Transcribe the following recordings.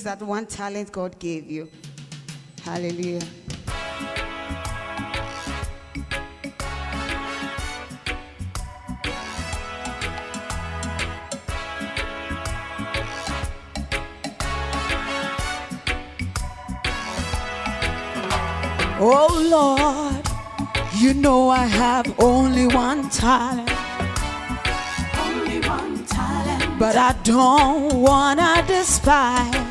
Use that one talent God gave you? Hallelujah. Oh Lord, you know I have only one talent. Only one talent. But I don't wanna despise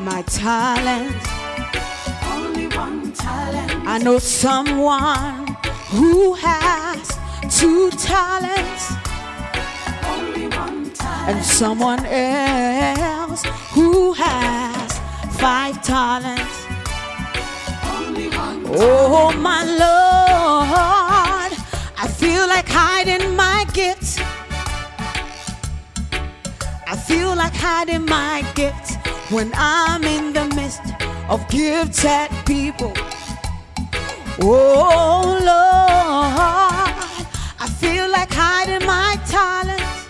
my talent. Only one talent. I know someone who has two talents Only one talent. and someone else who has five talents. Only one. Oh my Lord, I feel like hiding my gifts. I feel like hiding my gifts when I'm in the midst of gifted people. Oh Lord, I feel like hiding my talents.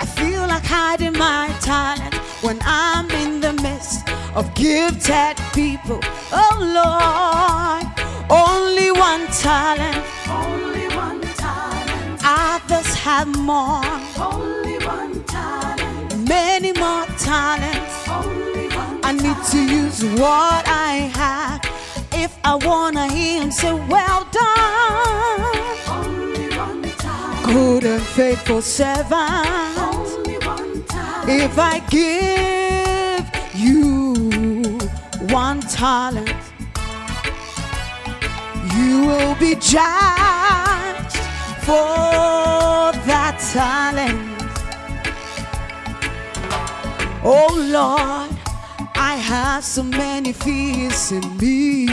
I feel like hiding my talent when I'm in the midst of gifted people. Oh Lord, only one talent, Only one talent. others have more, Only. Many more talents. I need to use what I have if I wanna hear him say, Well done, good and faithful servant. If I give you one talent, you will be judged for that talent. Oh Lord, I have so many fears in me.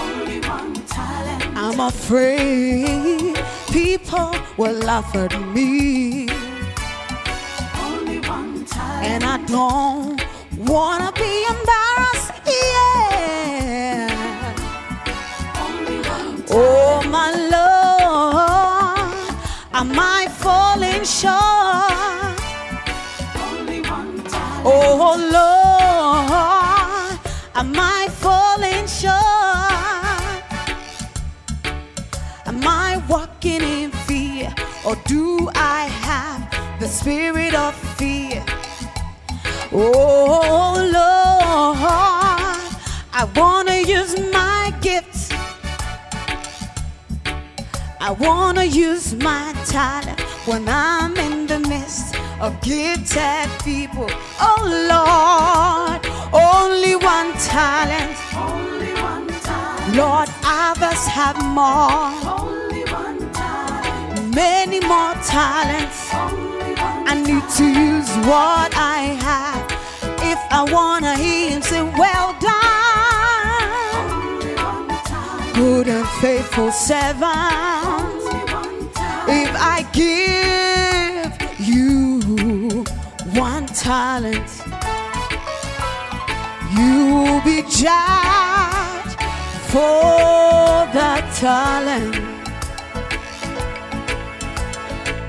Only one talent. I'm afraid people will laugh at me. Only one talent. And I don't wanna be embarrassed, yeah. Only one talent. Oh my Lord, am I falling short? Oh Lord, am I falling short? Am I walking in fear, or do I have the spirit of fear? Oh Lord, I wanna use my gifts. I wanna use my talent when I'm in the midst of gifted people. Oh Lord, only one talent. Only one talent. Lord, others have more, Only one talent. many more talents. I need to use what I have if I wanna hear him say, Well done, Only one talent. Good and faithful servant. If I give you one talent, you will be judged for that talent.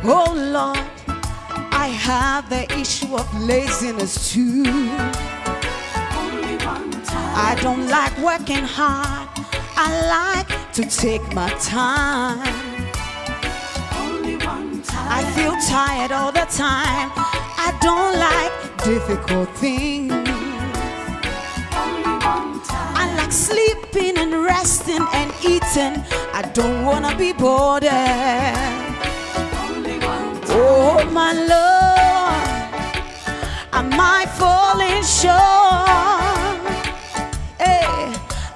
Oh Lord, I have the issue of laziness too. I don't like working hard. I like to take my time. Only one time. I feel tired all the time. I don't like difficult things. Only one time. I like sleeping and resting and eating. I don't wanna be bored. Only one oh, time. Oh my Lord, am I falling short?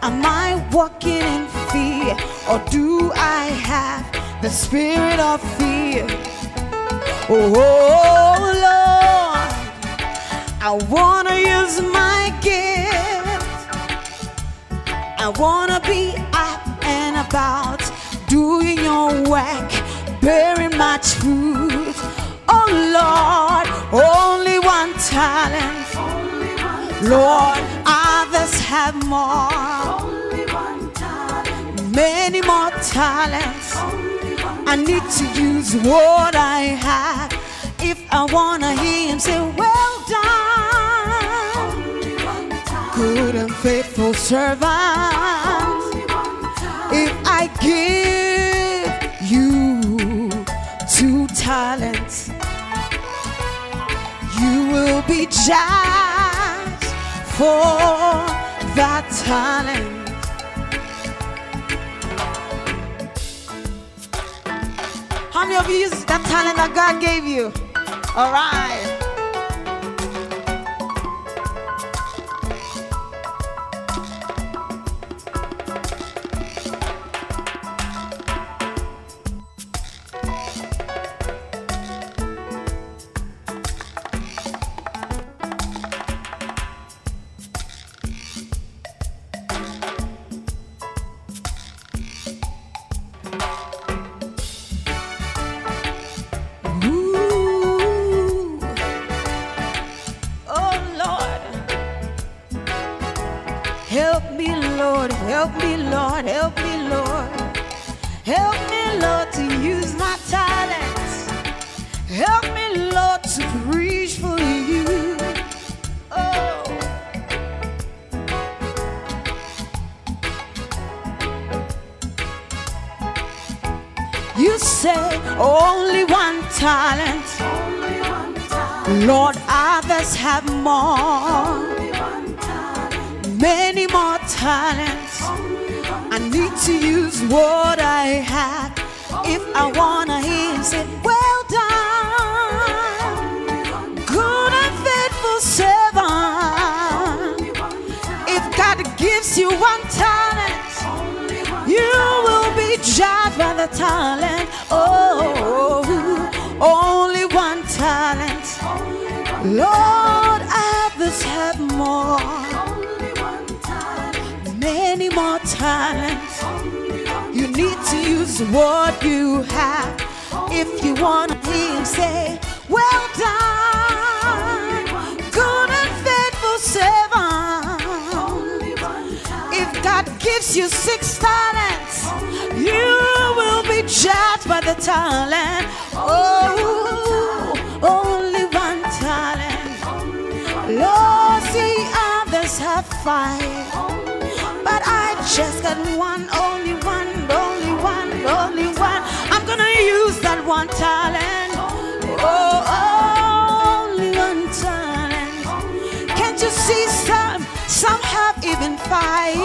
Am I walking in fear, or do I have the spirit of fear? Oh Lord, I wanna use my gift. I wanna be up and about, doing your work, bearing much fruit. Oh Lord, only one talent. Lord, others have more, Only one many more talents. I need to use what I have if I wanna hear Him say, Well done, good and faithful servant. Only one time. If I give you two talents, you will be judged for that talent. How many of you use that talent that God gave you? All right. You want talent, you will be judged by the talent. Oh, only one talent. Lord, others have more, many more talents. You need to use what you have if you want to hear say, Well done, good and faithful servant. God gives you six talents, you will be judged by the talent. Oh, only one talent. Lord, see others have five, but I just got one, only one, only one, only one. I'm gonna use that one talent. Oh, only one talent. Can't you see some? Have even five.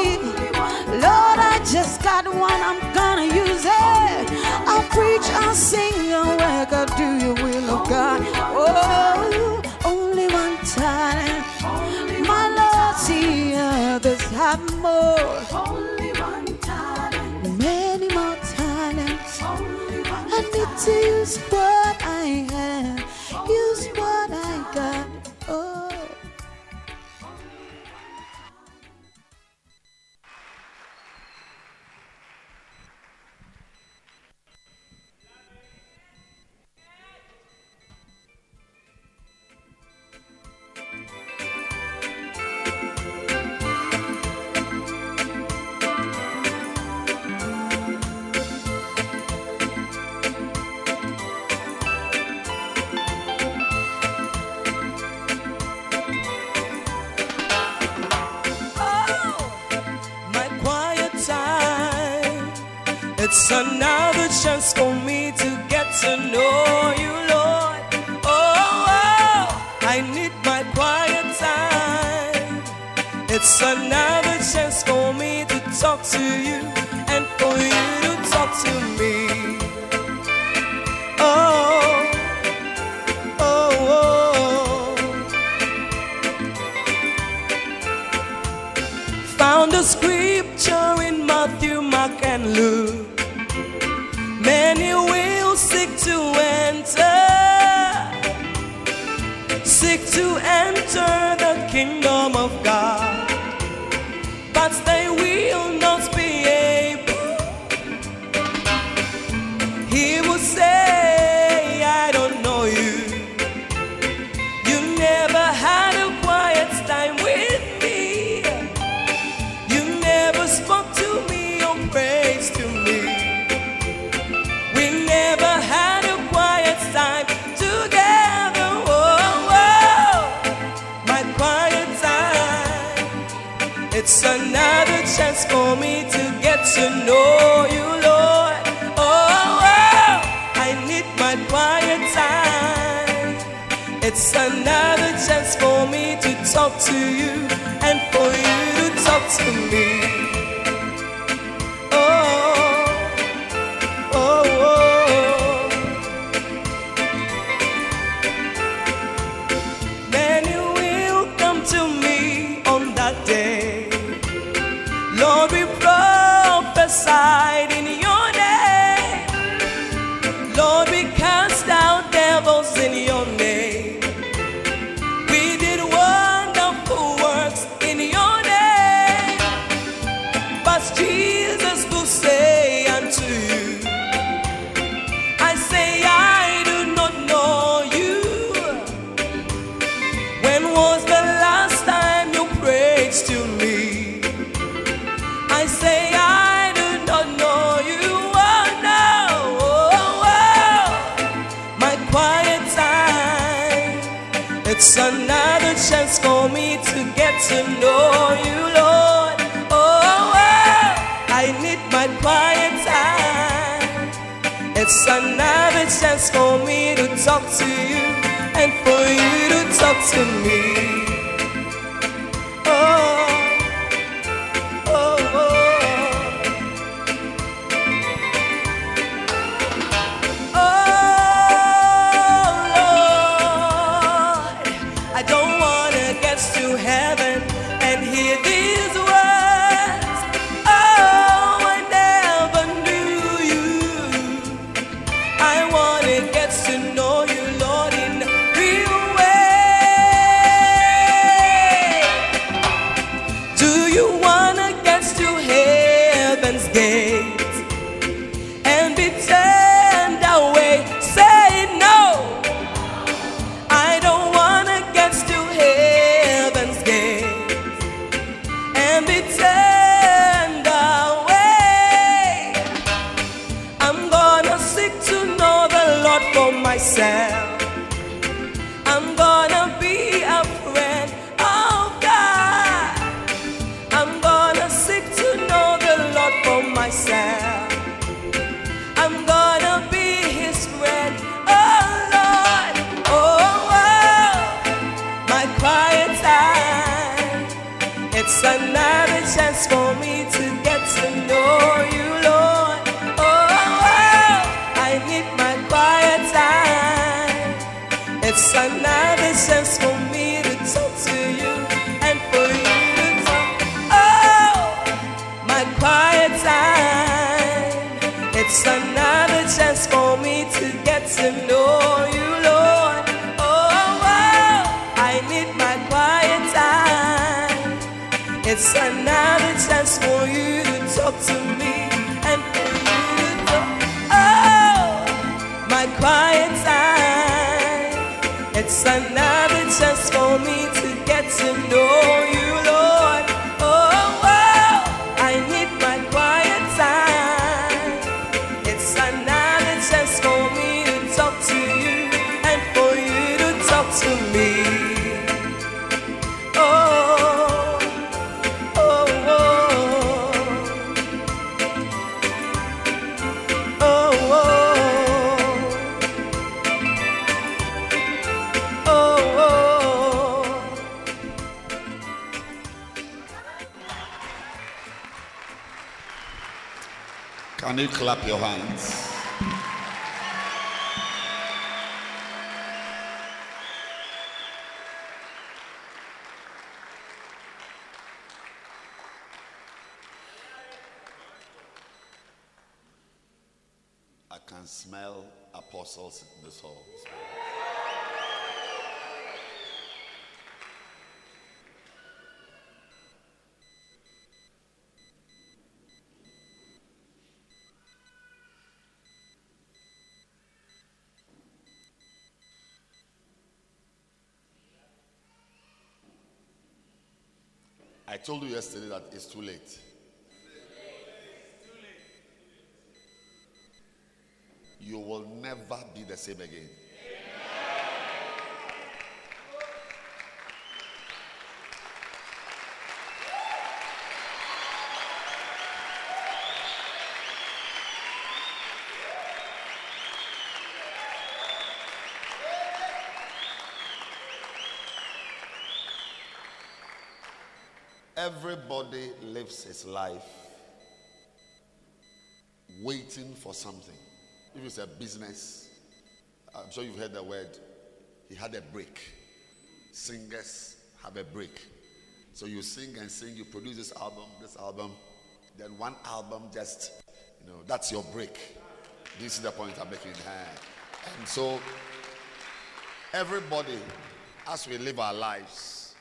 Lord, I just got one. I'm gonna use it. I'll preach, I'll sing, I'll work, I'll do your will, of God. Oh, only one talent. My Lord, see others have more, Only one time. many more talents. I need to use what I have, use what I got. Another chance for me to get to know you, Lord. Oh, oh I need my quiet time. It's another chance for me to talk to you and for you to talk to me. Oh, oh. oh. Found a scripture in Matthew, Mark, and Luke sick to enter, sick to enter the kingdom of God. It's another chance for me to get to know you, Lord. Oh, oh I need my quiet time. It's another to know you, Lord. Oh, oh, I need my quiet time. It's another chance for me to talk to you and for you to talk to me. It's another chance for you to talk to me and for you to talk. Oh, my quiet time. It's another chance for me to get to know you. Can you clap your hands? I can smell apostles in this hall. I told you yesterday that it's too late. You will never be the same again. Everybody lives his life waiting for something. If it's a business, I'm sure you've heard the word, he had a break. Singers have a break. So you sing and sing, you produce this album, this album, then one album just, you know, that's your break. This is the point I'm making. And so, everybody, as we live our lives,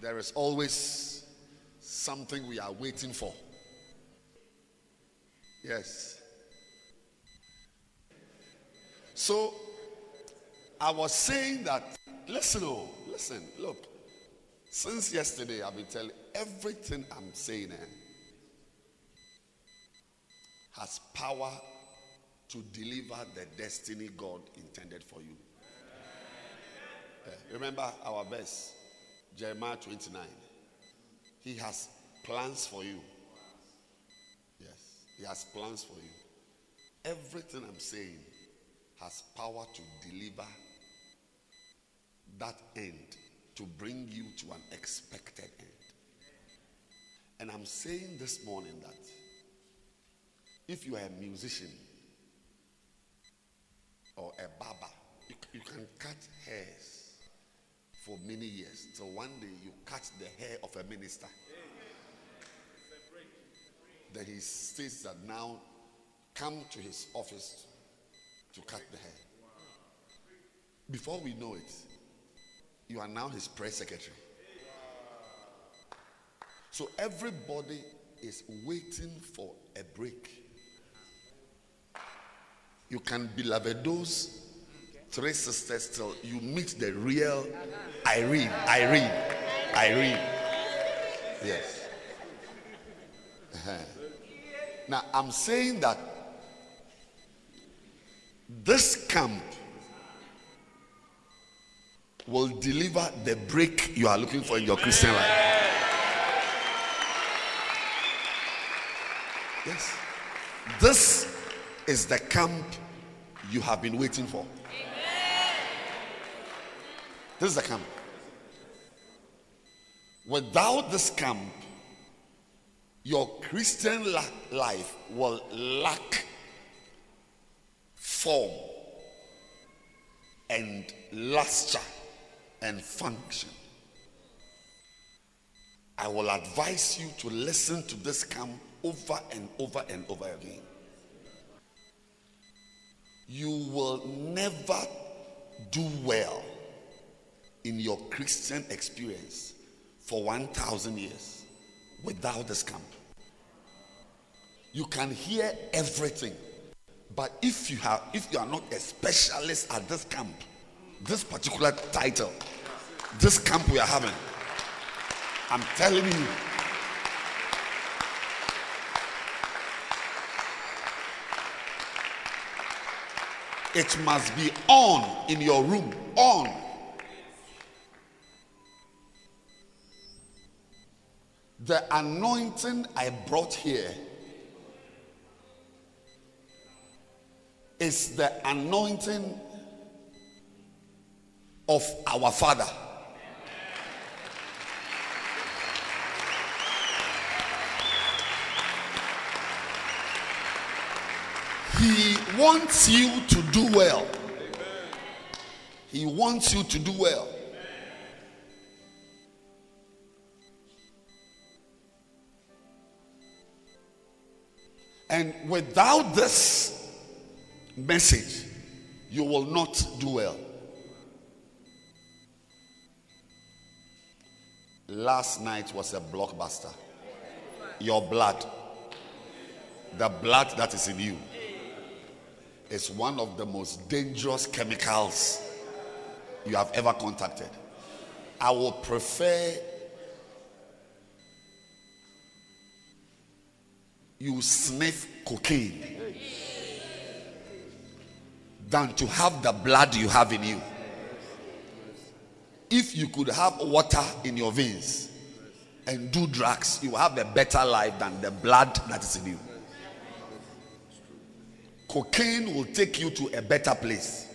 there is always something we are waiting for. Yes. So I was saying that, listen, oh, listen, look. Since yesterday, I've been telling everything I'm saying eh, has power to deliver the destiny God intended for you. Eh, remember our verse, Jeremiah 29. He has plans for you. Yes, He has plans for you. Everything I'm saying has power to deliver that end, to bring you to an expected end. And I'm saying this morning that if you are a musician or a barber, you, you can cut hairs for many years. So one day you cut the hair of a minister. Then he says that now come to his office to cut the hair. Before we know it, you are now his press secretary. So everybody is waiting for a break. You can beloved those three sisters till you meet the real Irene. Irene. Irene. Yes. Uh-huh. Now I'm saying that this camp will deliver the break you are looking for in your Christian life. Yes. This is the camp you have been waiting for. This is the camp. Without this camp, your Christian life will lack form and luster and function. I will advise you to listen to this camp over and over and over again. You will never do well in your Christian experience for 1,000 years without this camp. You can hear everything, but if you have, if you are not a specialist at this camp, this particular title, this camp we are having, I'm telling you, it must be on in your room, on. The anointing I brought here is the anointing of our Father. He wants you to do well. He wants you to do well. And without this message, you will not do well. Last night was a blockbuster. Your blood, the blood that is in you, is one of the most dangerous chemicals you have ever contacted. I will prefer you sniff cocaine than to have the blood you have in you. If you could have water in your veins and do drugs, you have a better life than the blood that is in you. Cocaine will take you to a better place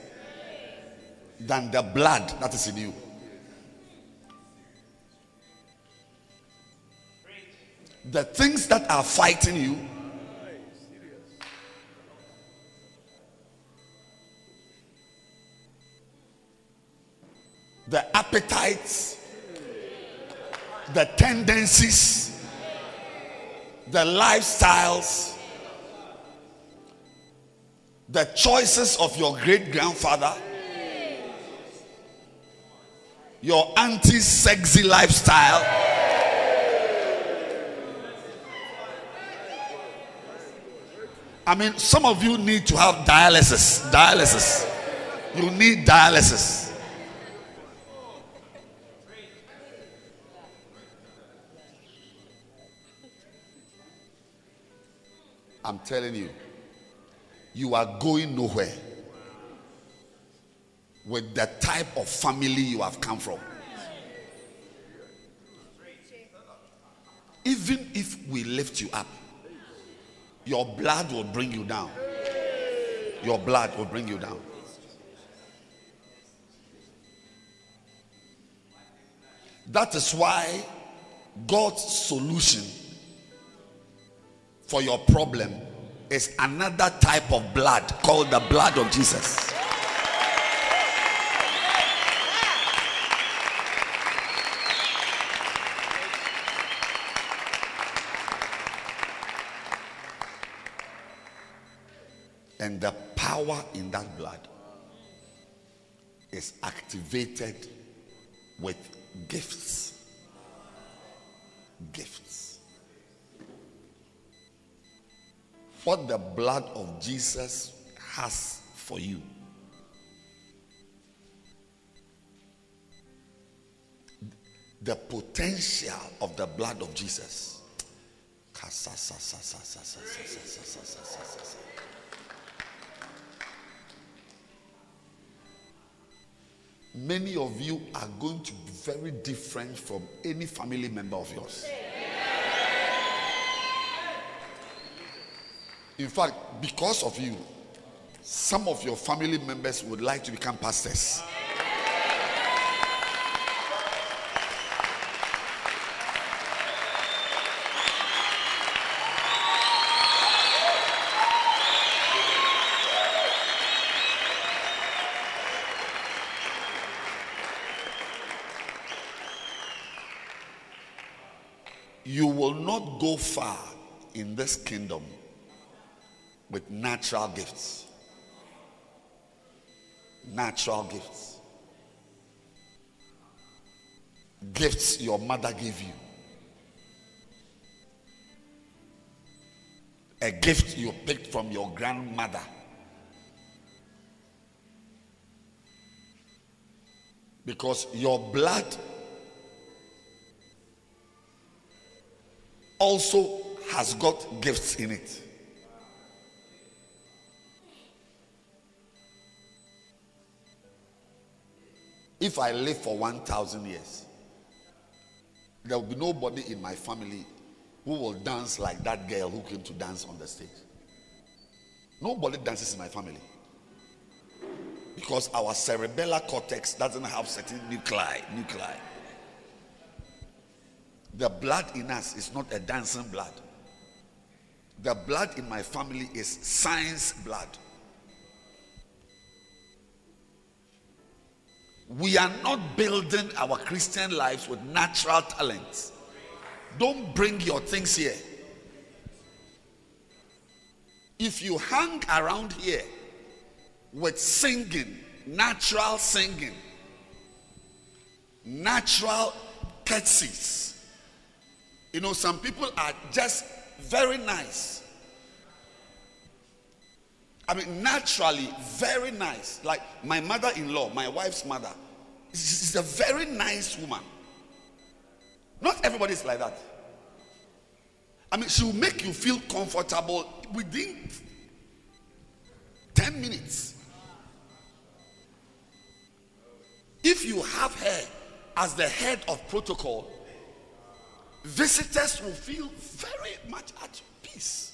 than the blood that is in you. The things that are fighting you the appetites, the tendencies, the lifestyles, the choices of your great grandfather, your anti sexy lifestyle. I mean, some of you need to have dialysis. Dialysis. You need dialysis. I'm telling you, you are going nowhere with the type of family you have come from. Even if we lift you up, your blood will bring you down. Your blood will bring you down. That is why God's solution for your problem is another type of blood called the blood of Jesus. Power in that blood is activated with gifts. Gifts. What the blood of Jesus has for you. The potential of the blood of Jesus. Many of you are going to be very different from any family member of yours. In fact, because of you, some of your family members would like to become pastors. You will not go far in this kingdom with natural gifts. Natural gifts. Gifts your mother gave you. A gift you picked from your grandmother. Because your blood also has got gifts in it. If I live for 1,000 years, there will be nobody in my family who will dance like that girl who came to dance on the stage. Nobody dances in my family. Because our cerebellar cortex doesn't have certain nuclei. Nuclei. The blood in us is not a dancing blood. the blood in my family is science blood. We are not building our Christian lives with natural talents. Don't bring your things here. If you hang around here with singing, natural singing, natural curtsies, you know, some people are just very nice. I mean, naturally, very nice. Like my mother in law, my wife's mother, is a very nice woman. Not everybody is like that. I mean, she will make you feel comfortable within 10 minutes. If you have her as the head of protocol, visitors will feel very much at peace.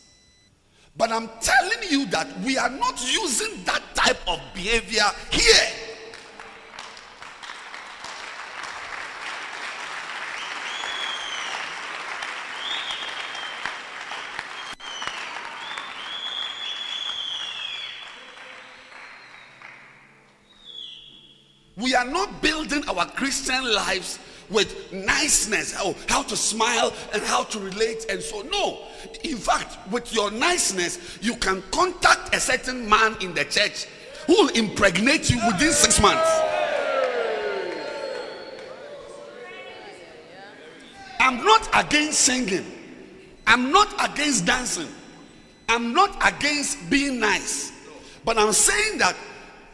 But I'm telling you that we are not using that type of behavior here. We are not building our Christian lives with niceness, how, how to smile and how to relate and so no. In fact, with your niceness, you can contact a certain man in the church who will impregnate you within six months. I'm not against singing. I'm not against dancing. I'm not against being nice. But I'm saying that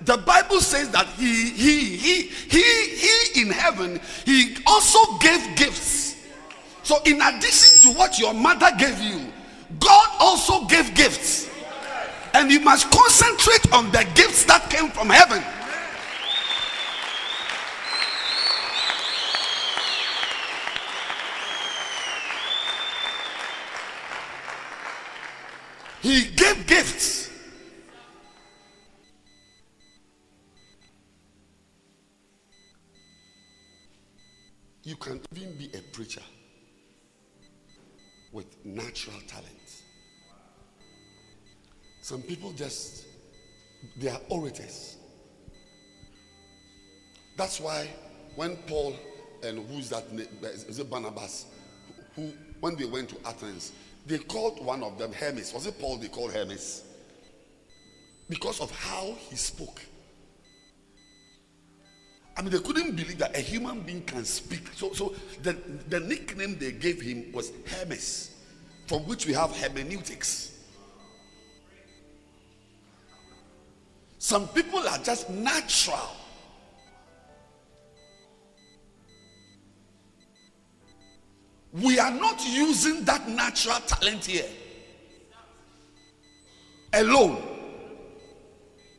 the bible says that he he he he he in heaven he also gave gifts. So in addition to what your mother gave you god also gave gifts. And you must concentrate on the gifts that came from heaven. He gave gifts You can even be a preacher with natural talent. Some people just, they are orators. That's why when Paul and who's that, na- uh, is it Barnabas, who, when they went to Athens, they called one of them Hermes. Was it Paul they called Hermes? Because of how he spoke. I mean, they couldn't believe that a human being can speak. So, so the, the nickname they gave him was Hermes, from which we have hermeneutics. Some people are just natural. We are not using that natural talent here alone.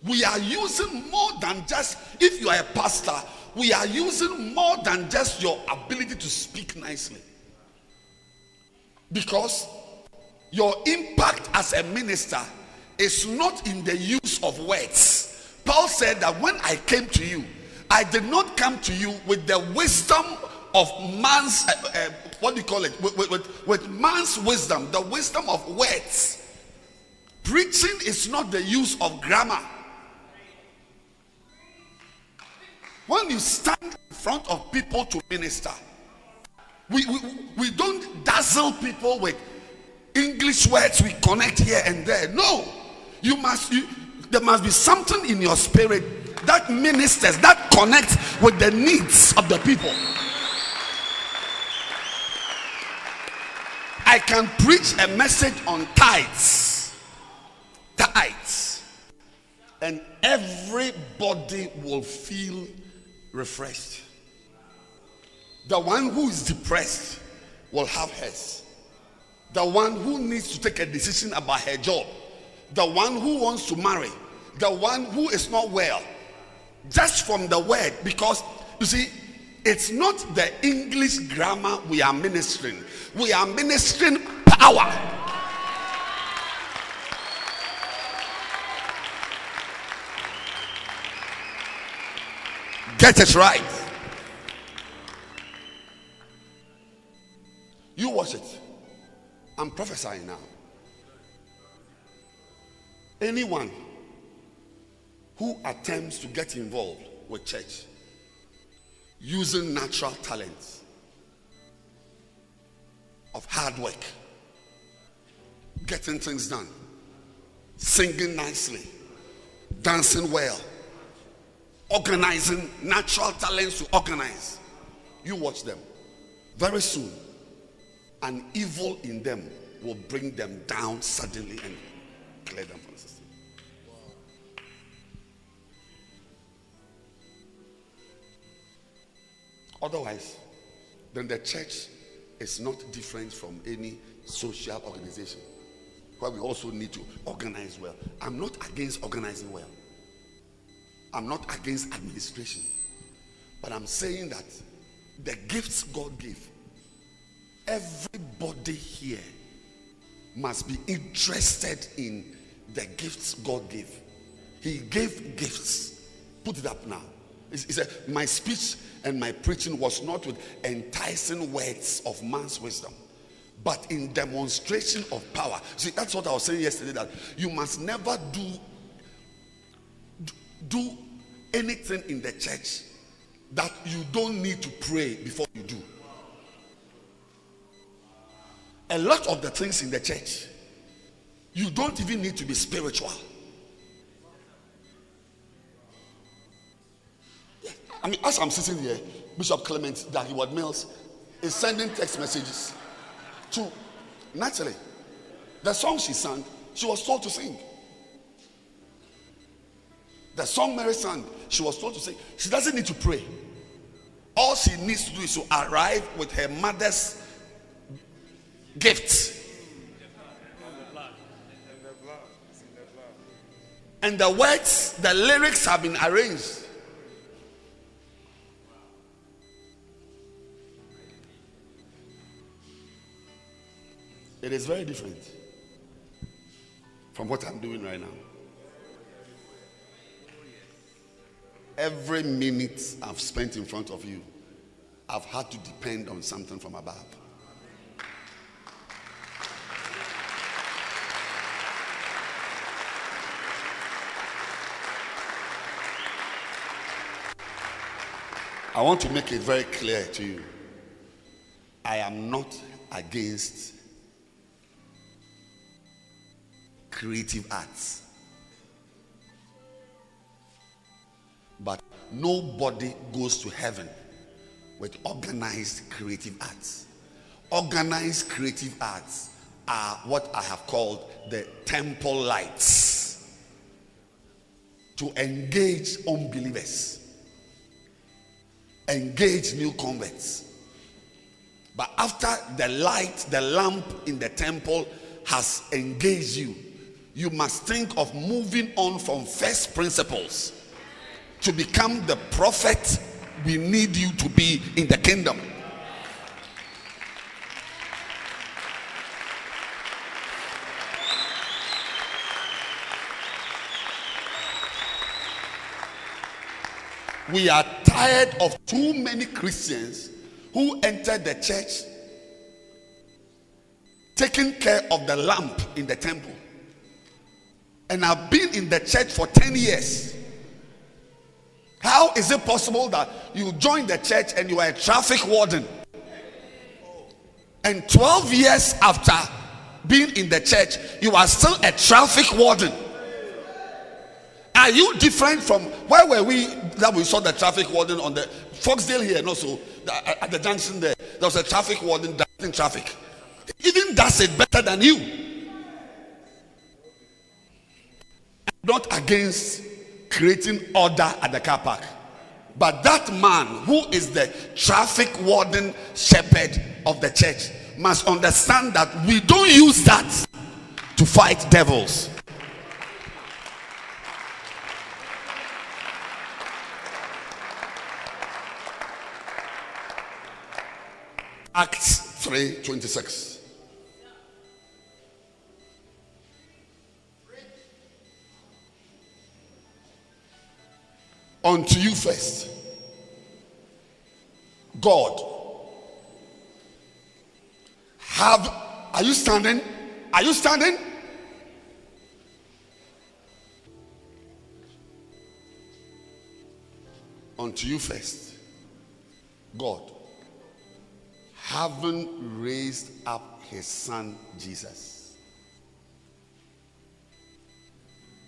We are using more than just, if you are a pastor, we are using more than just your ability to speak nicely. Because your impact as a minister is not in the use of words. Paul said that when I came to you, I did not come to you with the wisdom of man's, uh, uh, what do you call it? With, with, with, with man's wisdom, the wisdom of words. Preaching is not the use of grammar. When you stand in front of people to minister, we, we, we don't dazzle people with English words we connect here and there. No, you must, you, there must be something in your spirit that ministers, that connects with the needs of the people. I can preach a message on tithes, tithes, and everybody will feel refreshed. The one who is depressed will have hers. The one who needs to take a decision about her job. The one who wants to marry. The one who is not well. Just from the word. Because you see, it's not the English grammar we are ministering, we are ministering power. Get it right. You watch it. I'm prophesying now. Anyone who attempts to get involved with church using natural talents of hard work, getting things done, singing nicely, dancing well, organizing natural talents to organize. You watch them. Very soon, an evil in them will bring them down suddenly and clear them from the system. Otherwise, then the church is not different from any social organization where we also need to organize well. I'm not against organizing well. I'm not against administration. But I'm saying that the gifts God gave, everybody here must be interested in the gifts God gave. He gave gifts. Put it up now. He said, My speech and my preaching was not with enticing words of man's wisdom, but in demonstration of power. See, that's what I was saying yesterday that you must never do do anything in the church that you don't need to pray before you do. A lot of the things in the church, you don't even need to be spiritual. I mean, as I'm sitting here, Bishop Clement Dag Heward-Mills is sending text messages to Natalie. The song she sang, she was told to sing. The song Mary sang, she was told to say, She doesn't need to pray. All she needs to do is to arrive with her mother's gifts. And the words, the lyrics have been arranged. It is very different from what I'm doing right now. Every minute I've spent in front of you, I've had to depend on something from above. I want to make it very clear to you. I am not against creative arts. But nobody goes to heaven with organized creative arts. Organized creative arts are what I have called the temple lights to engage unbelievers, engage new converts. But after the light, the lamp in the temple has engaged you, you must think of moving on from first principles to become the prophet we need you to be in the kingdom. We are tired of too many Christians who entered the church taking care of the lamp in the temple and I've been in the church for 10 years. How is it possible that you join the church and you are a traffic warden? And 12 years after being in the church, you are still a traffic warden. Are you different from where were we that we saw the traffic warden on the Foxdale here and also the- uh, at the junction there? There was a traffic warden directing traffic. Even does it better than you. not against creating order at the car park. But that man who is the traffic warden shepherd of the church must understand that we don't use that to fight devils. Acts 3 26. unto you first. God. Have are you standing? Are you standing? Unto you first. God. Having raised up his son Jesus.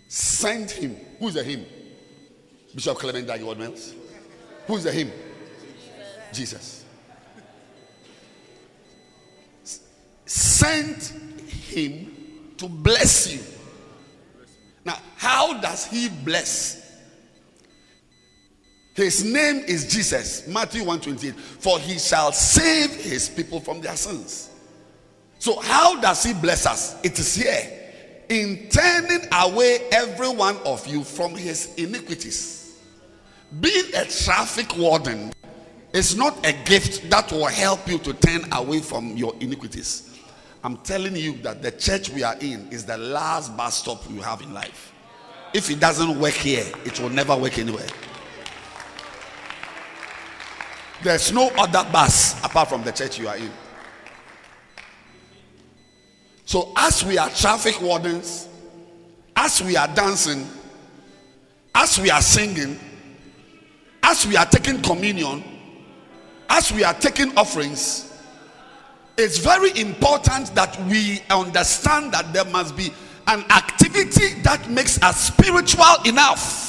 Send him. Who's a him? Bishop Clement Dag Mills. Who's the him? Jesus. Sent him to bless you. Now, how does he bless? His name is Jesus. Matthew 128. For he shall save his people from their sins. So, how does he bless us? It is here. In turning away every one of you from his iniquities. Being a traffic warden is not a gift that will help you to turn away from your iniquities. I'm telling you that the church we are in is the last bus stop you have in life. If it doesn't work here, it will never work anywhere. There's no other bus apart from the church you are in. So, as we are traffic wardens, as we are dancing, as we are singing, as we are taking communion, as we are taking offerings, it's very important that we understand that there must be an activity that makes us spiritual enough.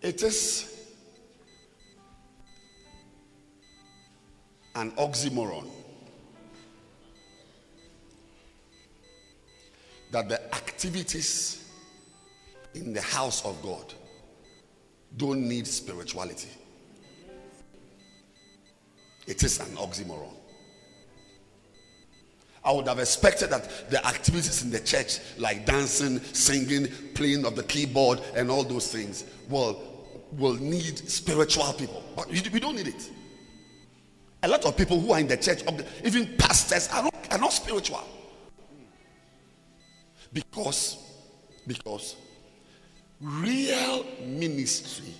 It is an oxymoron that the activities in the house of God don't need spirituality. It is an oxymoron. I would have expected that the activities in the church, like dancing, singing, playing of the keyboard, and all those things, will, will need spiritual people. But we we don't need it. A lot of people who are in the church, even pastors, are not, are not spiritual. Because, because real ministry,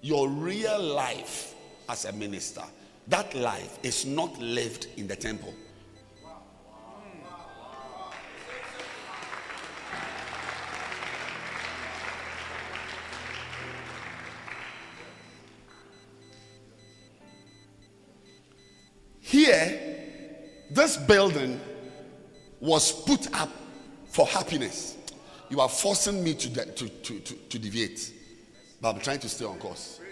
your real life as a minister, that life is not lived in the temple. Here, this building was put up for happiness. You are forcing me to, de- to, to, to, to deviate, but I'm trying to stay on course.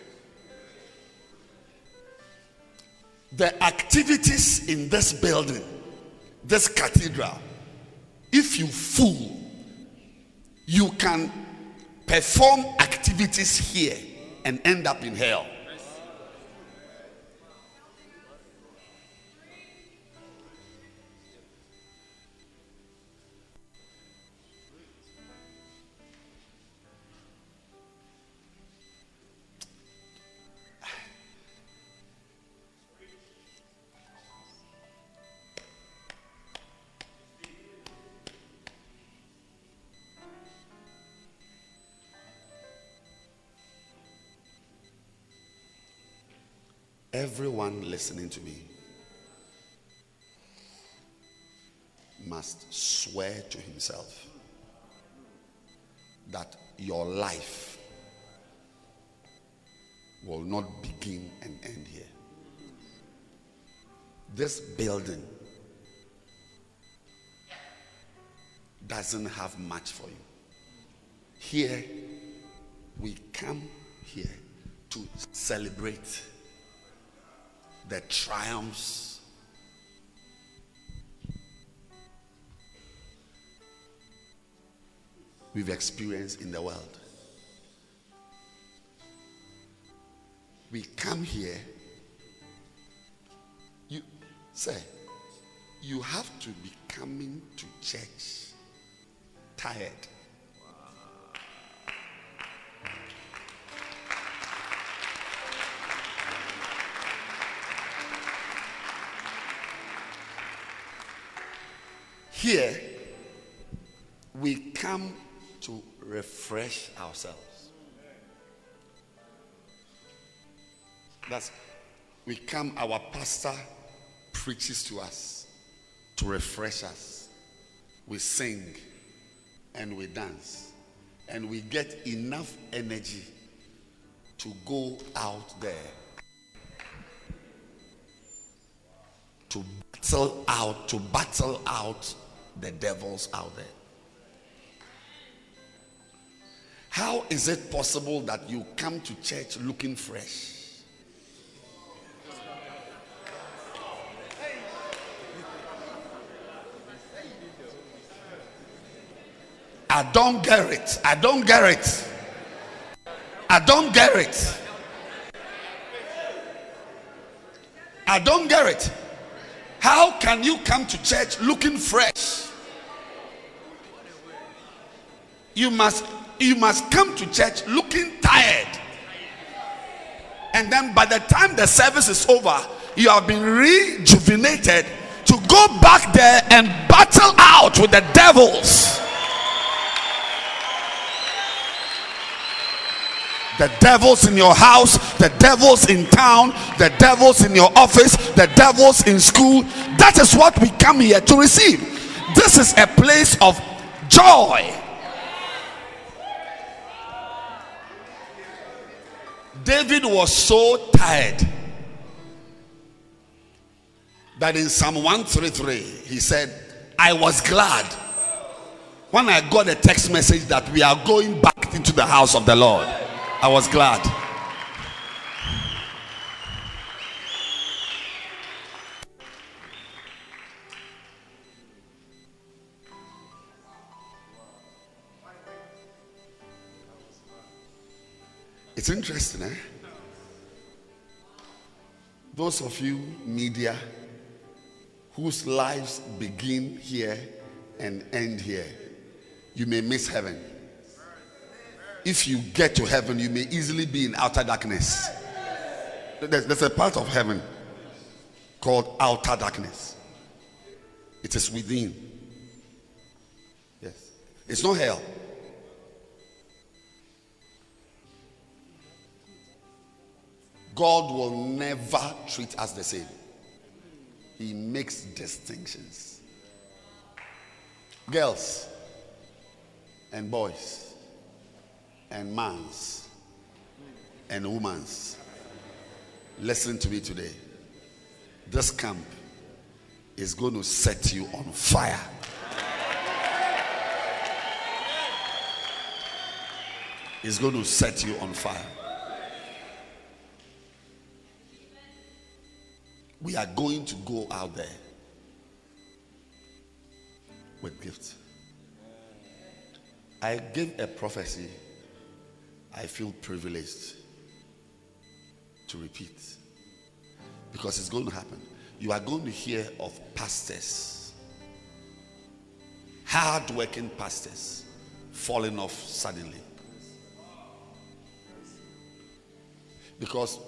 The activities in this building, this cathedral, if you fool, you can perform activities here and end up in hell. Everyone listening to me must swear to himself that your life will not begin and end here. This building doesn't have much for you. Here, we come here to celebrate the triumphs we've experienced in the world. We come here, you say, you have to be coming to church tired. Here, we come to refresh ourselves. That's we come, our pastor preaches to us to refresh us. We sing and we dance, and we get enough energy to go out there to battle out, to battle out the devils out there. How is it possible that you come to church looking fresh? I don't get it. I don't get it. I don't get it. I don't get it. How can you come to church looking fresh? You must you must come to church looking tired. And then by the time the service is over, you have been rejuvenated to go back there and battle out with the devils. The devils in your house, the devils in town, the devils in your office, the devils in school. That is what we come here to receive. This is a place of joy. David was so tired that in Psalm 133 he said, I was glad when I got a text message that we are going back into the house of the Lord. I was glad. It's interesting, eh? Those of you, media, whose lives begin here and end here, you may miss heaven. If you get to heaven, you may easily be in outer darkness. There's, there's a part of heaven called outer darkness, it is within. Yes, it's not hell. God will never treat us the same. He makes distinctions. Girls and boys and mans and womans. Listen to me today. This camp is going to set you on fire. It's going to set you on fire. We are going to go out there with gifts. I gave a prophecy I feel privileged to repeat because it's going to happen. You are going to hear of pastors, hard working pastors, falling off suddenly because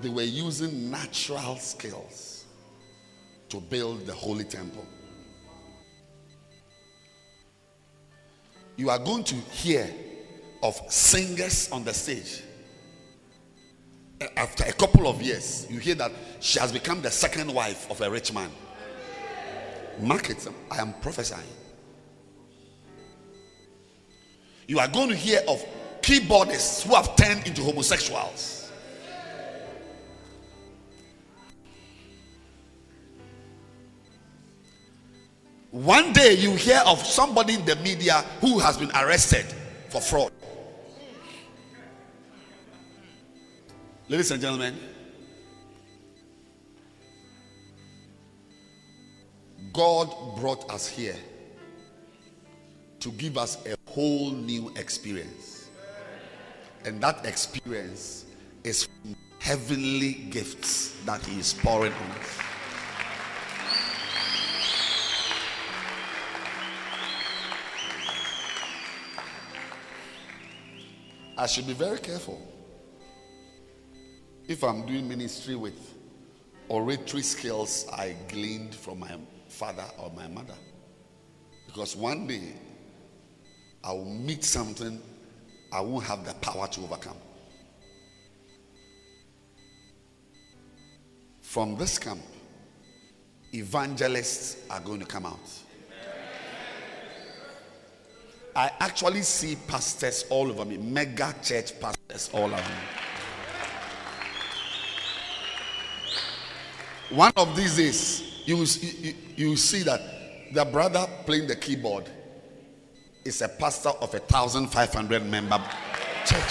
they were using natural skills to build the holy temple. You are going to hear of singers on the stage. After a couple of years, you hear that she has become the second wife of a rich man. Mark it. I am prophesying. You are going to hear of keyboardists who have turned into homosexuals. One day you hear of somebody in the media who has been arrested for fraud. Ladies and gentlemen, God brought us here to give us a whole new experience. And that experience is heavenly gifts that He is pouring on us. I should be very careful. If I'm doing ministry with oratory skills I gleaned from my father or my mother. Because one day I will meet something I won't have the power to overcome. from this camp, evangelists are going to come out. I actually see pastors all over me, mega church pastors all around me. One of these days, you will, see- you, you see that the brother playing the keyboard is a pastor of a thousand five hundred member church.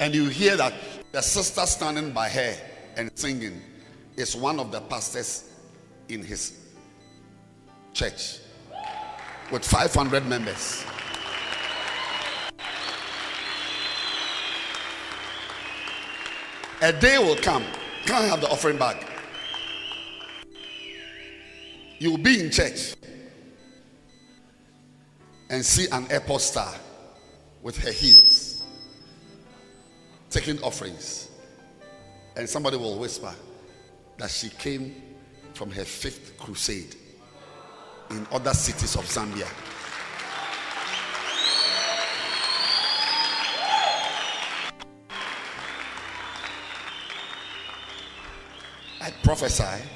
And you hear that the sister standing by her and singing is one of the pastors in his church with 500 members. A day will come. Can I have the offering bag? You will be in church and see an airport star with her heels taking offerings. And somebody will whisper that she came from her fifth crusade in other cities of Zambia. I prophesy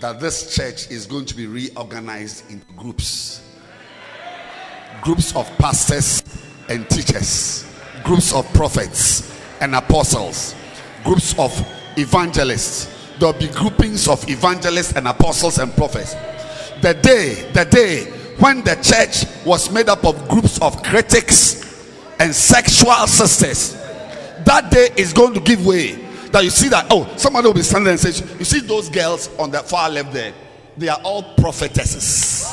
that this church is going to be reorganized into groups. Groups of pastors and teachers, groups of prophets and apostles, groups of evangelists. There'll be groupings of evangelists and apostles and prophets. The day, the day when the church was made up of groups of critics and sexual sisters, that day is going to give way. That you see that, oh, somebody will be standing and say, You see those girls on the far left there? They are all prophetesses.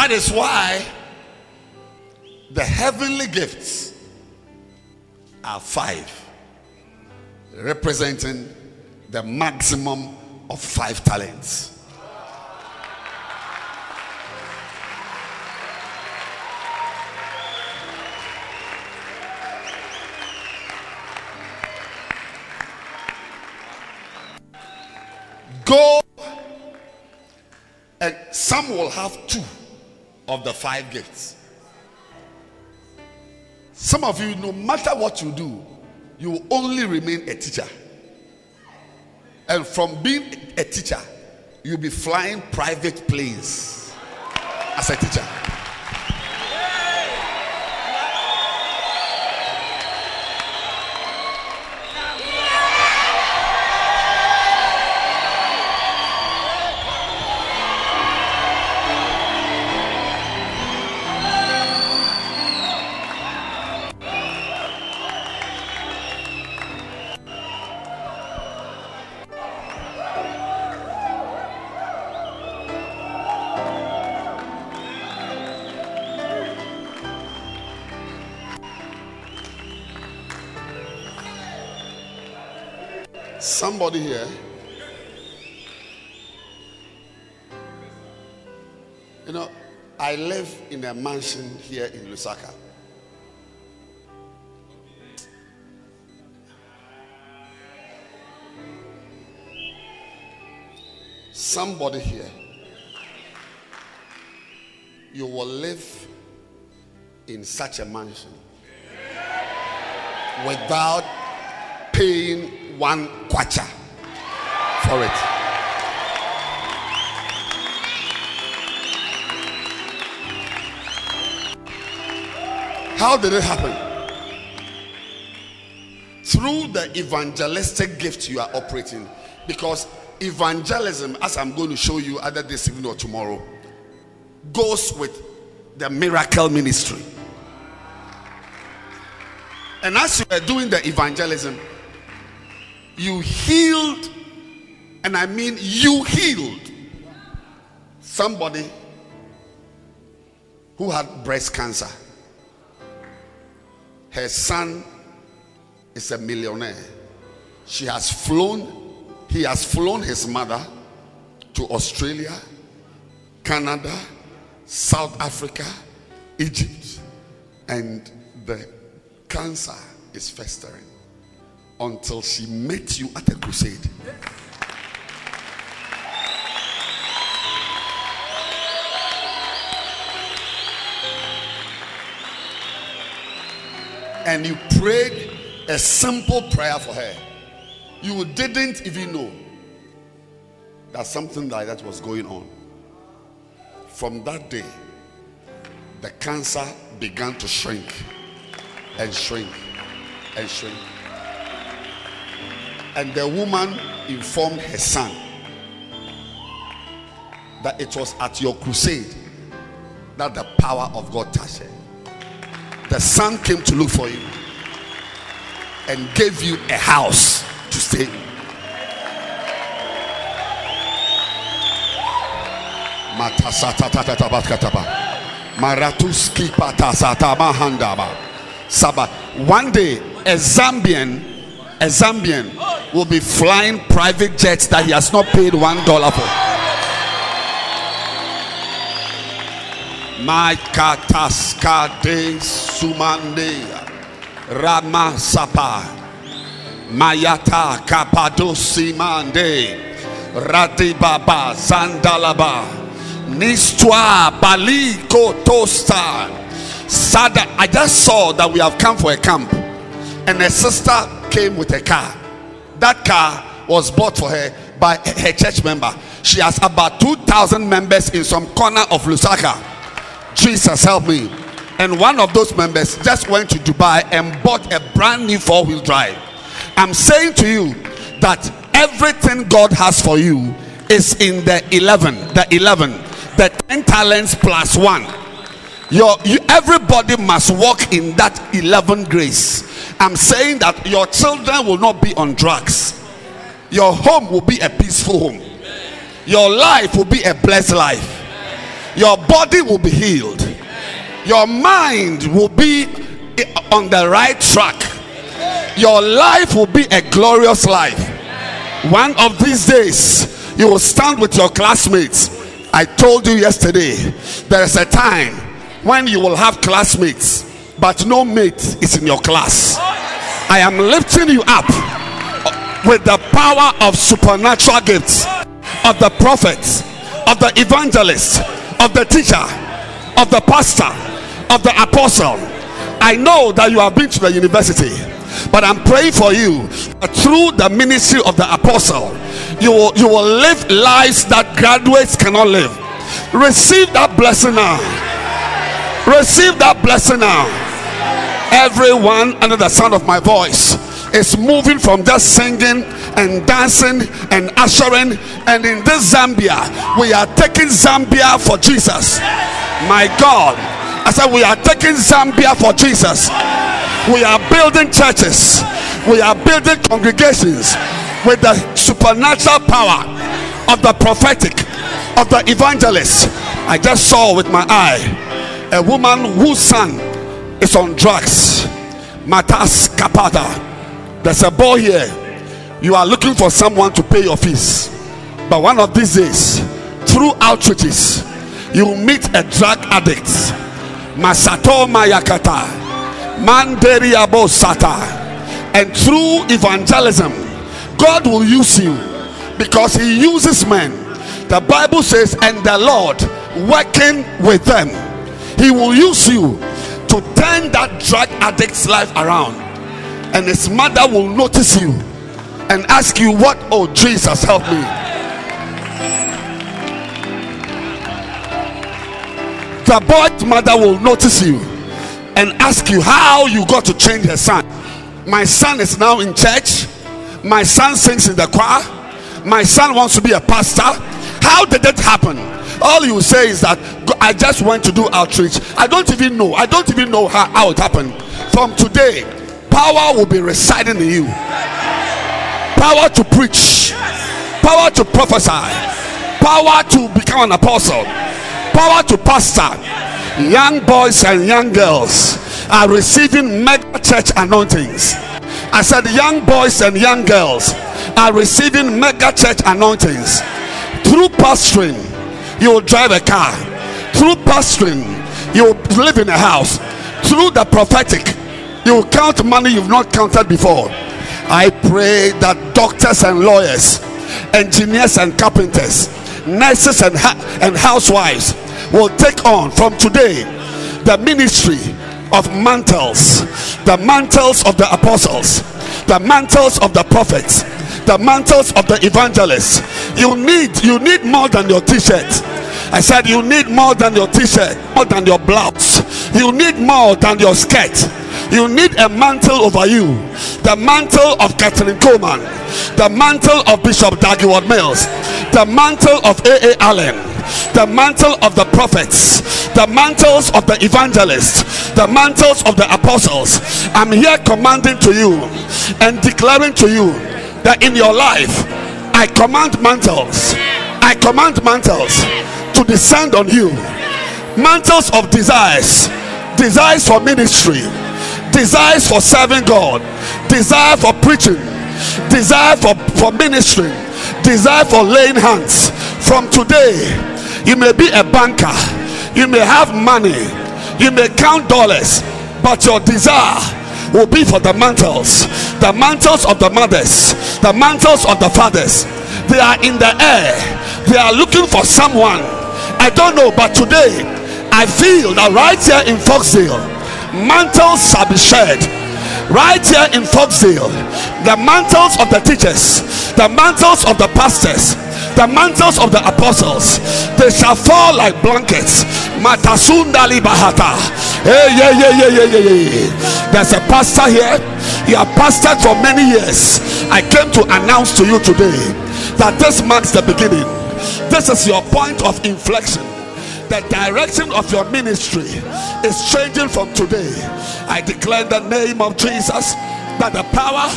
That is why the heavenly gifts are five, representing the maximum of five talents. Go and some will have two of the five gifts. Some of you, no matter what you do, you will only remain a teacher. And from being a teacher, you'll be flying private planes as a teacher. Somebody here. You know, I live in a mansion here in Lusaka. Somebody here. You will live in such a mansion without paying one kwacha for it. How did it happen? Through the evangelistic gift you are operating. Because evangelism, as I'm going to show you either this evening or tomorrow, goes with the miracle ministry. And as you were doing the evangelism, you healed, and I mean you healed somebody who had breast cancer. Her son is a millionaire. She has flown, he has flown his mother to Australia, Canada, South Africa, Egypt, and the cancer is festering until she met you at a crusade. And you prayed a simple prayer for her. You didn't even know that something like that was going on. From that day, the cancer began to shrink and shrink and shrink. And the woman informed her son that it was at your crusade that the power of God touched her. The son came to look for you and gave you a house to stay in. One day, a Zambian, a Zambian will be flying private jets that he has not paid one dollar for. Maikataska de sumande Rama Sapa Mayata Kapadosi Mande Radibaba Zandalaba Nistwa Baliko Tosta Sada. I just saw that we have come for a camp, and a sister came with a car. That car was bought for her by her church member. She has about 2,000 members in some corner of Lusaka. Jesus help me. And one of those members just went to Dubai and bought a brand new four wheel drive. I'm saying to you that everything God has for you is in the 11, the 11, the 10 talents plus one. Your, you, everybody must walk in that 11 grace. I'm saying that your children will not be on drugs, your home will be a peaceful home, your life will be a blessed life your body will be healed. Your mind will be on the right track. Your life will be a glorious life. One of these days you will stand with your classmates. I told you yesterday there is a time when you will have classmates but no mate is in your class. I am lifting you up with the power of supernatural gifts of the prophets of the evangelists of the teacher, of the pastor, of the apostle. I know that you have been to the university, but I'm praying for you through the ministry of the apostle, you will you will live lives that graduates cannot live. Receive that blessing now. Receive that blessing now. Everyone under the sound of my voice is moving from just singing and dancing and ushering. And in this Zambia, we are taking Zambia for Jesus. My God, I said, we are taking Zambia for Jesus. We are building churches, we are building congregations with the supernatural power of the prophetic, of the evangelist. I just saw with my eye a woman whose son is on drugs. Matas Kapata. There's a boy here. You are looking for someone to pay your fees. But one of these days, through outreaches, you meet a drug addict. Masato Mayakata. Manderi Sata. And through evangelism, God will use you because He uses men. The Bible says, and the Lord working with them, He will use you to turn that drug addict's life around and his mother will notice you and ask you what? Oh jesus help me. The boy's mother will notice you and ask you how you got to change her son. My son is now in church. My son sings in the choir. My son wants to be a pastor. How did that happen? All you say is that i just went to do outreach. I don't even know. I don't even know how, how it happened. From today power will be residing in you. Power to preach. Power to prophesy. Power to become an apostle. Power to pastor. Young boys and young girls are receiving mega church anointings. I said young boys and young girls are receiving mega church anointings. Through pastoring you will drive a car. Through pastoring you will live in a house. Through the prophetic You count money you've not counted before. I pray that doctors and lawyers, engineers and carpenters, nurses and, and housewives will take on from today the ministry of mantles, the mantles of the apostles, the mantles of the prophets, the mantles of the evangelists. You need you need more than your t-shirt. I said you need more than your t-shirt, more than your blouse. You need more than your skirt. You need a mantle over you. The mantle of Kathryn Kuhlman, the mantle of Bishop Dag Heward-Mills, the mantle of A.A. Allen, the mantle of the prophets, the mantles of the evangelists, the mantles of the apostles. I'm here commanding to you and declaring to you that in your life, I command mantles. I command mantles to descend on you. Mantles of desires, desires for ministry, desires for serving God, desire for preaching, desire for, for ministry, desire for laying hands. From today, you may be a banker, you may have money, you may count dollars, but your desire will be for the mantles, the mantles of the mothers, the mantles of the fathers. They are in the air, they are looking for someone. I don't know, but today I feel that right here in Foxville, mantles shall be shed right here in Foxville, the mantles of the teachers, the mantles of the pastors, the mantles of the apostles, they shall fall like blankets. Matasunda libahata. Hey, yeah, yeah, yeah, yeah, yeah, yeah. There's a pastor here. He has pastored for many years. I came to announce to you today that this marks the beginning. This is your point of inflection the direction of your ministry is changing from today. I declare the name of Jesus that the power,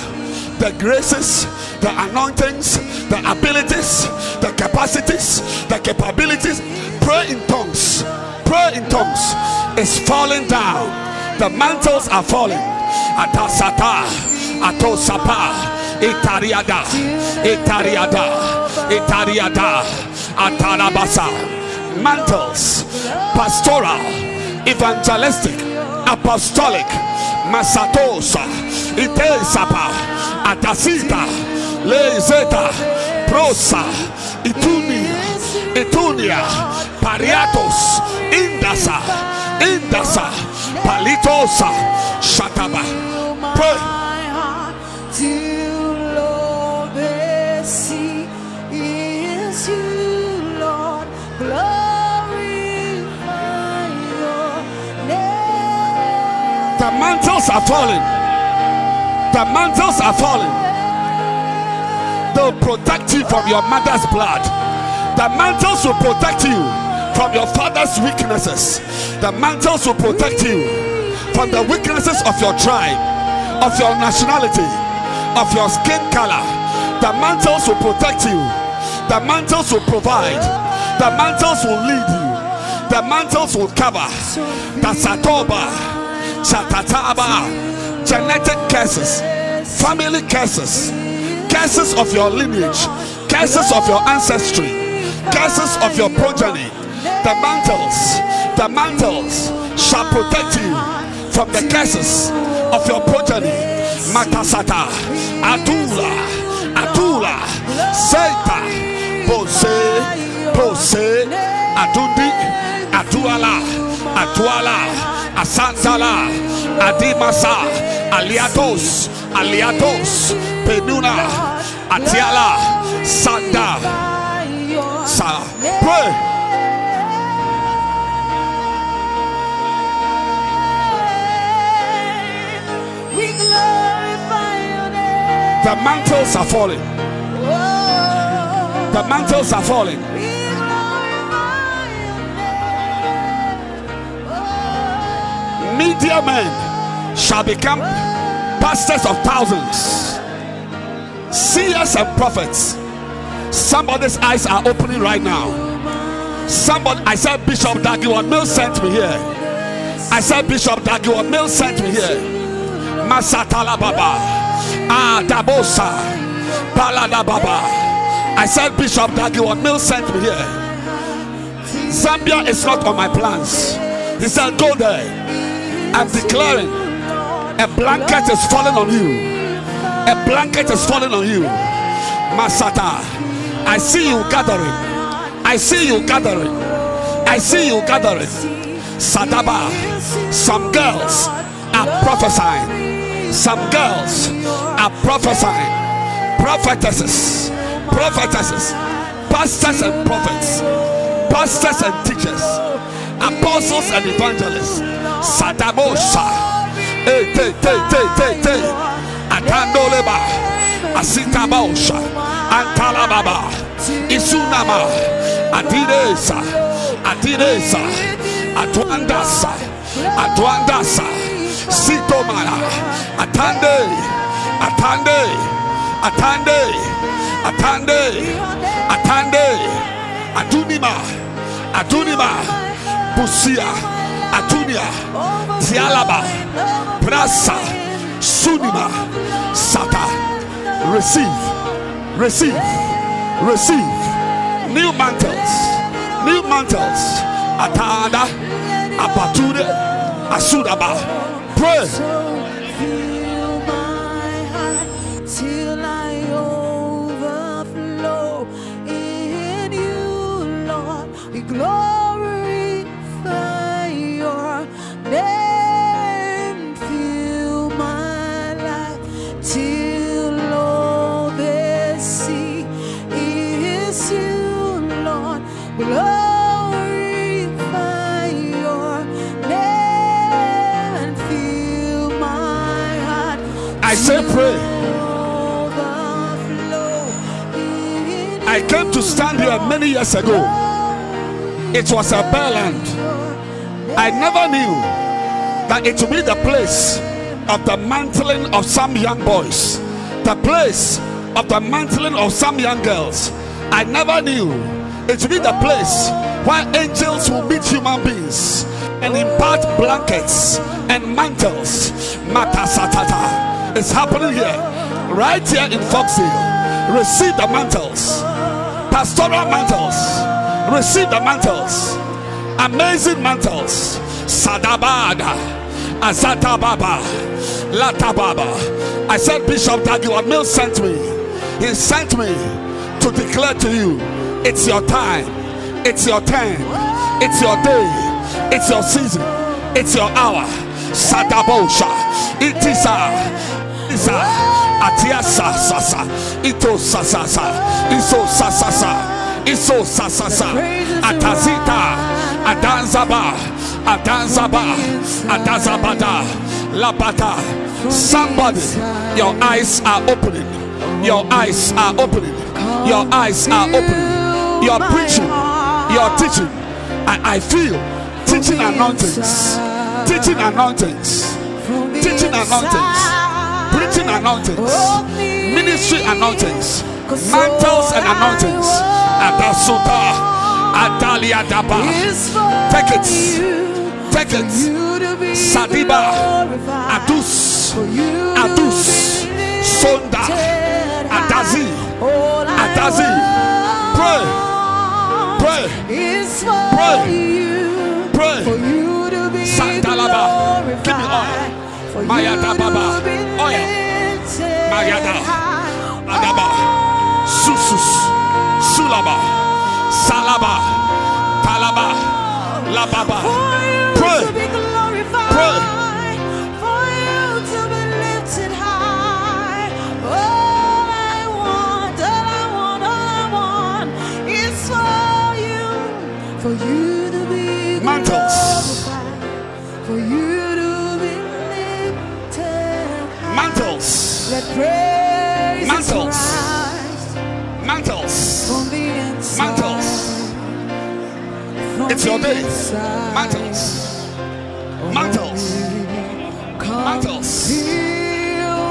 the graces, the anointings, the abilities, the capacities, the capabilities, pray in tongues, pray in tongues is falling down. The mantles are falling. Atasata, atosapa, itariada, itariada, itariada, atarabasa mantles pastoral evangelistic apostolic masatosa itesapa atasita lezeta prosa itunia itunia pariatos indasa indasa palitosa shataba. Pray the mantles are falling. The mantles are falling. They'll protect you from your mother's blood. The mantles will protect you from your father's weaknesses. The mantles will protect you from the weaknesses of your tribe of your nationality of your skin color. The mantles will protect you. The mantles will provide. The mantles will lead you. The mantles will cover. The satoba chatataba genetic curses. Family curses. Curses of your lineage. Curses of your ancestry. Curses of your progeny. The mantles. The mantles shall protect you from the curses of your progeny. Matasata. Adula, Adula, seta. Pose. Pose. Atundi atuala atuala asantala adimasa aliatos aliatos penuna atiala sanda. Sa pray. We glorify your name. the mantles are falling. The mantles are falling media men shall become pastors of thousands, seers and prophets. Somebody's eyes are opening right now. Somebody, I said, Bishop Dag Heward-Mills sent me here. I said, Bishop Dag Heward-Mills sent me here. Masatala Baba, Ah Dabosa, Palada Baba. I said, Bishop Dag Heward-Mills sent me here. Zambia is not on my plans. He said, Go there. I'm declaring A blanket is falling on you. A blanket is falling on you. Masata. I see you gathering. I see you gathering. I see you gathering. Sadaba. Some girls are prophesying. Some girls are prophesying. Prophetesses. Prophetesses. Pastors and prophets. Pastors and teachers. Apostles and evangelists. Te. Atandoleba. Asitabosha. Antalababa. Isunama. Adiresa. Adiresa. Atuandasa. Atuandasa. Sitomana. Atande. Atande. Atande. Atande. Atande. Atunima. Atunima. Busia. Atunia. Tialaba. Brasa. Sunima. Sata. Receive. Receive. Receive. New mantles. New mantles. Atada. Apatude. Asudaba. Pray. Came to stand here many years ago. It was a bare land. I never knew that it would be the place of the mantling of some young boys, the place of the mantling of some young girls. I never knew it would be the place where angels will meet human beings and impart blankets and mantles. Matasatata. It's happening here, right here in Foxville. Receive the mantles pastoral mantles. Receive the mantles. Amazing mantles. Sadabada. Azata Baba. Lata Baba. I said Bishop Dag Heward-Mills sent me. He sent me to declare to you it's your time. It's your turn. It's your day. It's your season. It's your hour. Sadabosha. It is a. It's a. Atiasa sasa. Ito sasasa. Iso sasasa. Iso sasasa. Atazita. Adanzaba. Adanzaba. Adazabada. Labata. Somebody, your eyes are opening. Your eyes are opening. Your eyes are opening. You're preaching. You're teaching. I, I feel teaching anointings. Teaching anointings. Teaching anointings. Preaching anointings. Ministry anointings. Mantles and anointings. Adasuta. Adalia Daba. Take it. Take it. Sadiba. Adus. Adus. Sonda. Adazi. Adazi. Pray. Pray. Pray. Pray. Santalaba. Give me oil. For Mayada you Baba. to Oil. Mayada. Adaba. Susus. Sulaba. Salaba. Talaba. Lababa. Pray. to be glorified. Pray. Mantles. Mantles. from the inside. Mantles. It's your day. Mantles. Mantles. Mantles.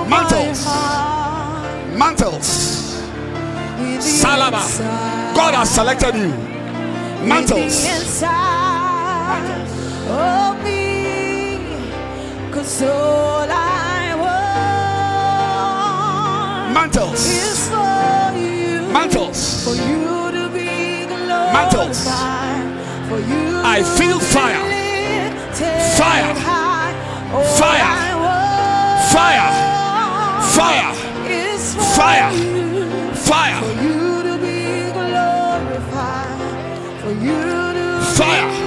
Mantles. Mantles. in the Salaba. inside. God has selected you. In Mantles. Mantles. is for you. Mantles. For you to be. Mantles. For you I feel fire. Fire. high. Oh, fire. Fire. Fire. Fire. Fire. For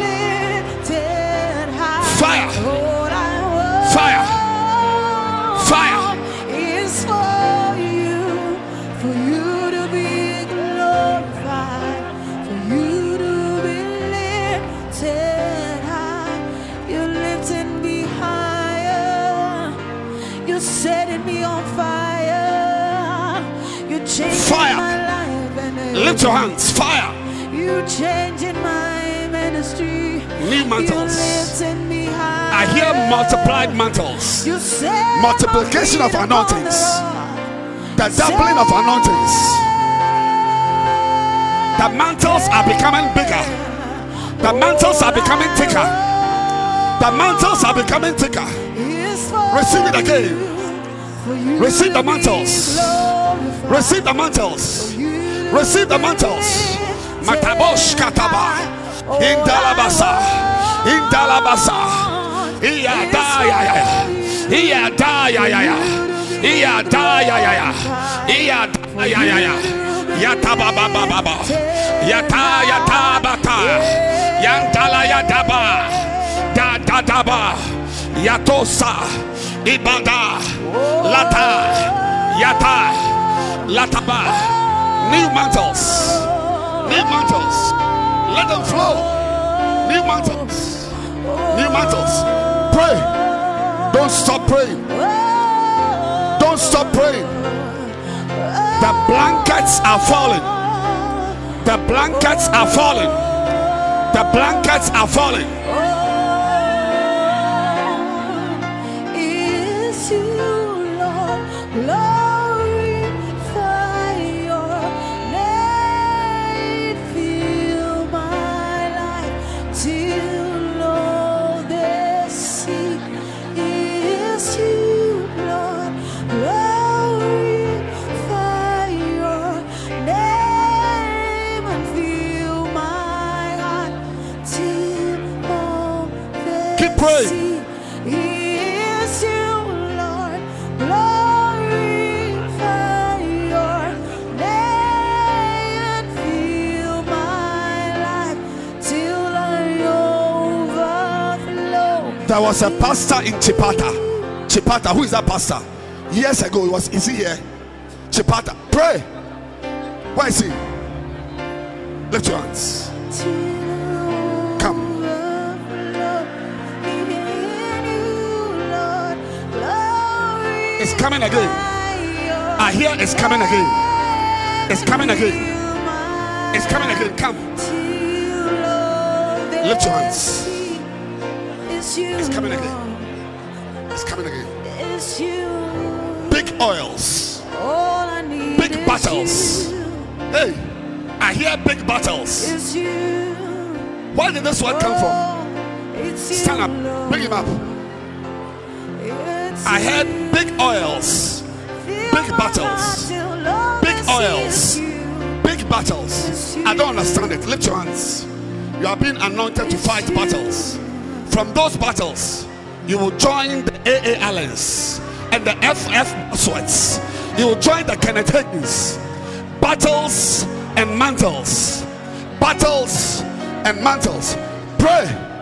Fire. my life and Lift your hands. Fire. You changing my ministry. New mantles. You're lifting me high. I hear multiplied mantles. Multiplication of anointings. the. Doubling of anointings. The mantles are becoming bigger. The mantles are becoming thicker. The mantles are becoming thicker. Receive it again. Receive the mantles. Receive the mantles. Receive the mantles. Matabosh kataba. Indalabasa. Indalabasa. Iya da ya ya ya. Iya da ya ya ya. Iya da ya ya ya. Iya da ya ya ya. Yata ba ba ba ba ba. Yata yata bata. Yantala yadaba. Da da da ba. Yatosa. Ibada. Lata. Yata. Lataba. New mantles. New mantles. Let them flow. New mantles. New mantles. Pray. Don't stop praying. Don't stop praying. The blankets are falling. The blankets are falling. The blankets are falling. is you, overflow. There was a pastor in Chipata. Chipata, who is that pastor? Years ago, he was. Is he here? Chipata, pray. Where is he? Lift your hands. It's coming again. I hear it's coming again. It's coming again. It's coming again. Come. Lift your hands. It's coming again. It's coming again. Big oils. All I need Big battles. Hey, I hear big battles. Where did this word come from? Oh, Stand up. Bring him up. I heard big oils. Big battles. Big oils. Big battles. I don't understand it. Lift your hands. You are being anointed to fight battles. From those battles, you will join the A.A. Allens and the FF Sweats. You will join the Kenneth Hagins. Battles and mantles. Battles and mantles. Pray.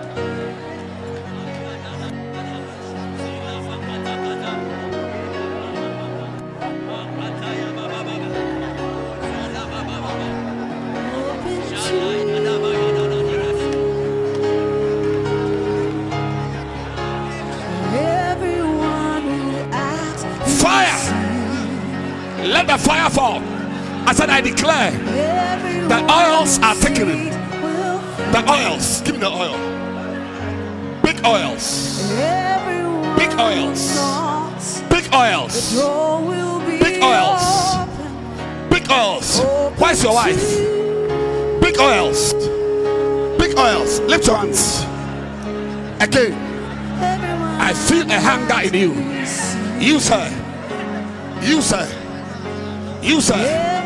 Oil. Big oils. Big oils. Big oils. Big oils. Big oils. Where's your wife? Big oils. Big oils. Lift your hands. Again, I feel a hunger in you. Use her. Use her. Use her.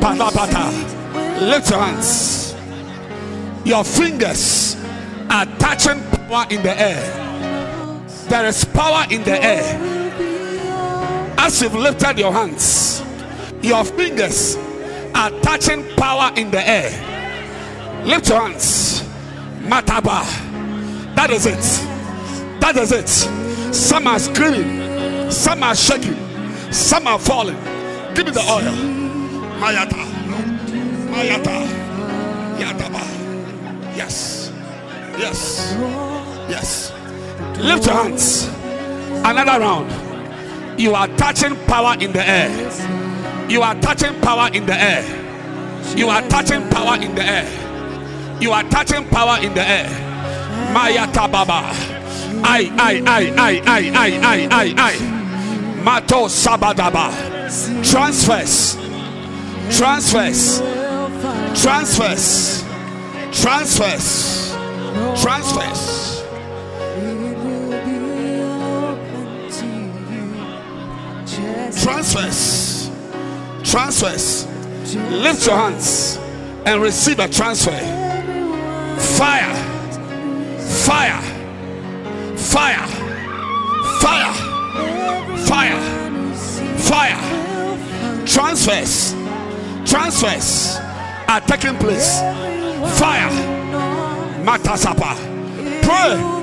will Lift your hands. Your fingers are touching power in the air. There is power in the air. As you've lifted your hands, your fingers are touching power in the air. Lift your hands. Mataba. That is it. That is it. Some are screaming, some are shaking, some are falling. Give me the oil. Mayata. Mayata. Yataba. Yes. Yes. Yes. Lift your hands. Another round. You are touching power in the air. You are touching power in the air. You are touching power in the air. You are touching power in the air. Maya Tababa. I, I, I, I, I, I, I, I, I. Mato Sabadaba. Transfers. Transfers. Transfers. Transfers. Transfers. Transfers. Transfers. Lift your hands and receive a transfer. Fire. Fire. Fire. Fire. Fire. Fire. Transfers. Transfers are taking place. Fire. Matasapa. Pray.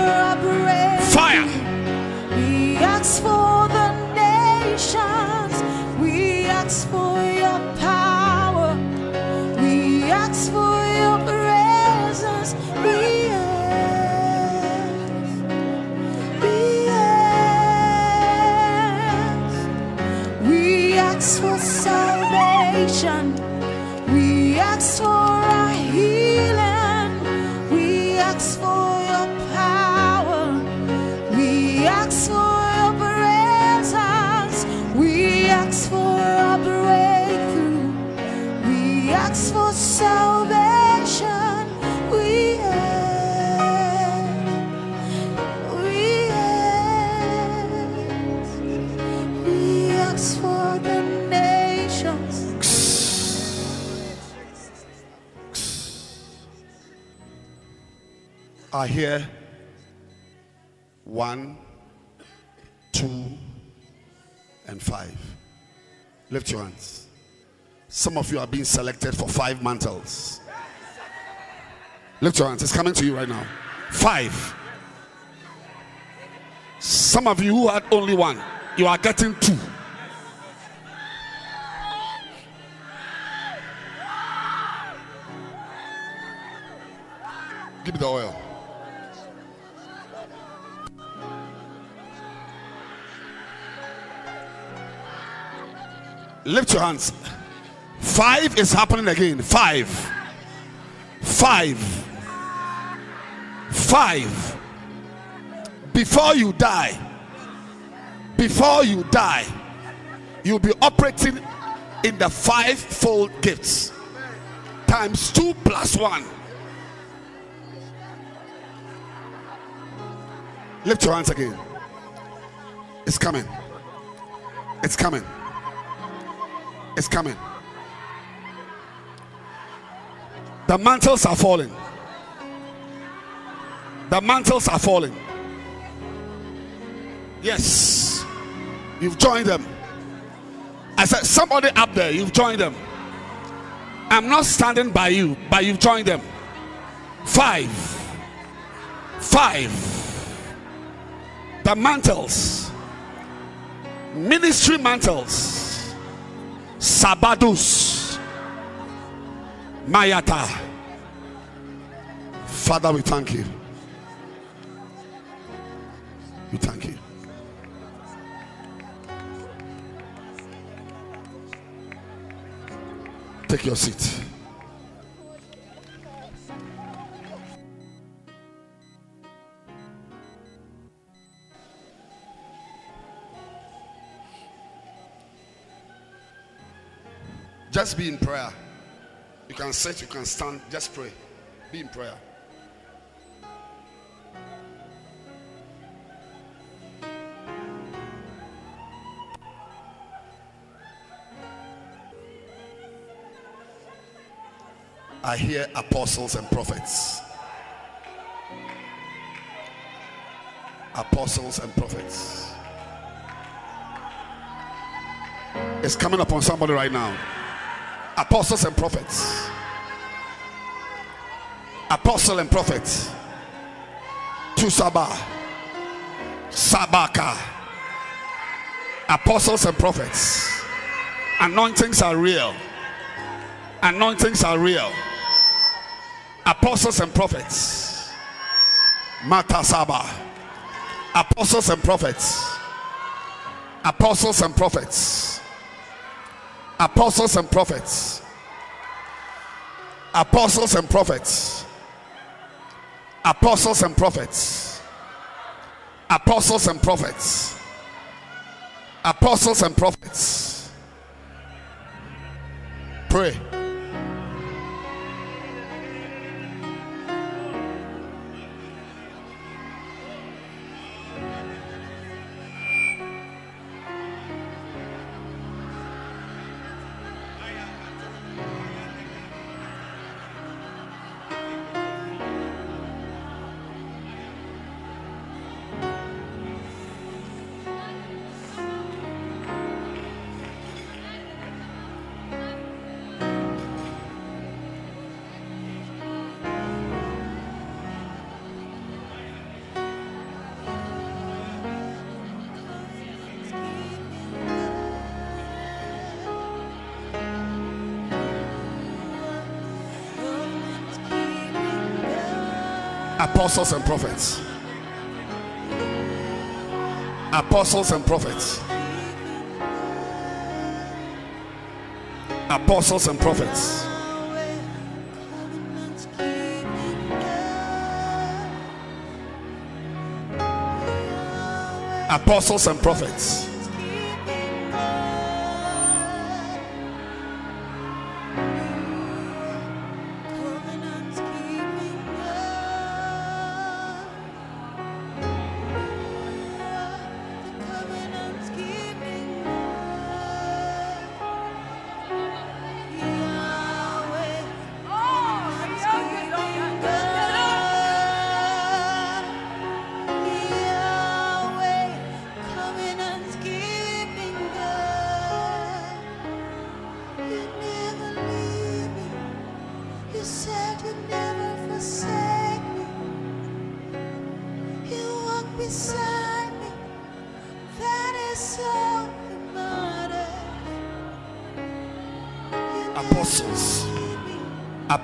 Ask for your presence. We ask for a breakthrough. We ask for salvation. We ask. We ask. We ask for the nations. I hear Lift your hands. Some of you are being selected for five mantles. Lift your hands. It's coming to you right now. Five. Some of you who had only one, you are getting two. Give me the oil. Lift your hands. Five is happening again. Five. Five. Five. Before you die, before you die, you'll be operating in the five-fold gifts times two plus one. Lift your hands again. It's coming. It's coming. It's coming. The mantles are falling. The mantles are falling. Yes. You've joined them. I said, somebody up there, you've joined them. I'm not standing by you, but you've joined them. Five. Five. The mantles. Ministry mantles. Sabadus. Mayata. Father, we thank you. We thank you. Take your seat. Just be in prayer. You can sit, you can stand, just pray. Be in prayer. I hear apostles and prophets. Apostles and prophets. It's coming upon somebody right now. Apostles and prophets. Apostle and prophet. Tusaba. Sabaka. Apostles and prophets. Anointings are real. Anointings are real. Apostles and prophets. Mata Matasaba. Apostles and prophets. Apostles and prophets. Apostles and prophets. Apostles and prophets. Apostles and prophets. Apostles and prophets. Apostles and prophets. Pray. Apostles and prophets. Apostles and prophets. Apostles and prophets. Apostles and prophets.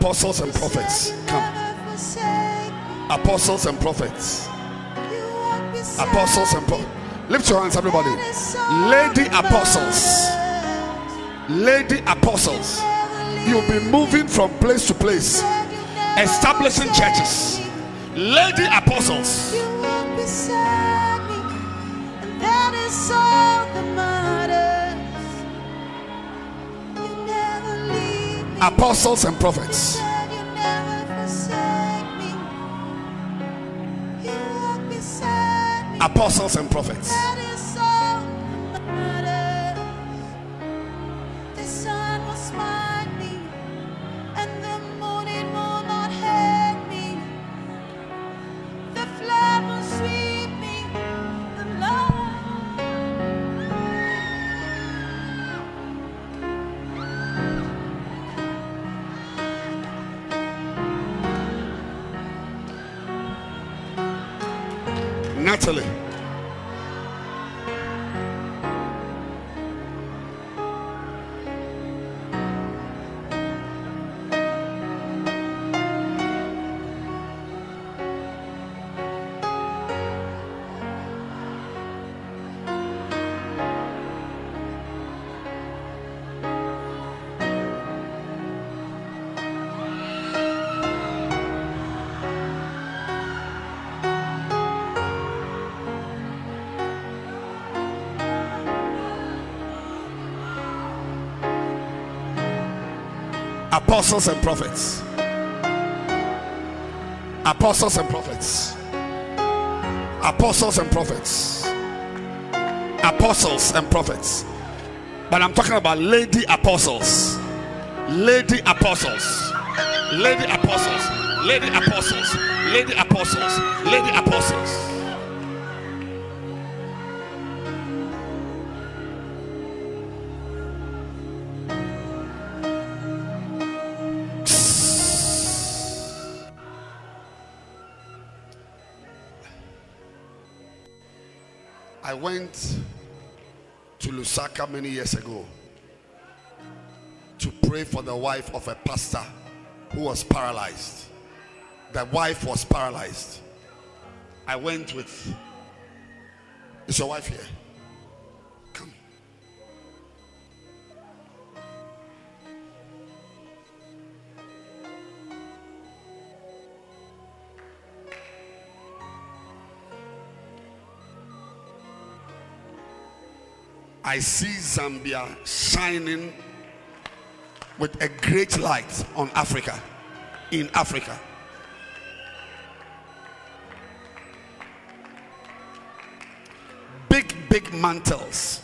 Apostles and prophets. Come. never forsake me. Apostles and prophets. You walk beside Apostles and prophets. Lift your hands, everybody. That is all Lady apostles. Lady apostles. You'll be moving from place to place, Said you'd never establishing churches. Lady apostles. Apostles and prophets. Said you never forsake me. You walk beside me. Apostles and prophets. Apostles and prophets. Apostles and prophets. Apostles and prophets. Apostles and prophets. But I'm talking about lady apostles. Lady apostles. Lady apostles. Lady apostles. Lady apostles. Lady apostles. I went to Lusaka many years ago to pray for the wife of a pastor who was paralyzed. The wife was paralyzed. I went with. Is your wife here? I see Zambia shining with a great light on Africa, in Africa. Big, big mantles,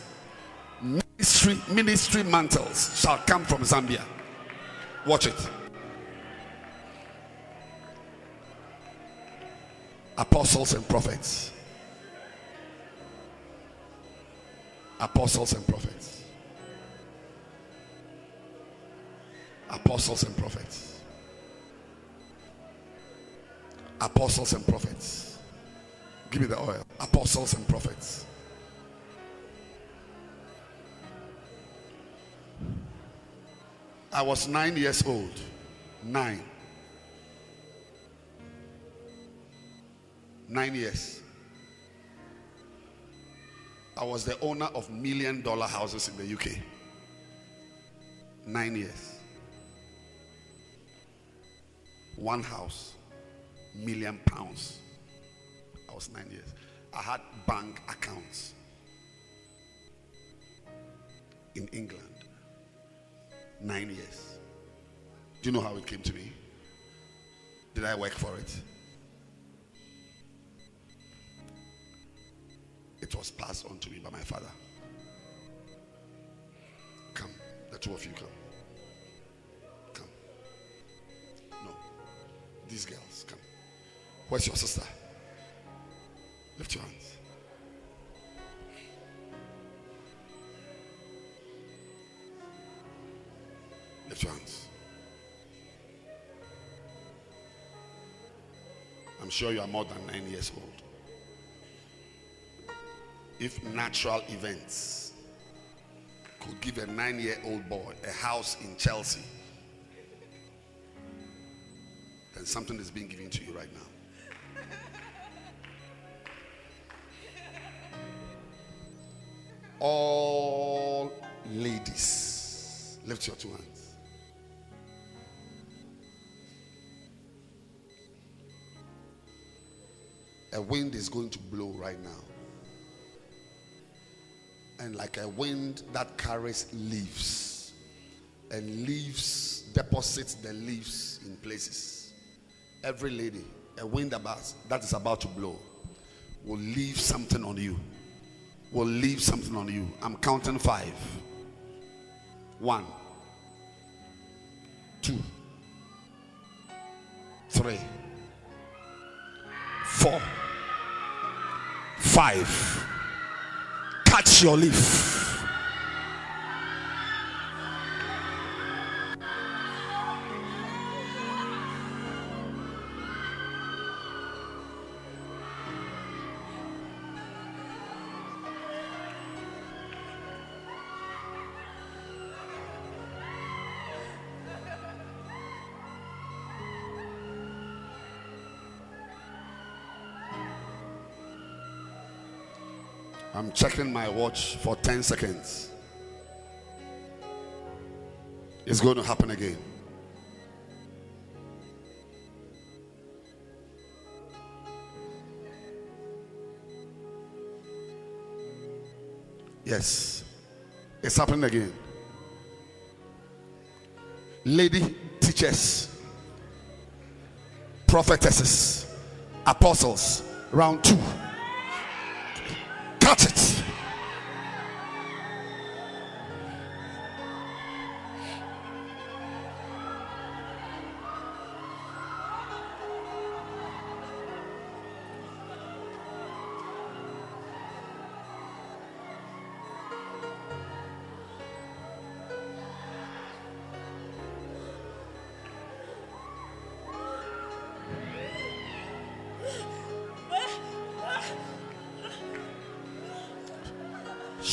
ministry, ministry mantles shall come from Zambia. Watch it. Apostles and prophets. Apostles and prophets. Apostles and prophets. Apostles and prophets. Give me the oil. Apostles and prophets. I was nine years old. Nine. Nine years. I was the owner of million dollar houses in the UK. Nine years. One house, million pounds. I was nine years. I had bank accounts in England. Nine years. Do you know how it came to me? Did I work for it? It was passed on to me by my father. Come, the two of you come. Come. No, these girls, come. Where's your sister? Lift your hands. Lift your hands. I'm sure you are more than nine years old if natural events could give a nine year old boy a house in Chelsea, then something is being given to you right now. All ladies, lift your two hands. A wind is going to blow right now and like a wind that carries leaves. And leaves deposits the leaves in places. Every lady a wind about that is about to blow will leave something on you. Will leave something on you. I'm counting five. One. Two. Three. Four. Five catch your leaf. Checking my watch for 10 seconds. It's going to happen again. Yes, it's happening again. lady teachers, prophetesses, apostles. Round two.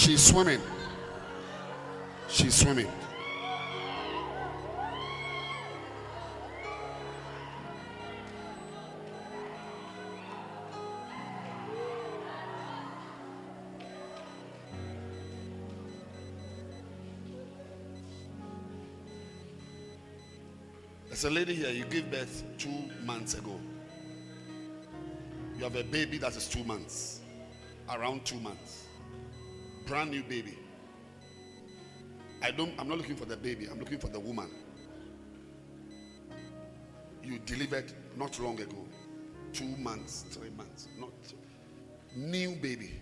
She's swimming. She's swimming. There's a lady here, you gave birth two months ago. You have a baby that is two months, around two months brand new baby. I don't I'm not looking for the baby, I'm looking for the woman. You delivered not long ago. Two months, three months, not new baby.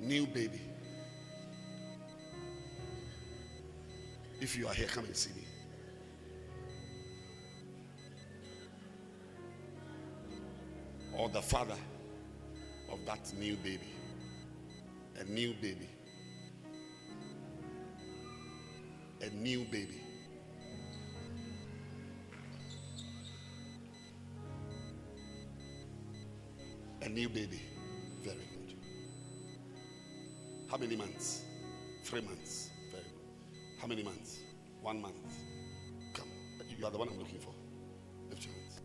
New baby. If you are here, come and see me. The father of that new baby. A new baby. A new baby. A new baby. Very good. How many months? Three months. Very good. How many months? One month. Come. You are the one I'm looking for. Lift your hands.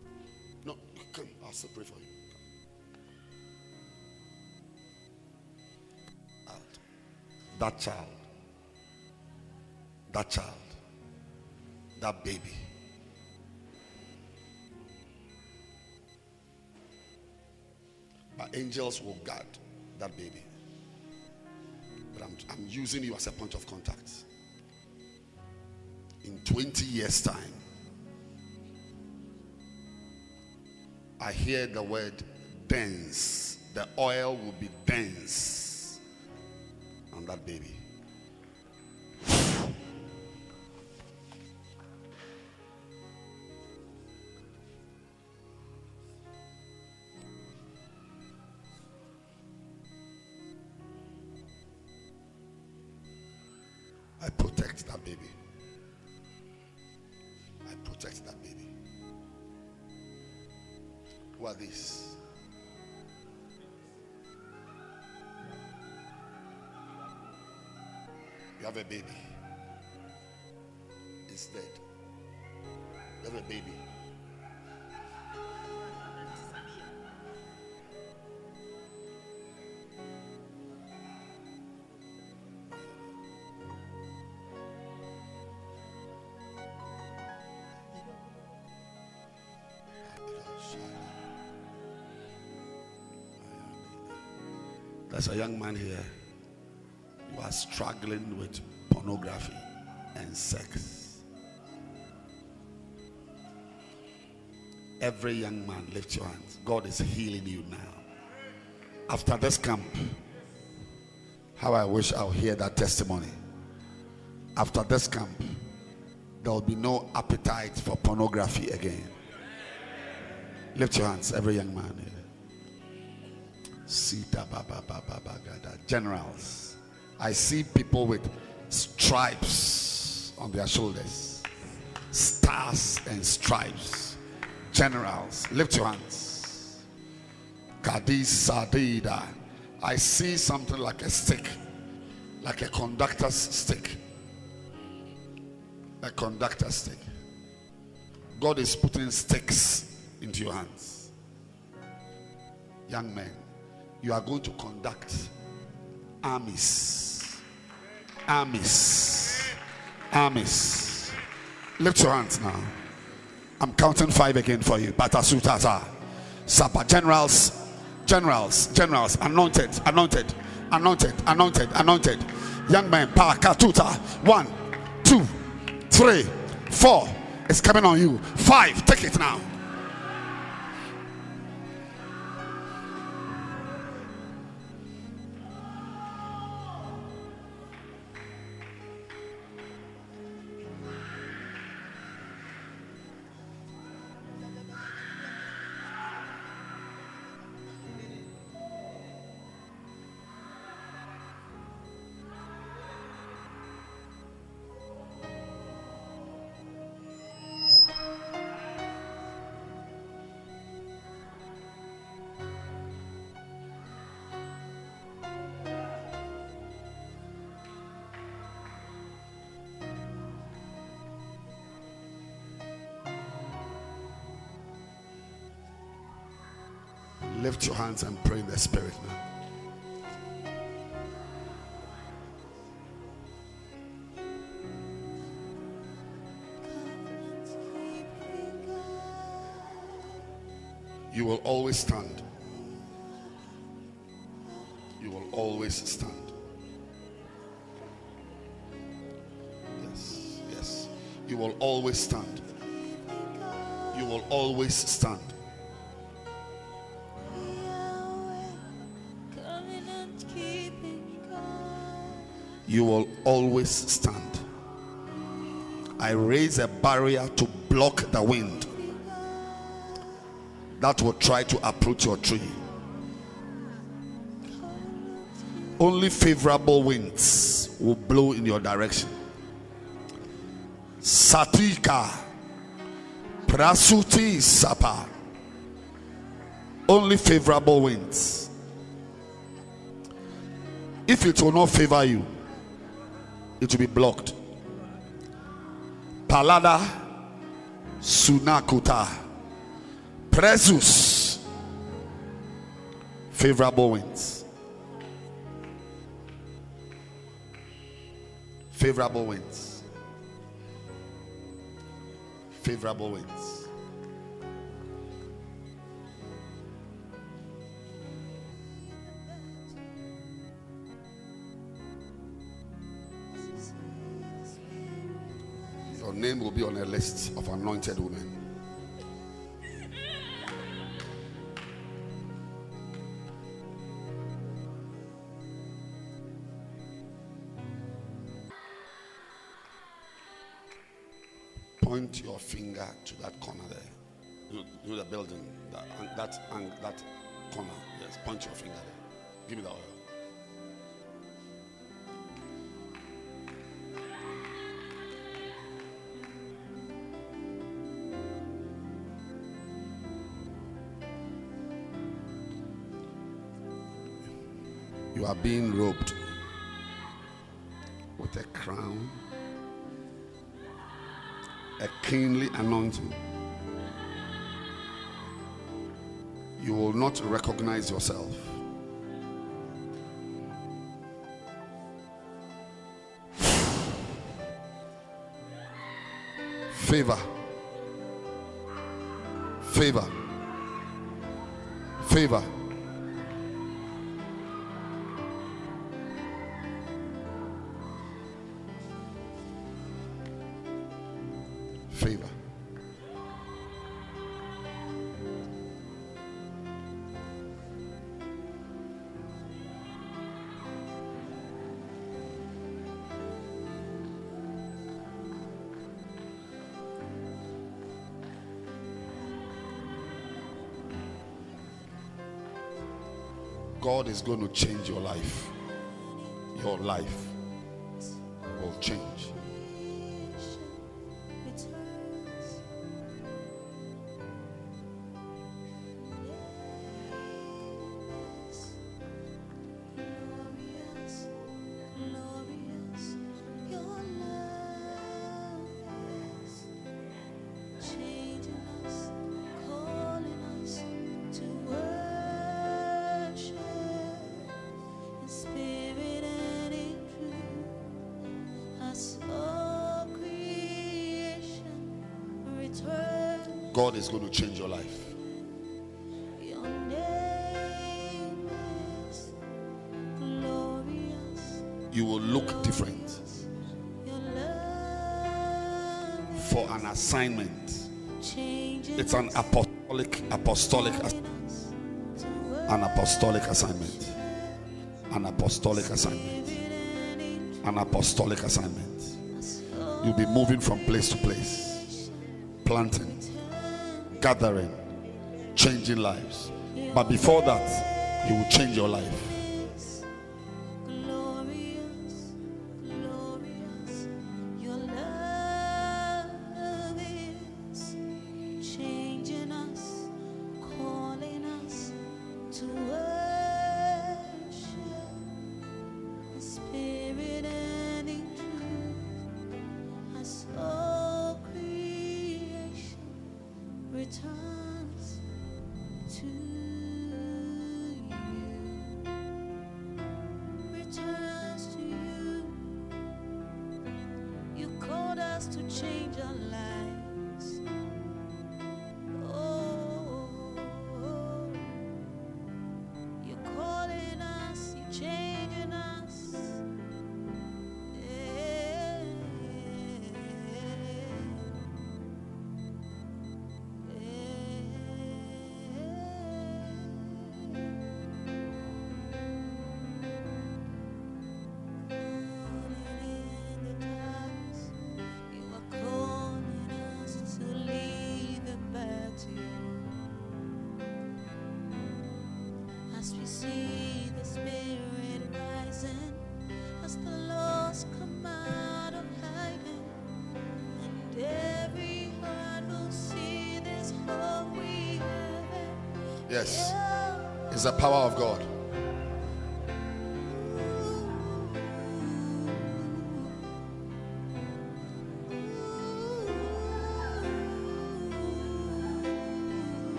No, come. I'll still pray for you. That child. That child. That baby. But angels will guard that baby. But I'm, I'm using you as a point of contact. In 20 years' time, I hear the word dense. The oil will be dense that baby. Have a baby. It's dead. You have a baby. There's a young man here. Struggling with pornography and sex. Every young man, lift your hands. God is healing you now. After this camp, how I wish I'll hear that testimony. After this camp, there will be no appetite for pornography again. Lift your hands, every young man. Sita Baba Baba. Generals. I see people with stripes on their shoulders, stars and stripes. Generals. Lift your hands. Sadida. I see something like a stick, like a conductor's stick. A conductor's stick. God is putting sticks into your hands. Young men you are going to conduct armies. Armies. Armies. Lift your hands now. I'm counting five again for you. Batasutata. Sapa generals. generals, generals, anointed, anointed, anointed, anointed, anointed. Young men, Pakatuta. One, two, three, four. It's coming on you. Five. Take it now. Lift your hands and pray in the spirit now. You will always stand. You will always stand. Yes, yes. You will always stand. You will always stand. You will always stand. I raise a barrier to block the wind that will try to approach your tree. Only favorable winds will blow in your direction. Satika Prasuti Sapa. Only favorable winds. If it will not favor you, it will be blocked. Palada Sunakuta Presus Favorable winds. Favorable winds. Favorable winds. Name will be on a list of anointed women. Point your finger to that corner there. You know, the building, that that that corner. Yes, point your finger there. Give me the oil. Being robed with a crown, a kingly anointing. You will not recognize yourself. Favor. Favor. Favor. Is going to change your life. Your life will change. It's an apostolic, apostolic, an apostolic assignment. An apostolic assignment. An apostolic assignment. You'll be moving from place to place, planting, gathering, changing lives. But before that, He will change your life.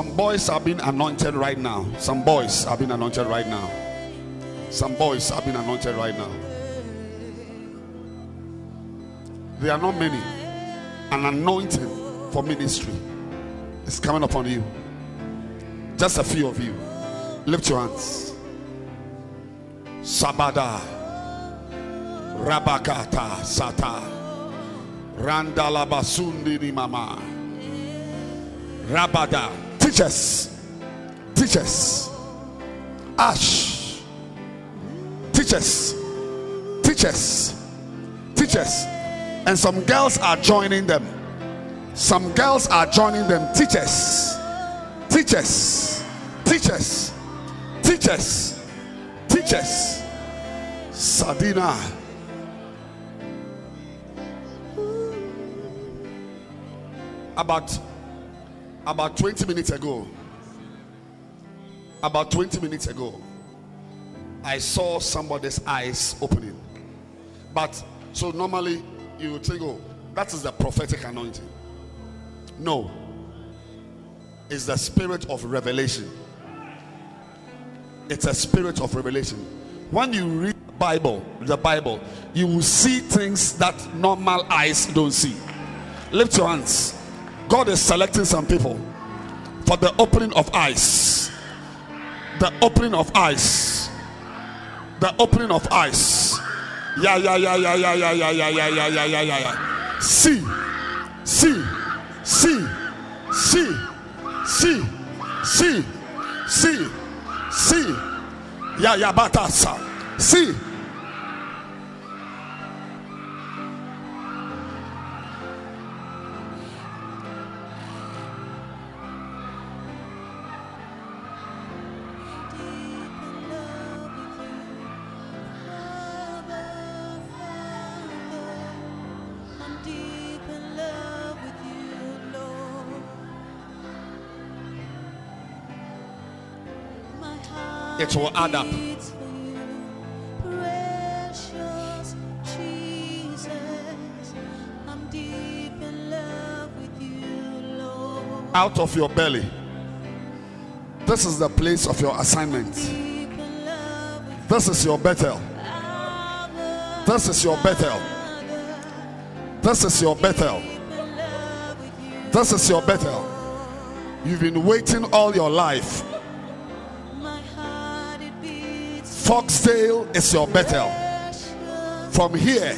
Some boys are being anointed right now. Some boys are being anointed right now. Some boys are being anointed right now. There are not many. An anointing for ministry is coming upon you. Just a few of you. Lift your hands. Sabada. Rabakata Sata. Randalabasundi ni mama. Rabada. Teachers. Teachers. Ash. Teachers. Teachers. Teachers. And some girls are joining them. Some girls are joining them. Teachers. Teachers. Teachers. Teachers. Teachers. Sadina. About about 20 minutes ago. About 20 minutes ago. I saw somebody's eyes opening. But so normally you would think, oh, that is the prophetic anointing. No, it's the spirit of revelation. It's a spirit of revelation. When you read the Bible, the Bible, you will see things that normal eyes don't see. Lift your hands. God is selecting some people for the opening of eyes. The opening of eyes. The opening of eyes. Yeah, yeah, yeah, yeah, yeah, yeah, yeah, yeah, yeah, yeah, yeah, yeah, yeah, yeah. See, see, see, see, see, see, see, see. Yeah, yeah, batasa. See. Love with you, Lord. Out of your belly. This is the place of your assignment. Deep in love with This is your Bethel. Abba, This is your Bethel. This is your Bethel. in love with you. This is your Bethel. You've been waiting all your life Foxdale is your Bethel. From here,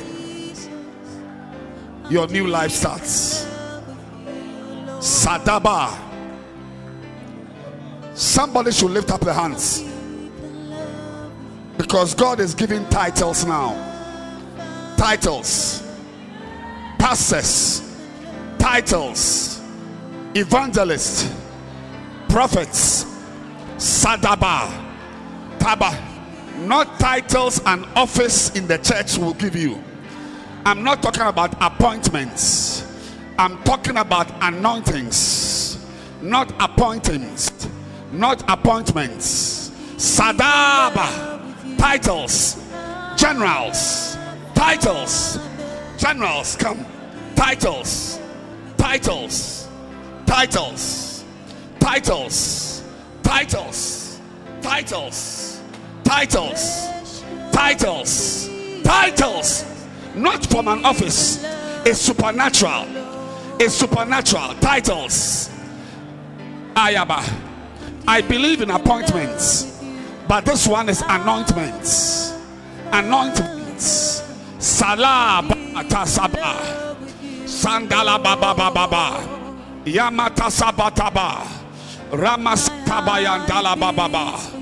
your new life starts. Sadaba. Somebody should lift up their hands because God is giving titles now. Titles, pastors, titles, evangelists, prophets, Sadaba, Taba. Not titles and office in the church will give you. I'm not talking about appointments. I'm talking about anointings, not appointments, not appointments. Sadaba, titles, generals, titles, generals, come, titles, titles, titles, titles, titles, titles, titles, titles, titles, titles, not from an office, it's supernatural, it's supernatural, titles. Ayaba, I believe in appointments, but this one is anointments, anointments. Salah tasaba, sandala baba baba baba, yamata sabataba, ramas tabayandala baba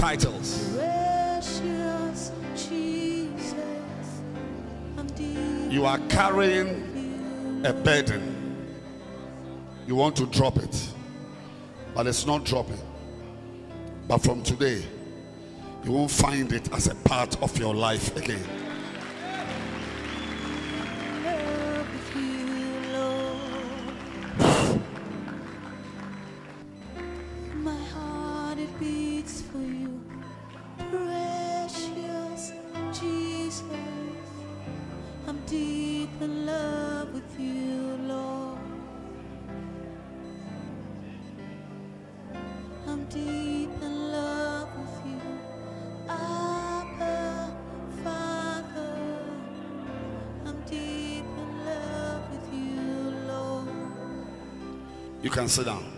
Titles. precious Jesus. I'm. You are carrying a burden. You want to drop it, but it's not dropping. But from today, you won't find it as a part of your life again. 向师长。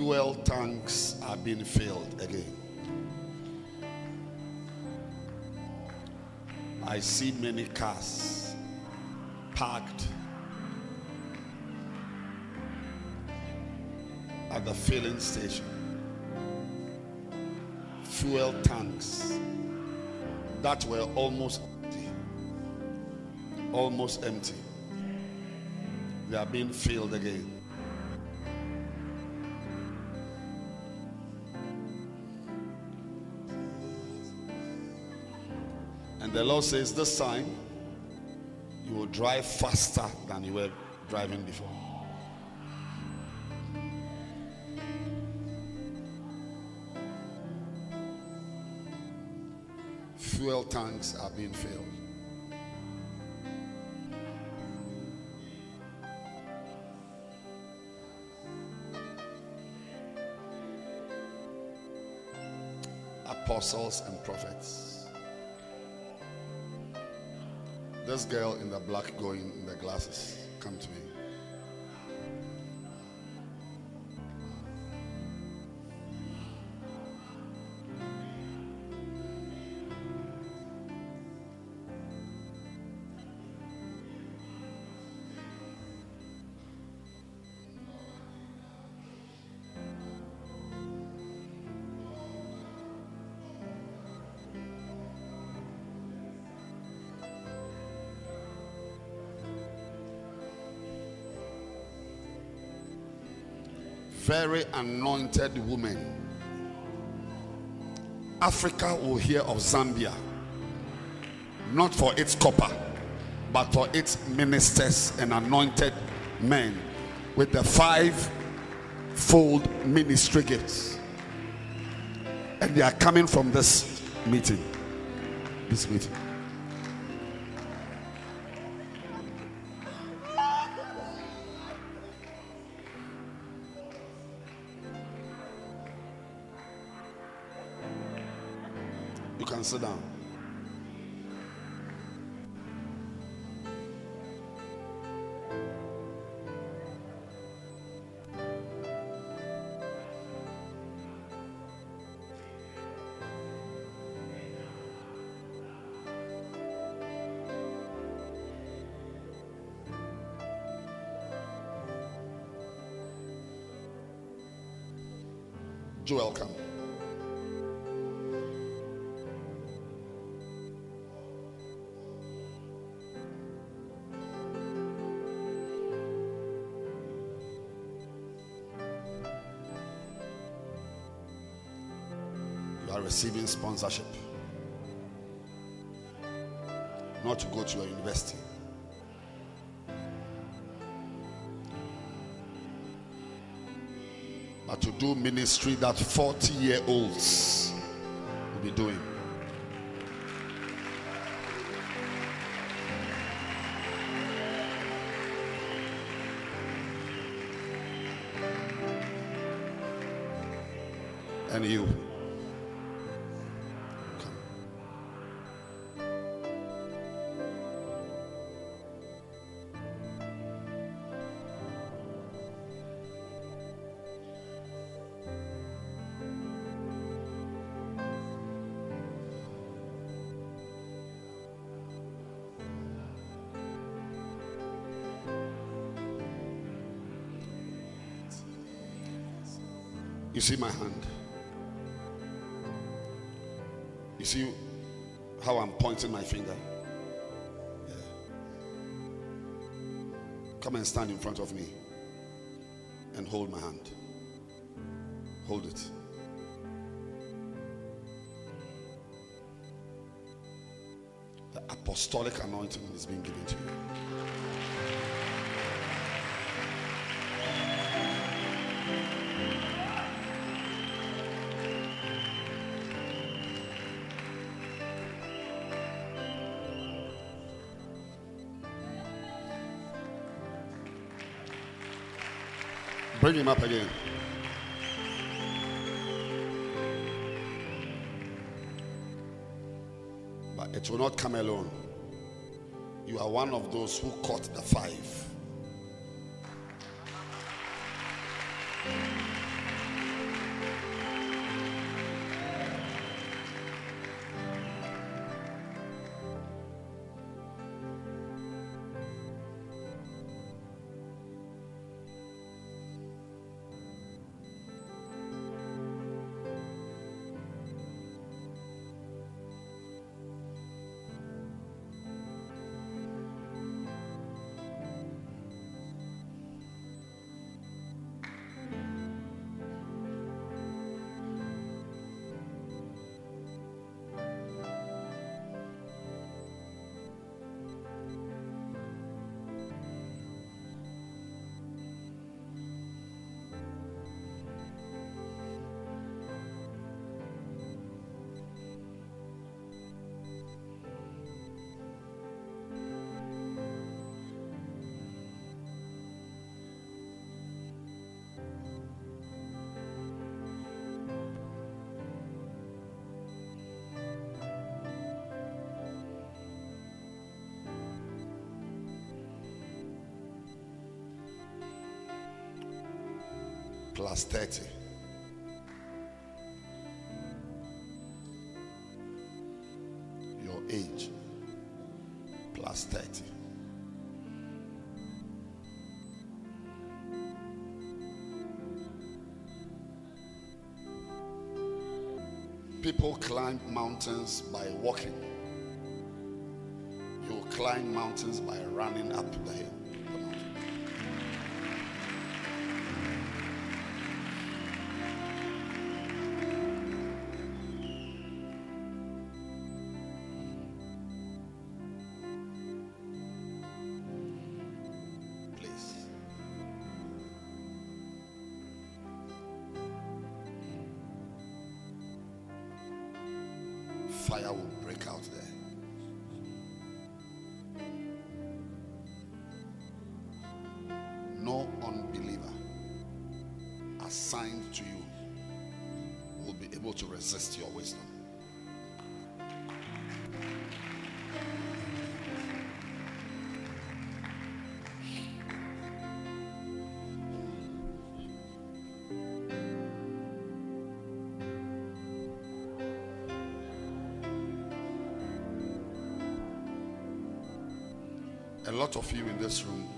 Fuel tanks are being filled again. I see many cars parked at the filling station. Fuel tanks that were almost empty. Almost empty. They are being filled again. The Lord says, This time you will drive faster than you were driving before. Fuel tanks are being filled. Apostles and prophets. This girl in the black going in the glasses, come to me. Very anointed woman. Africa will hear of Zambia not for its copper, but for its ministers and anointed men with the five fold ministry gifts. And they are coming from this meeting. This meeting. Sit. Receiving sponsorship. Not to go to your university. But to do ministry that 40 year olds will be doing. And you. See my hand? You see how I'm pointing my finger? Yeah. Come and stand in front of me and hold my hand. Hold it. The apostolic anointing is being given to you. Bring him up again. But it will not come alone. You are one of those who caught the five. Plus 30. Your age plus 30. People climb mountains by walking. You climb mountains by running up the hill. Fire will break out there. No unbeliever assigned to you will be able to resist your wisdom. Of you in this room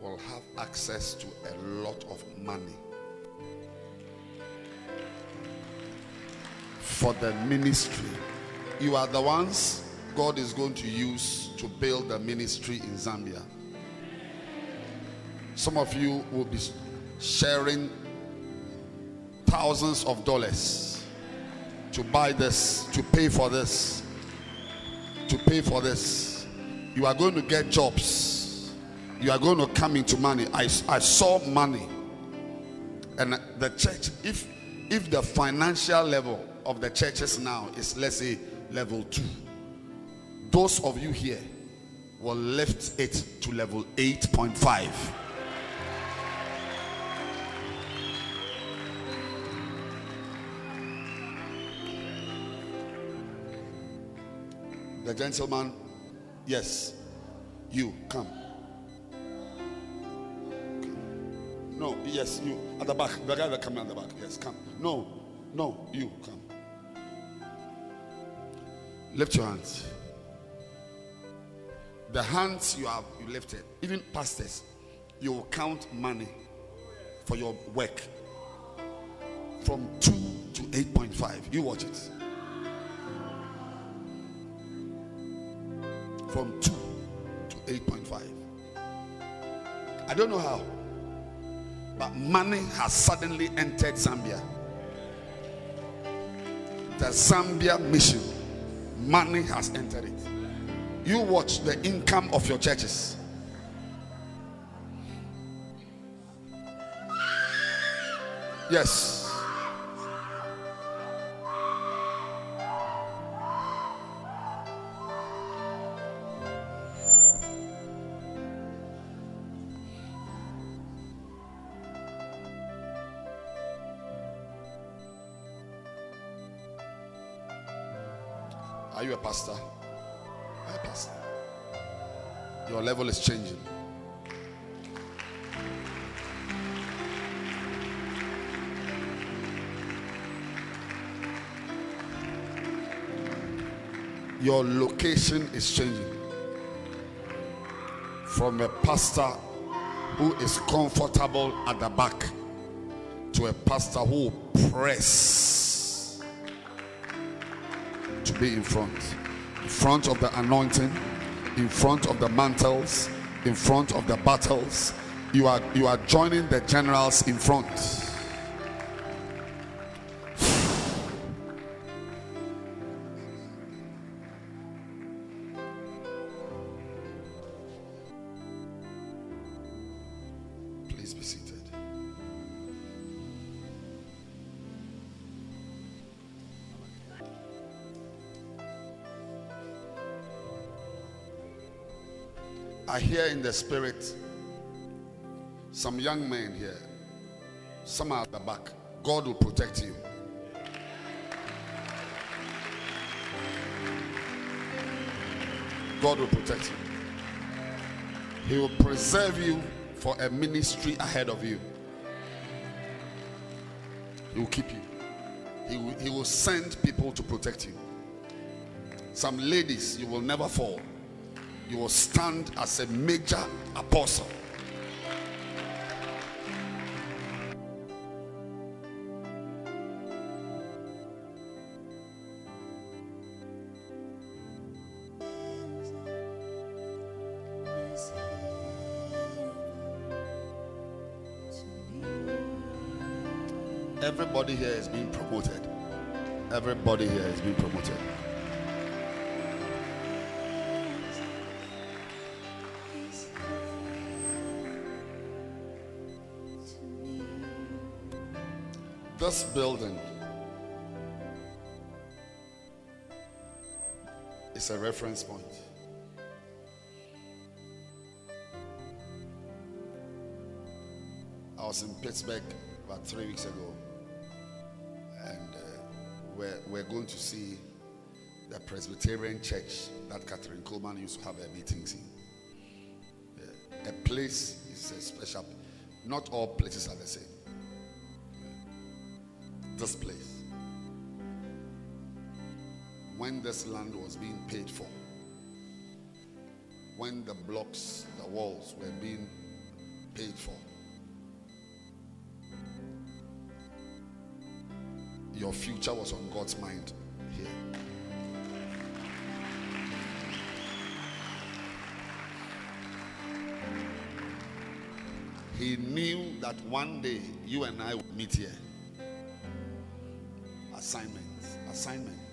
will have access to a lot of money for the ministry. You are the ones God is going to use to build the ministry in Zambia. Some of you will be sharing thousands of dollars to buy this, to pay for this, to pay for this. You are going to get jobs. You are going to come into money. I, I saw money. And the church, if if the financial level of the churches now is let's say level two, those of you here will lift it to level 8.5. The gentleman, yes, you come. No, yes, you at the back. The guy that come at the back. Yes, come. No, no, you come. Lift your hands. The hands you have you lifted, even pastors, you will count money for your work from two to eight point five. You watch it. From two to eight point five. I don't know how. But money has suddenly entered Zambia. The Zambia mission, money has entered it. You watch the income of your churches. Yes. Is changing. From a pastor who is comfortable at the back to a pastor who press to be in front. In front of the anointing in front of the mantles in front of the battles. You are you are joining the generals in front I hear in the spirit some young men here, some are at the back. God will protect you. God will protect you. He will preserve you for a ministry ahead of you. He will keep you. He will, he will send people to protect you. Some ladies, you will never fall. You will stand as a major apostle. Everybody here is being promoted. Everybody here is being promoted. This building is a reference point. I was in Pittsburgh about three weeks ago, and uh, we're, we're going to see the Presbyterian church that Kathryn Kuhlman used to have her meetings in. Yeah. A place is a special. Not all places are the same. This place, when this land was being paid for, when the blocks, the walls were being paid for, your future was on God's mind here. He knew that one day you and I would meet here. Assignments,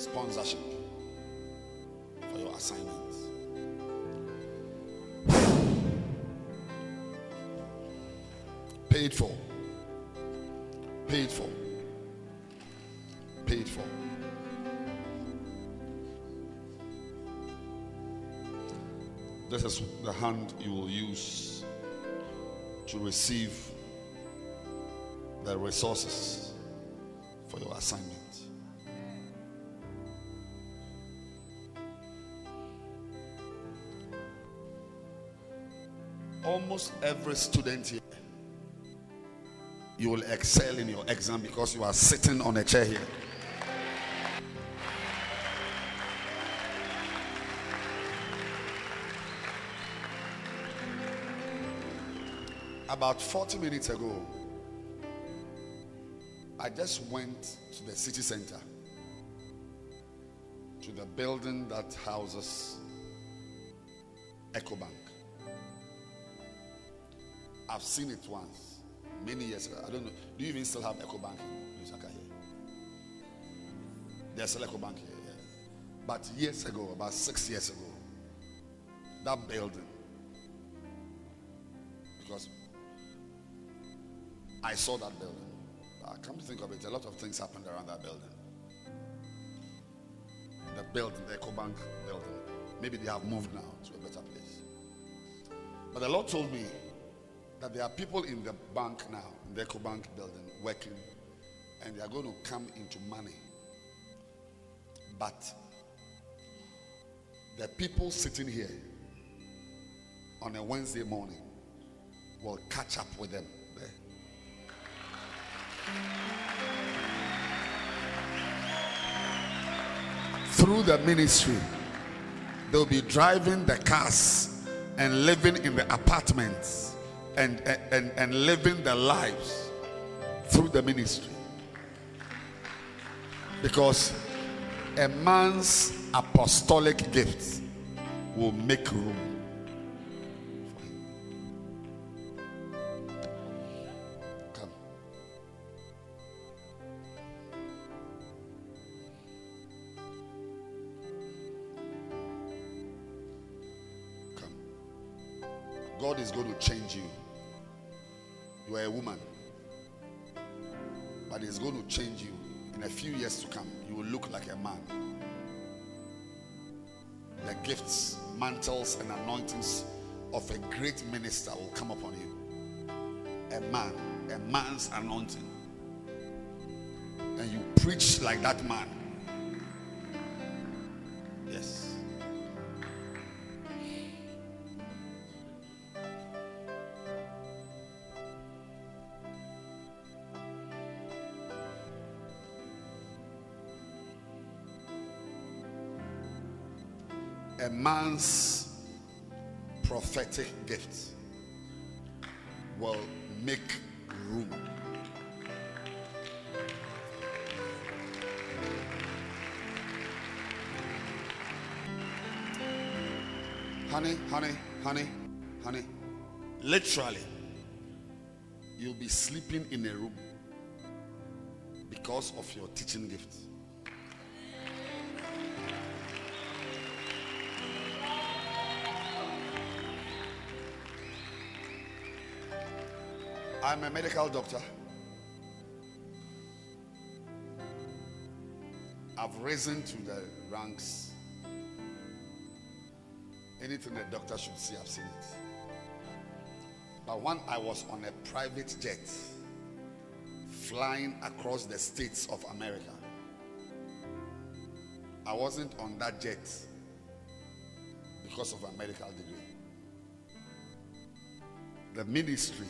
Sponsorship for your assignments. Paid for. Paid for. Paid for. This is the hand you will use to receive the resources for your assignment. Almost every student here, you will excel in your exam because you are sitting on a chair here. About 40 minutes ago, I just went to the city center, to the building that houses EcoBank. I've seen it once, many years ago. I don't know. Do you even still have EcoBank in Lusaka here? There's still EcoBank here, yeah. But years ago, about six years ago, that building, because I saw that building. I come to think of it, a lot of things happened around that building. The building, the EcoBank building. Maybe they have moved now to a better place. But the Lord told me that there are people in the bank now, in the EcoBank building, working, and they are going to come into money. But the people sitting here on a Wednesday morning will catch up with them. Through the ministry, they'll be driving the cars and living in the apartments and, and, and living their lives through the ministry. Because a man's apostolic gifts will make room mantles, and anointings of a great minister will come upon you. A man, a man's anointing. And you preach like that man. Man's prophetic gift will make room. Honey, honey, honey, honey. Literally, you'll be sleeping in a room because of your teaching gift. I'm a medical doctor. I've risen to the ranks. Anything a doctor should see, I've seen it. But when I was on a private jet flying across the states of America, I wasn't on that jet because of a medical degree. The ministry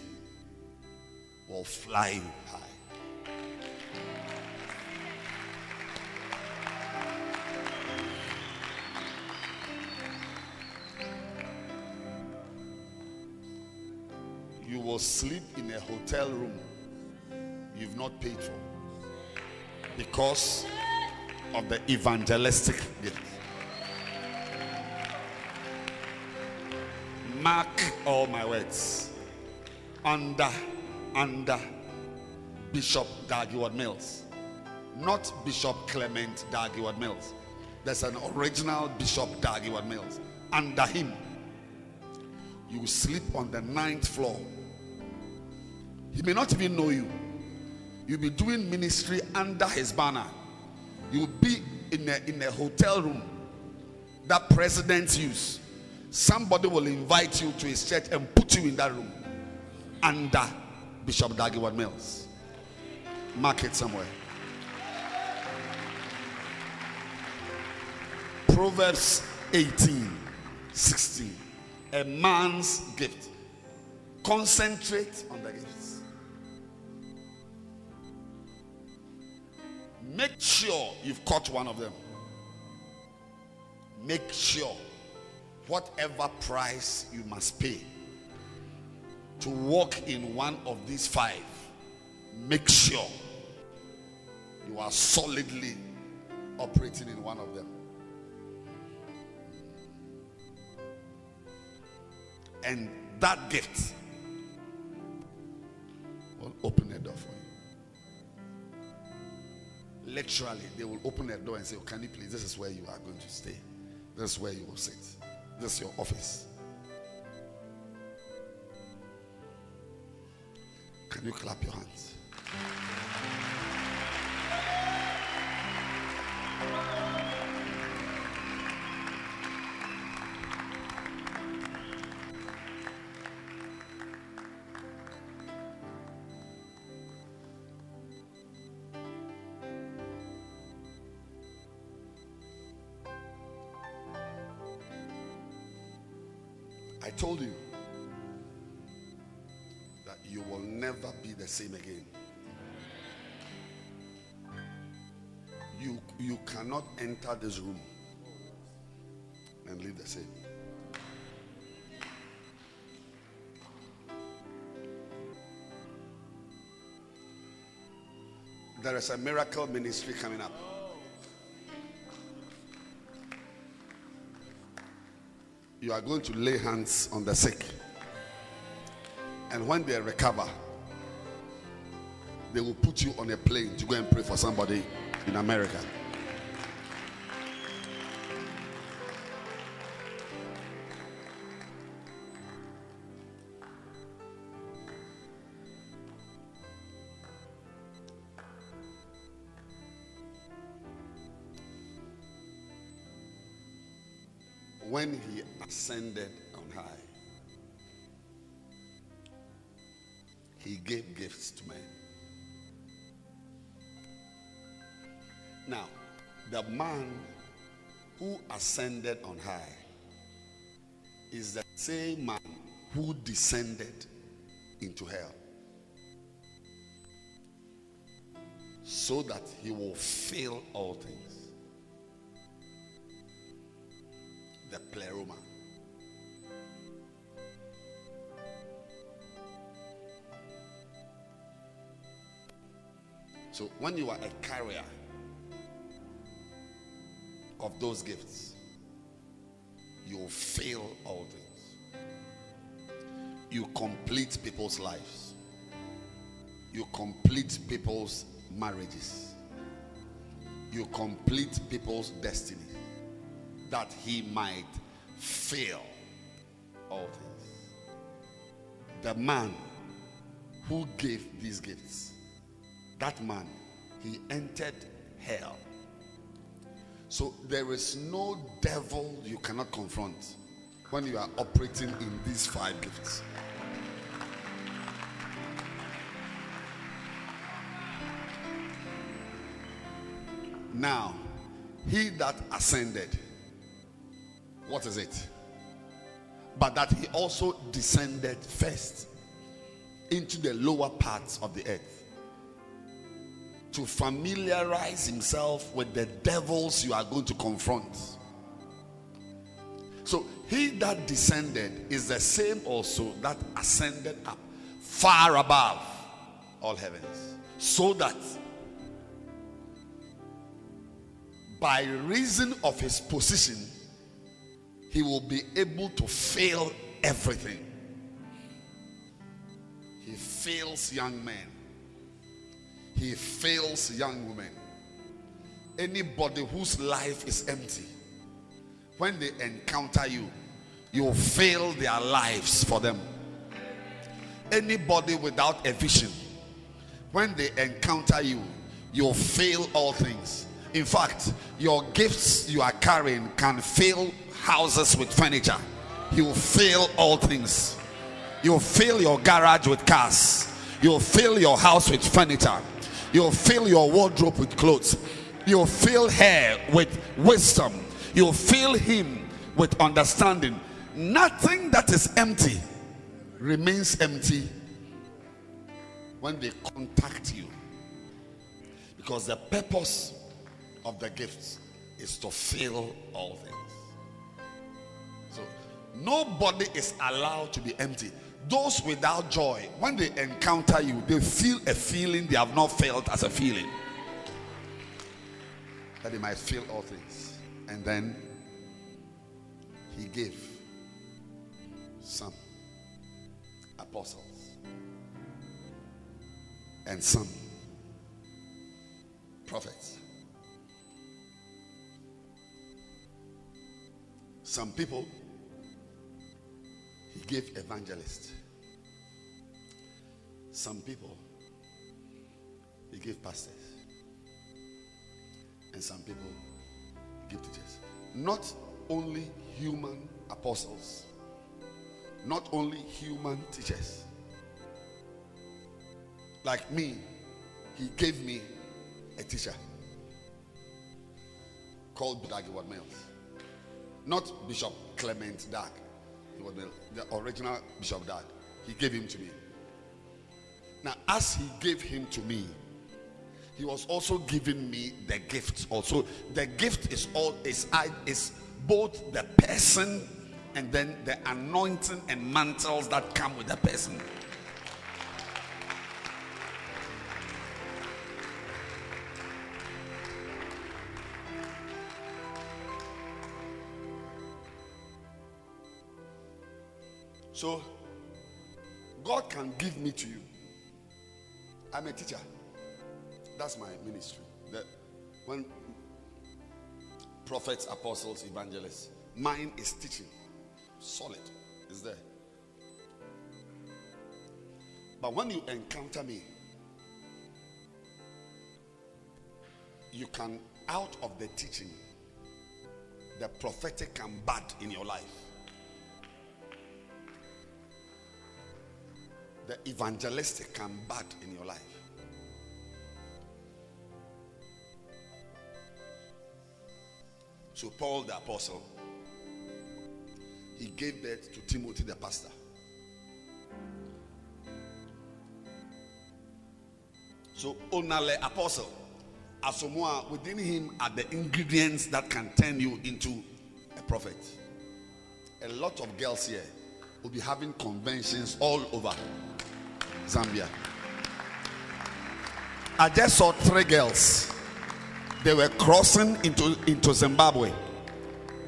will fly you high. You will sleep in a hotel room you've not paid for because of the evangelistic gift. Mark all my words under under Bishop Dag Heward-Mills, not Bishop Clement Dag Heward-Mills. There's an original Bishop Dag Heward-Mills. Under him, you will sleep on the ninth floor. He may not even know you. You'll be doing ministry under his banner. You'll be in a, in a hotel room that presidents use. Somebody will invite you to his church and put you in that room under Bishop Dag Heward-Mills. Mark it somewhere. Proverbs 18 16. A man's gift. Concentrate on the gifts. Make sure you've caught one of them. Make sure whatever price you must pay to walk in one of these five, make sure you are solidly operating in one of them. And that gift will open a door for you. Literally, they will open a door and say, oh, Can you please? This is where you are going to stay. This is where you will sit. This is your office. Can you clap your hands? I told you never be the same again. You, you cannot enter this room and leave the same. There is a miracle ministry coming up. You are going to lay hands on the sick. And when they recover, they will put you on a plane to go and pray for somebody in America. When he ascended on high, he gave gifts to men. Now, the man who ascended on high is the same man who descended into hell so that he will fill all things. The pleroma. So when you are a carrier of those gifts, you fill all things. You complete people's lives. You complete people's marriages. You complete people's destiny. That he might fill all things. The man who gave these gifts, that man, he entered hell. So there is no devil you cannot confront when you are operating in these five gifts. Now, he that ascended, what is it? But that he also descended first into the lower parts of the earth to familiarize himself with the devils you are going to confront. So he that descended is the same also that ascended up far above all heavens, so that by reason of his position, he will be able to fail everything. He fails young men he fails young women. Anybody whose life is empty, when they encounter you, you fail their lives for them. Anybody without a vision, when they encounter you, you fail all things. In fact, your gifts you are carrying can fill houses with furniture. You fail all things. You'll fill your garage with cars. You'll fill your house with furniture. You'll fill your wardrobe with clothes. You'll fill her with wisdom. You'll fill him with understanding. Nothing that is empty remains empty when they contact you. Because the purpose of the gifts is to fill all things. So nobody is allowed to be empty those without joy, when they encounter you, they feel a feeling they have not felt as a feeling. That they might feel all things. And then he gave some apostles and some prophets. Some people he gave evangelists. Some people he gave pastors. And some people he gave teachers. Not only human apostles, not only human teachers. Like me, he gave me a teacher called Dag Mills. Not Bishop Clement Dag. He was the, the original Bishop Dag. He gave him to me. Now, as he gave him to me, he was also giving me the gift. Also, the gift is all is I is both the person and then the anointing and mantles that come with the person. So, God can give me to you. I'm a teacher. That's my ministry. That when prophets, apostles, evangelists, mine is teaching. Solid. Is there. But when you encounter me, you can, out of the teaching, the prophetic can bud in your life. The evangelistic can bud in your life. So, Paul the apostle, he gave birth to Timothy the pastor. So, Onale apostle, Asomoa, within him are the ingredients that can turn you into a prophet. A lot of girls here will be having conventions all over Zambia. I just saw three girls. They were crossing into, into Zimbabwe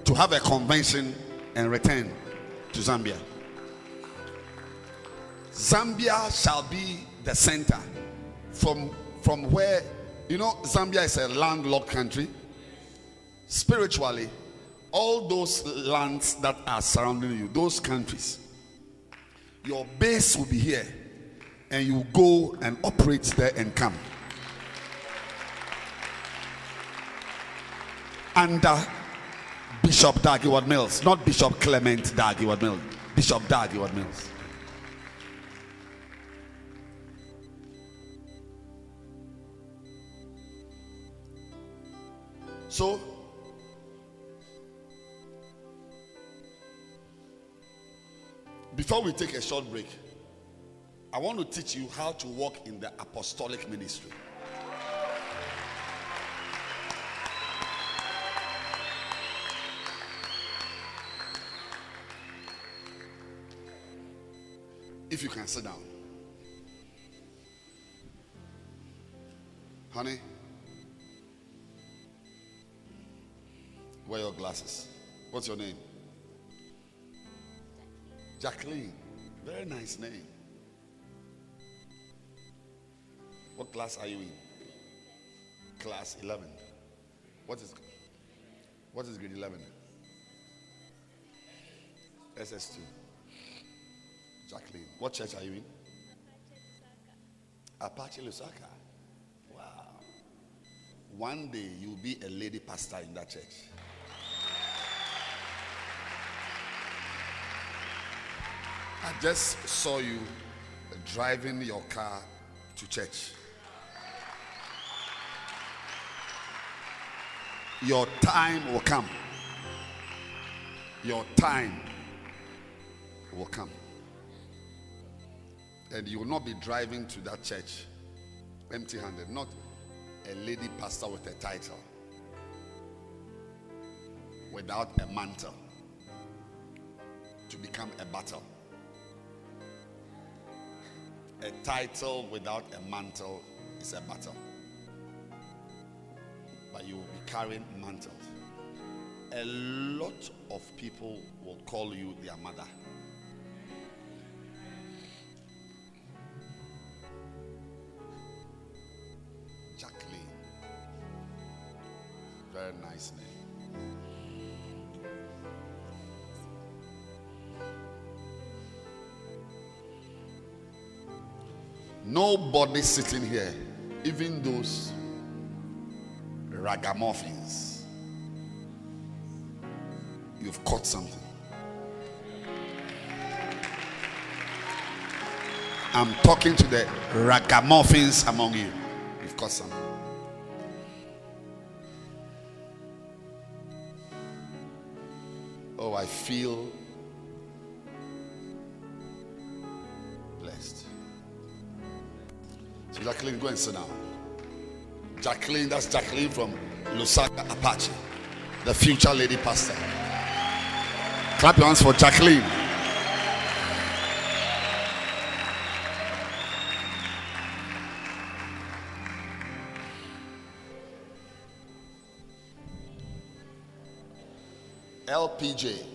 to have a convention and return to Zambia. Zambia shall be the center from, from where, you know, Zambia is a landlocked country. Spiritually, all those lands that are surrounding you, those countries, your base will be here and you go and operate there and come. Under Bishop Dag Heward-Mills, not Bishop Clement Dag Heward-Mills, Bishop Dag Heward-Mills. So, before we take a short break, I want to teach you how to walk in the apostolic ministry. If you can sit down. Honey, wear your glasses. What's your name? Jacqueline. Very nice name. What class are you in? Class 11. What is what is grade 11? SS2. Jacqueline. What church are you in? Apache Lusaka. Wow. One day you'll be a lady pastor in that church. I just saw you driving your car to church. Your time will come. Your time will come. And you will not be driving to that church empty handed. Not a lady pastor with a title, without a mantle to become a battle. A title without a mantle is a battle. But you will be carrying mantles. A lot of people will call you their mother. Jacqueline. Very nice name. Nobody sitting here, even those ragamuffins, you've caught something. I'm talking to the ragamuffins among you. You've caught something. Oh, I feel blessed. So, Jacqueline, go and sit down. Jacqueline, that's Jacqueline from Lusaka Apache, the future lady pastor. Clap your hands for Jacqueline. LPJ.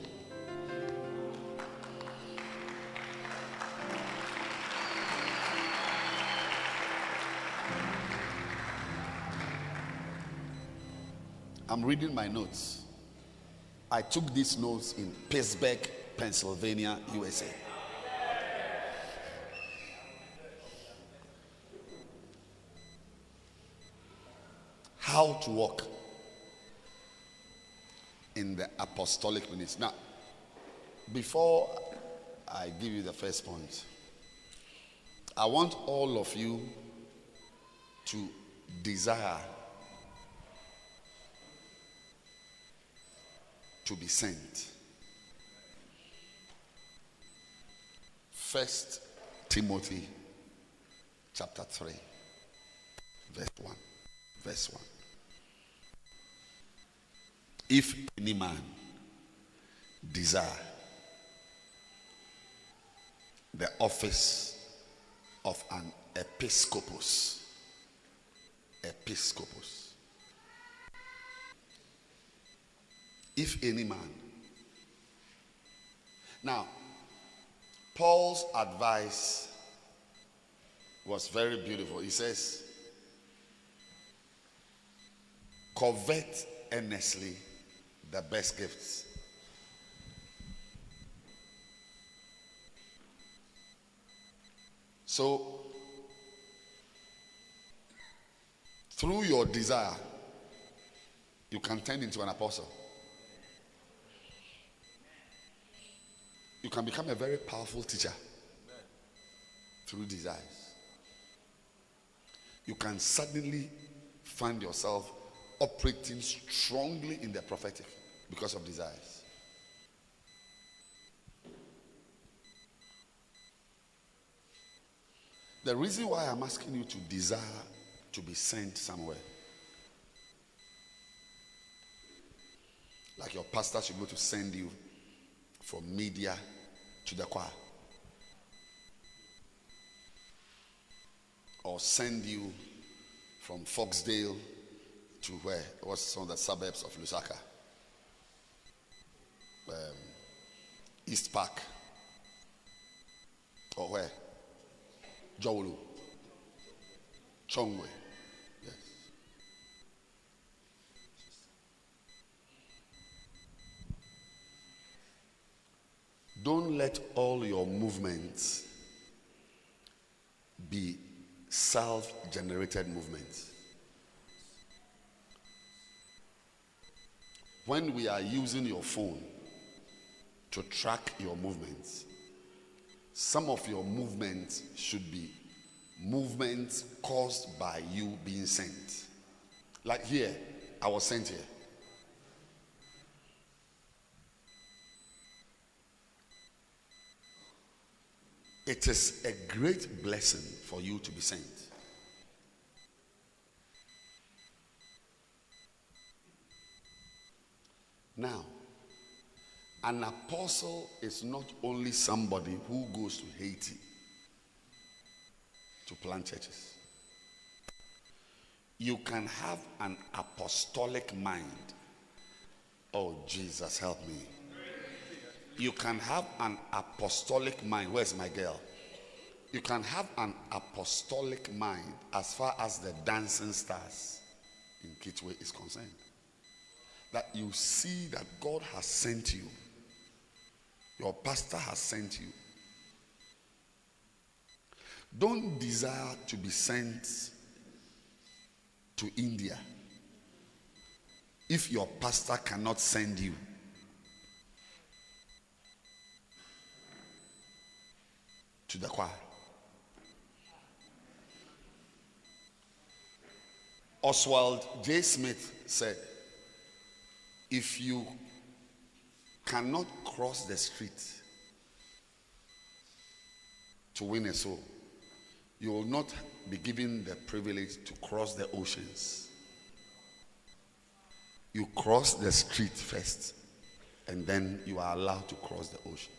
I'm reading my notes. I took these notes in Pittsburgh, Pennsylvania, USA. How to walk in the apostolic ministry. Now, before I give you the first point, I want all of you to desire to be sent. First Timothy chapter 3, verse 1. Verse 1. If any man desire the office of an episcopus, episcopus. If any man. Now, Paul's advice was very beautiful. He says, covet earnestly the best gifts. So, through your desire, you can turn into an apostle. You can become a very powerful teacher through desires. You can suddenly find yourself operating strongly in the prophetic because of desires. The reason why I'm asking you to desire to be sent somewhere, like your pastor should go to send you from media to the choir, or send you from Foxdale to where? What's some of the suburbs of Lusaka? Um, East Park. Or where? Jowulu. Chongwe. Yes. Don't let all your movements be self generated movements. When we are using your phone to track your movements, some of your movements should be movements caused by you being sent. Like here, I was sent here. It is a great blessing for you to be sent. Now, an apostle is not only somebody who goes to Haiti to plant churches. You can have an apostolic mind. Oh, Jesus, help me. You can have an apostolic mind. Where's my girl? You can have an apostolic mind as far as the dancing stars in Kitwe is concerned. That you see that God has sent you, your pastor has sent you. Don't desire to be sent to India if your pastor cannot send you. To the choir. Oswald J. Smith said, If you cannot cross the street to win a soul, you will not be given the privilege to cross the oceans. You cross the street first, and then you are allowed to cross the ocean.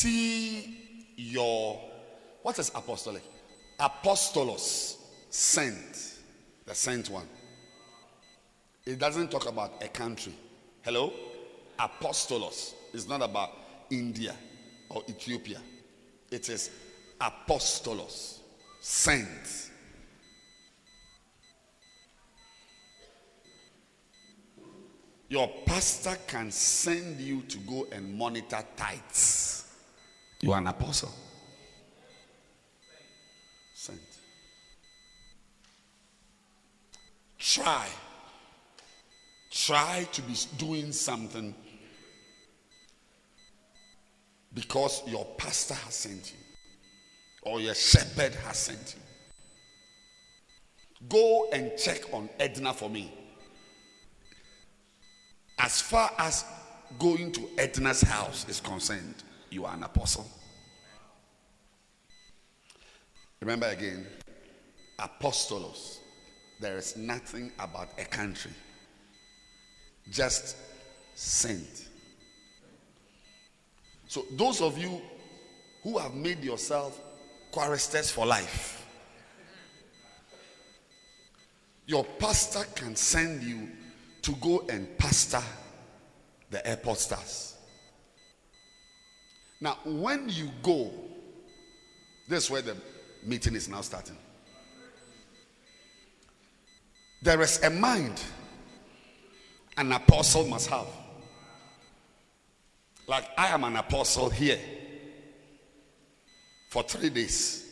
See your what is apostolic? Apostolos, sent, the sent one. It doesn't talk about a country. Hello? Apostolos is not about India or Ethiopia. It is apostolos, sent. Your pastor can send you to go and monitor tithes. You are an apostle. Sent. Try. Try to be doing something because your pastor has sent you or your shepherd has sent you. Go and check on Edna for me. As far as going to Edna's house is concerned, you are an apostle. Remember again, apostolos. There is nothing about a country, just sent. So, those of you who have made yourself choristers for life, your pastor can send you to go and pastor the airport stars. Now, when you go, this is where the meeting is now starting. There is a mind an apostle must have. Like I am an apostle here for three days.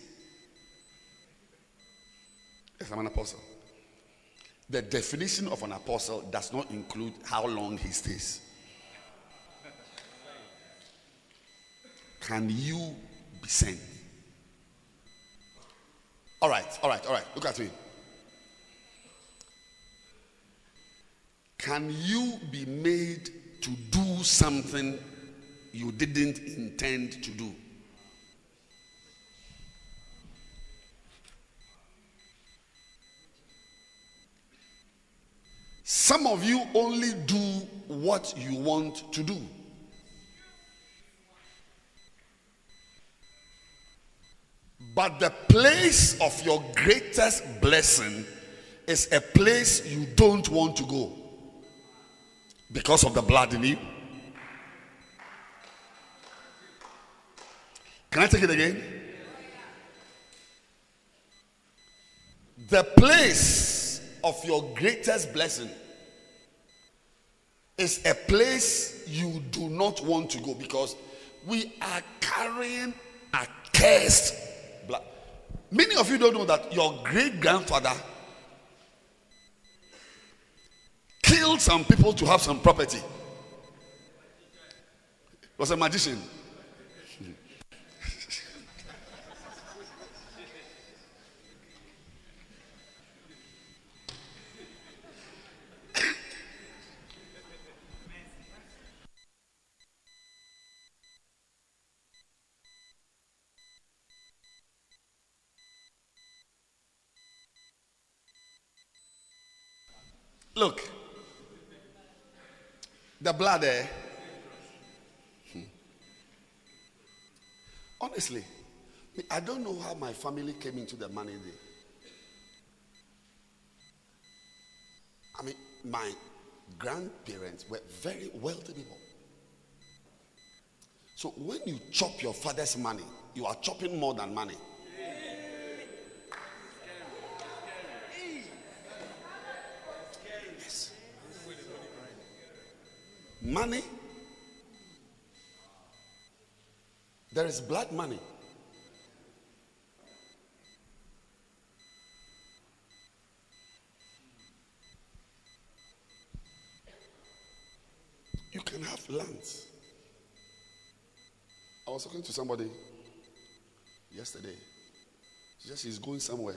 Yes, I'm an apostle. The definition of an apostle does not include how long he stays. Can you be sent? All right, all right, all right. Look at me. Can you be made to do something you didn't intend to do? Some of you only do what you want to do. But the place of your greatest blessing is a place you don't want to go because of the blood in you. Can I take it again? The place of your greatest blessing is a place you do not want to go because we are carrying a cursed. Many of you don't know that your great grandfather killed some people to have some property. He Was a magician. Look, the blood there. Hmm. Honestly, I don't know how my family came into the money. I mean, my grandparents were very wealthy people. So when you chop your father's money, you are chopping more than money. Money. There is blood money. You can have lands. I was talking to somebody yesterday. She said she's going somewhere.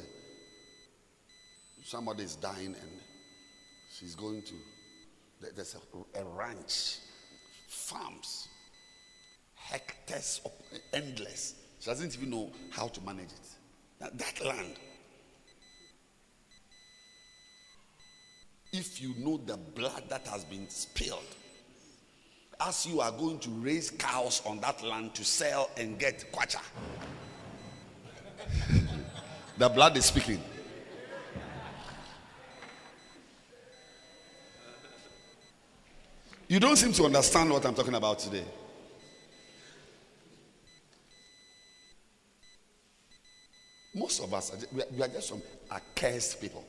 Somebody is dying and she's going to, there's a, a ranch, farms, hectares, of, endless. She doesn't even know how to manage it. That, that land, if you know the blood that has been spilled, as you are going to raise cows on that land to sell and get kwacha. the blood is speaking. You don't seem to understand what I'm talking about today. Most of us, we are, we are just some accursed people.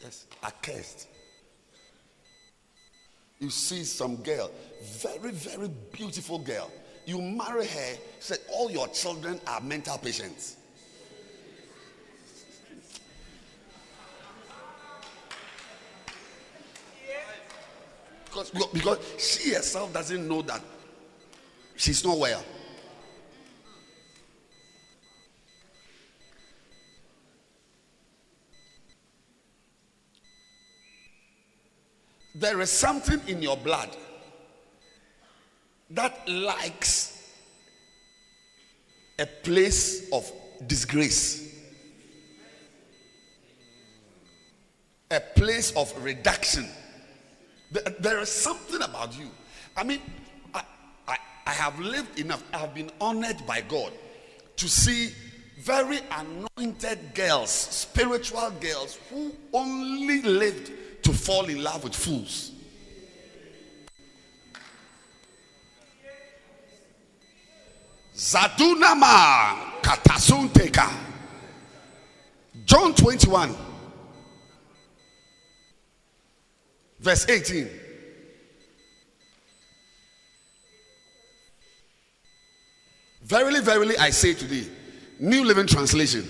Yes, accursed. You see some girl, very, very beautiful girl. You marry her, say all your children are mental patients. Because, because she herself doesn't know that she's not well. There is something in your blood that likes a place of disgrace, a place of reduction. There- is something about you. I mean, I, I, I have lived enough, I have been honored by God to see very anointed girls, spiritual girls, who only lived to fall in love with fools. Zadunama katasunteka. John 21, verse 18. Verily, verily, I say to thee, New Living Translation.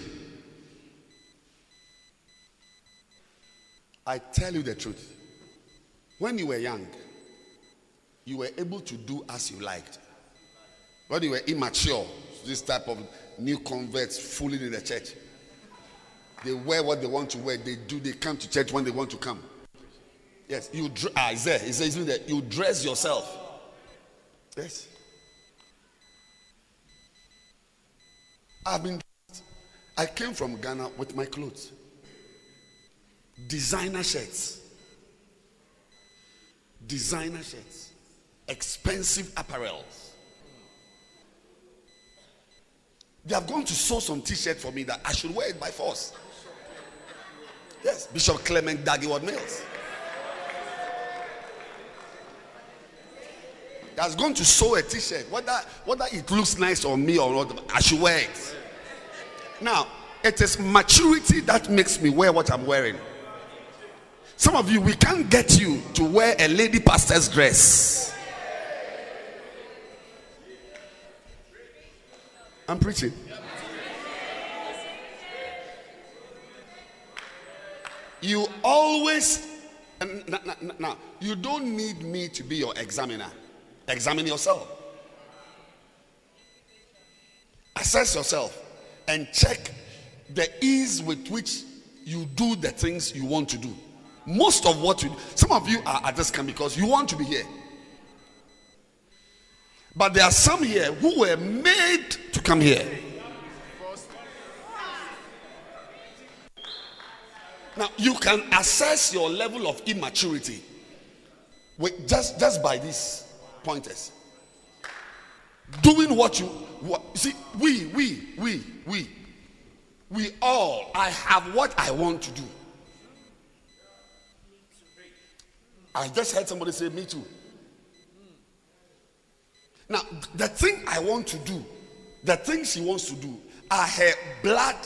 I tell you the truth. When you were young, you were able to do as you liked. When you were immature, this type of new converts fooling in the church, they wear what they want to wear. They do. They come to church when they want to come. Yes, you. Ah, is there? You dress yourself. Yes. I've been. I came from Ghana with my clothes, designer shirts, designer shirts, expensive apparels. They have gone to sew some T-shirt for me that I should wear it by force. Yes, Bishop Clement Dag Heward-Mills. He going to sew a T-shirt. Whether whether it looks nice on me or not, I should wear it. Now, it is maturity that makes me wear what I'm wearing. Some of you, we can't get you to wear a lady pastor's dress. I'm preaching. You always, now, you don't need me to be your examiner. Examine yourself. Assess yourself and check the ease with which you do the things you want to do. Most of what you do, some of you are at this camp because you want to be here. But there are some here who were made to come here. Now you can assess your level of immaturity with just just by these pointers. Doing what you what see, we, we, we, we, we all, I have what I want to do. I just heard somebody say, Me too. Now, the thing I want to do, the thing she wants to do, are her blood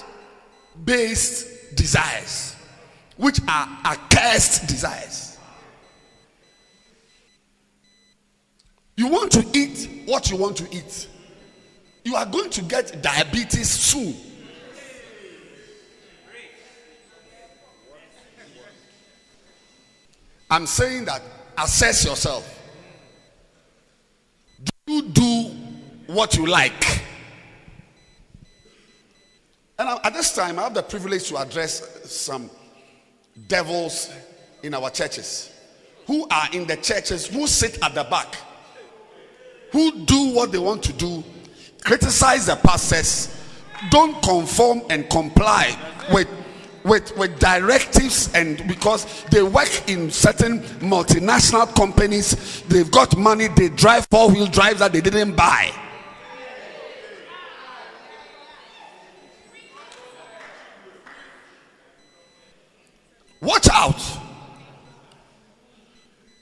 based desires, which are accursed desires. You want to eat what you want to eat. You are going to get diabetes soon. I'm saying that assess yourself. Do you do what you like? And at this time, I have the privilege to address some devils in our churches who are in the churches, who sit at the back, who do what they want to do, criticize the pastors, don't conform and comply with with with directives and because they work in certain multinational companies they've got money they drive four-wheel drives that they didn't buy. Watch out.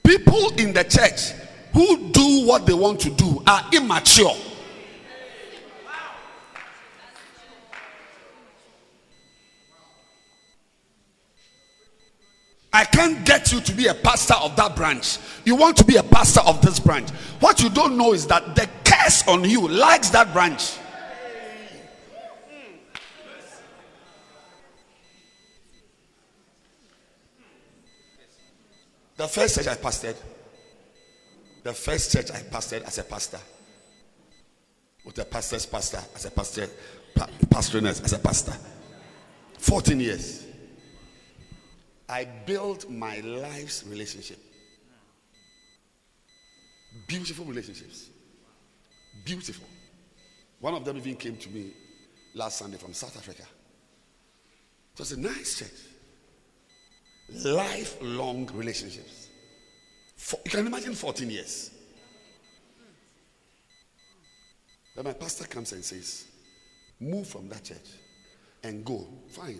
People in the church who do what they want to do are immature. I can't get you to be a pastor of that branch. You want to be a pastor of this branch. What you don't know is that the curse on you likes that branch. The first church I pastored, the first church I pastored as a pastor, with a pastor's pastor, as a pastor, pa- pastoring as as a pastor, 14 years. I built my life's relationship. Beautiful relationships. Beautiful. One of them even came to me last Sunday from South Africa. It was a nice church. Lifelong relationships. For, you can imagine 14 years. Then my pastor comes and says, Move from that church and go. Fine.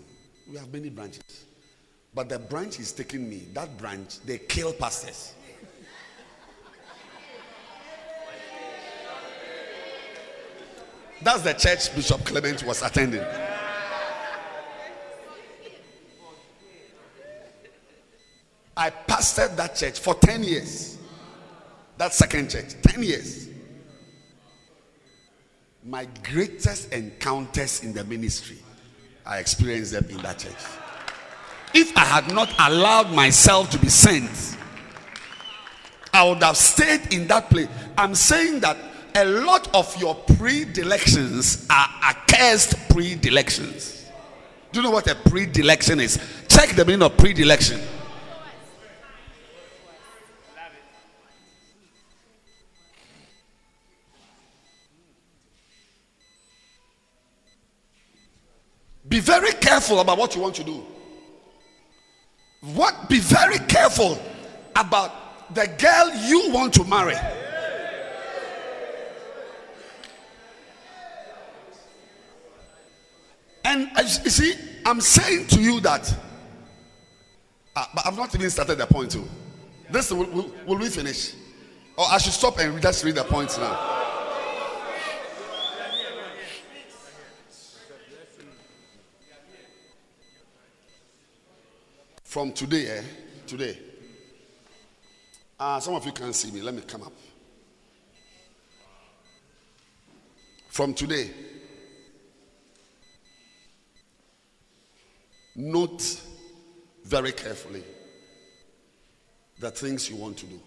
We have many branches. But the branch is taking me, that branch, they kill pastors. That's the church Bishop Clement was attending. I pastored that church for 10 years. That second church, 10 years. My greatest encounters in the ministry, I experienced them in that church. If I had not allowed myself to be sent, I would have stayed in that place. I'm saying that a lot of your predilections are accursed predilections. Do you know what a predilection is? Check the meaning of predilection. Be very careful about what you want to do. What be very careful about the girl you want to marry. And you see, I'm saying to you that, uh, but I've not even started the point too. This will, will, will we finish? Or I should stop and just read the points now. From today, eh? Today. Uh, some of you can't see me. Let me come up. From today, note very carefully the things you want to do.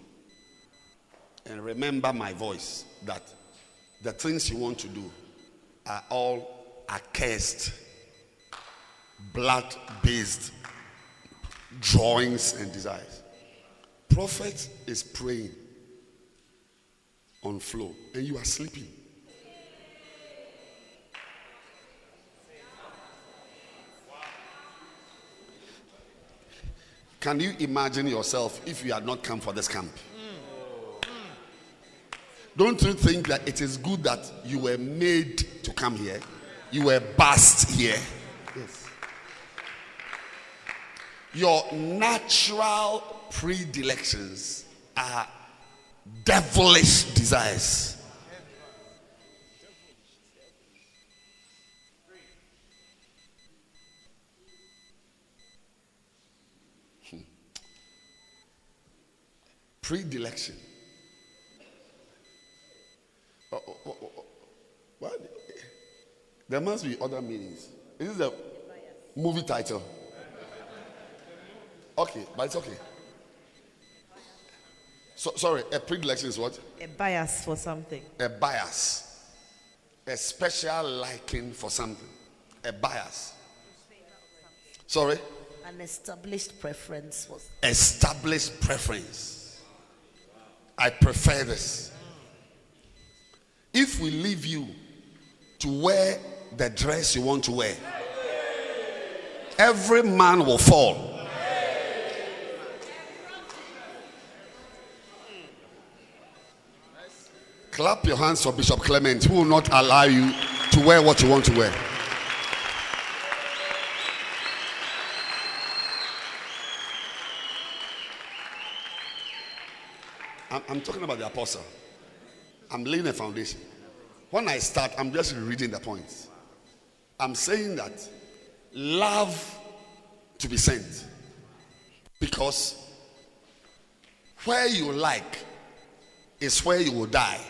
And remember my voice that the things you want to do are all accursed, blood based drawings and desires. Prophet is praying on flow and you are sleeping. Can you imagine yourself if you had not come for this camp? Don't you think that it is good that you were made to come here? You were bust here. Yes. Your natural predilections are devilish desires. Hmm. Predilection. Oh, oh, oh. What? There must be other meanings. Is This a movie title. Okay, but it's okay. So, sorry, a predilection is what? a bias for something. A bias. A special liking for something. A bias. Sorry? An established preference was Established preference. I prefer this. If we leave you to wear the dress you want to wear, every man will fall. Clap your hands for Bishop Clement, who will not allow you to wear what you want to wear. I'm, I'm talking about the apostle. I'm laying a foundation. When I start, I'm just reading the points. I'm saying that love to be sent, Because where you like is where you will die.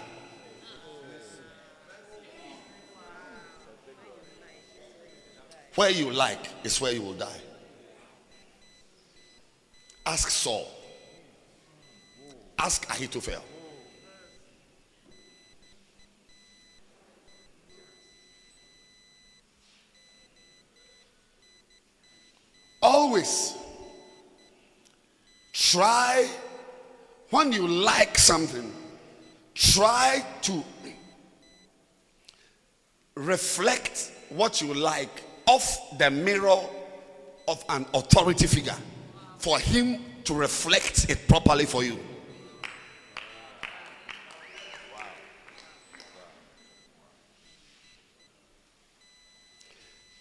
Where you like is where you will die. Ask Saul. Ask Ahithophel. Always try when you like something, try to reflect what you like off the mirror of an authority figure for him to reflect it properly for you.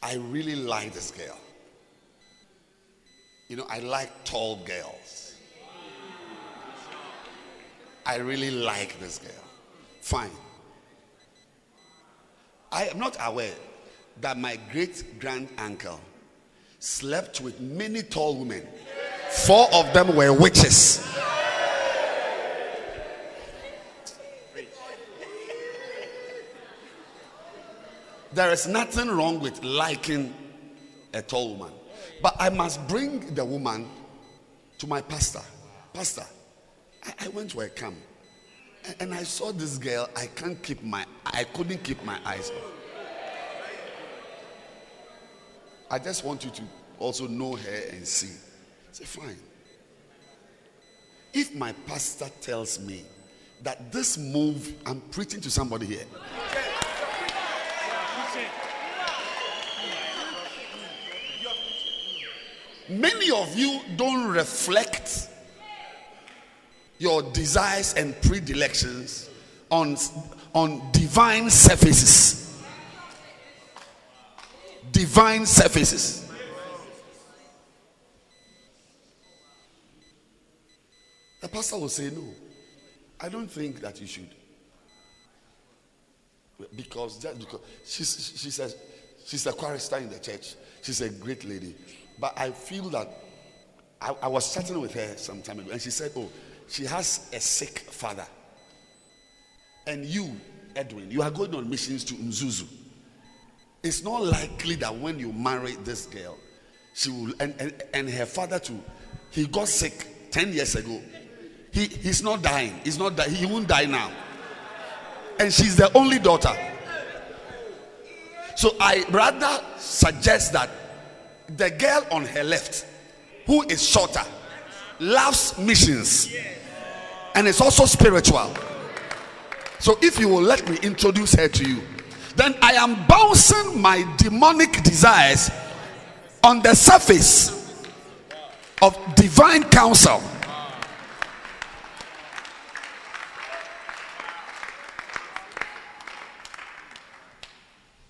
I really like this girl. You know, I like tall girls. I really like this girl. Fine. I am not aware that my great grand uncle slept with many tall women. Four of them were witches. There is nothing wrong with liking a tall woman. But I must bring the woman to my pastor. Pastor, I, I went to a camp a- and I saw this girl. I can't keep my I couldn't keep my eyes off. I just want you to also know her and see. Say, fine. If my pastor tells me that this move, I'm preaching to somebody here. Many of you don't reflect your desires and predilections on, on divine surfaces. Divine services. The pastor will say, No, I don't think that you should. Because just because she's she's a she's a chorister in the church. She's a great lady. But I feel that I, I was chatting with her some time ago, and she said, Oh, she has a sick father. And you, Edwin, you are going on missions to Mzuzu. It's not likely that when you marry this girl, she will and, and, and her father too. He got sick 10 years ago. He he's not dying. He's not die, he won't die now. And she's the only daughter. So I rather suggest that the girl on her left, who is shorter, loves missions and is also spiritual. So if you will let me introduce her to you, then I am bouncing my demonic desires on the surface of divine counsel.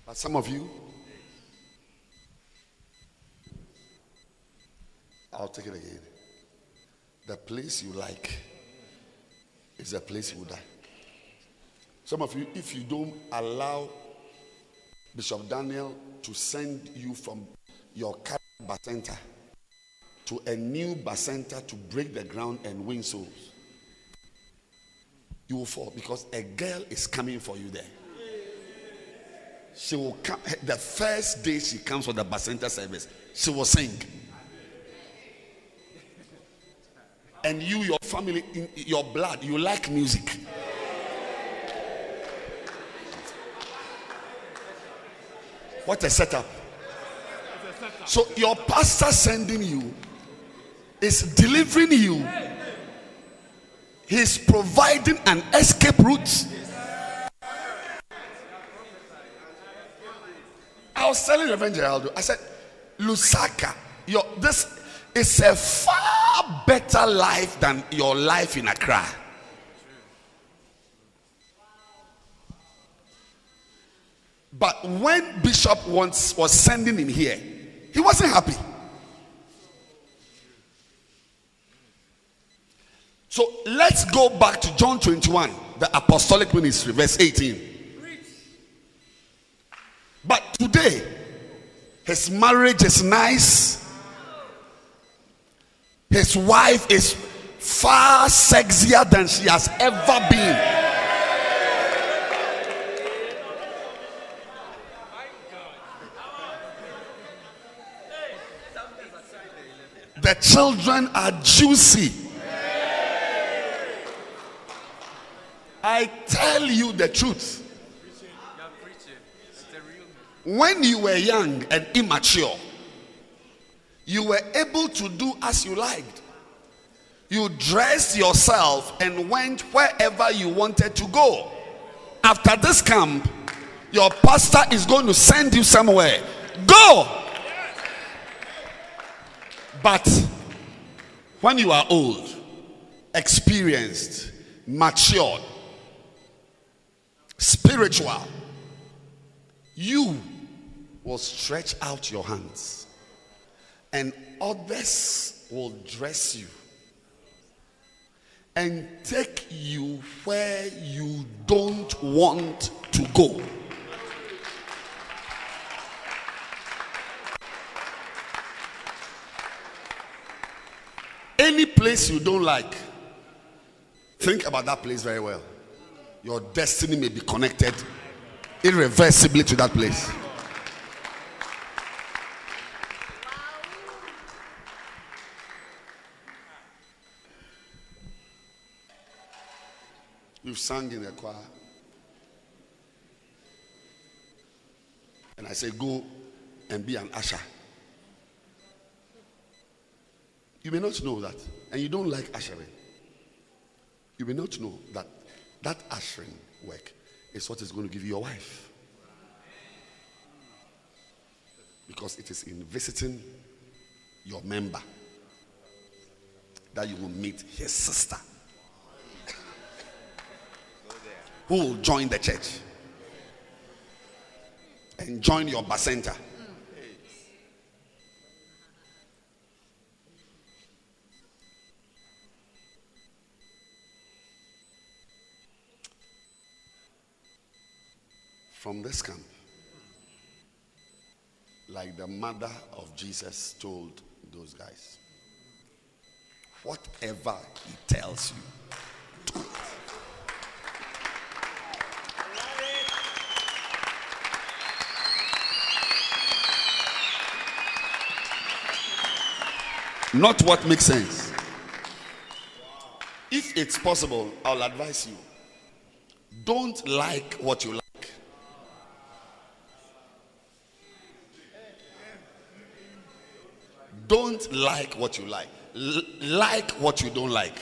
But some of you, I'll take it again. The place you like is the place you die. Some of you, if you don't allow Bishop Daniel to send you from your current bacenta to a new bacenta to break the ground and win souls, you will fall because a girl is coming for you there. She will come the first day she comes for the bacenta service, she will sing. And you, your family, in your blood, you like music. What a setup. So your pastor sending you is delivering you. He's providing an escape route. I was telling Reverend Geraldo, I said, Lusaka, your this is a far better life than your life in Accra. But when Bishop once was sending him here, he wasn't happy. So let's go back to John 21, the apostolic ministry, verse 18. But today, his marriage is nice. His wife is far sexier than she has ever been. The children are juicy. I tell you the truth. When you were young and immature, you were able to do as you liked. You dressed yourself and went wherever you wanted to go. After this camp, your pastor is going to send you somewhere. Go! But when you are old, experienced, matured, spiritual, you will stretch out your hands and others will dress you and take you where you don't want to go. Any place you don't like, think about that place very well. Your destiny may be connected irreversibly to that place. You've sung in a choir. And I say, go and be an usher. You may not know that, and you don't like ushering. You may not know that that ushering work is what is going to give you your wife. Because it is in visiting your member that you will meet his sister who will join the church and join your bacenta. From this camp, like the mother of Jesus told those guys, whatever he tells you, do it. Not what makes sense. If it's possible, I'll advise you don't like what you like. Don't like what you like. L- like what you don't like.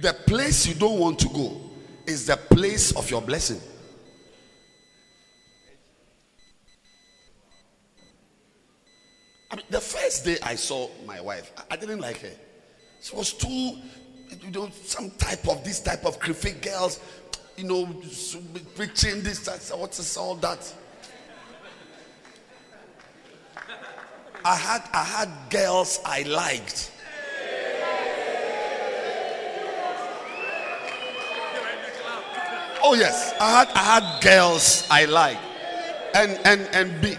The place you don't want to go is the place of your blessing. I mean, the first day I saw my wife, I- I didn't like her. She was too, you know, some type of this type of creepy girls, you know, preaching this, that, what's this, all that. I had, I had girls I liked. Oh yes, I had, I had girls I liked, and and and be,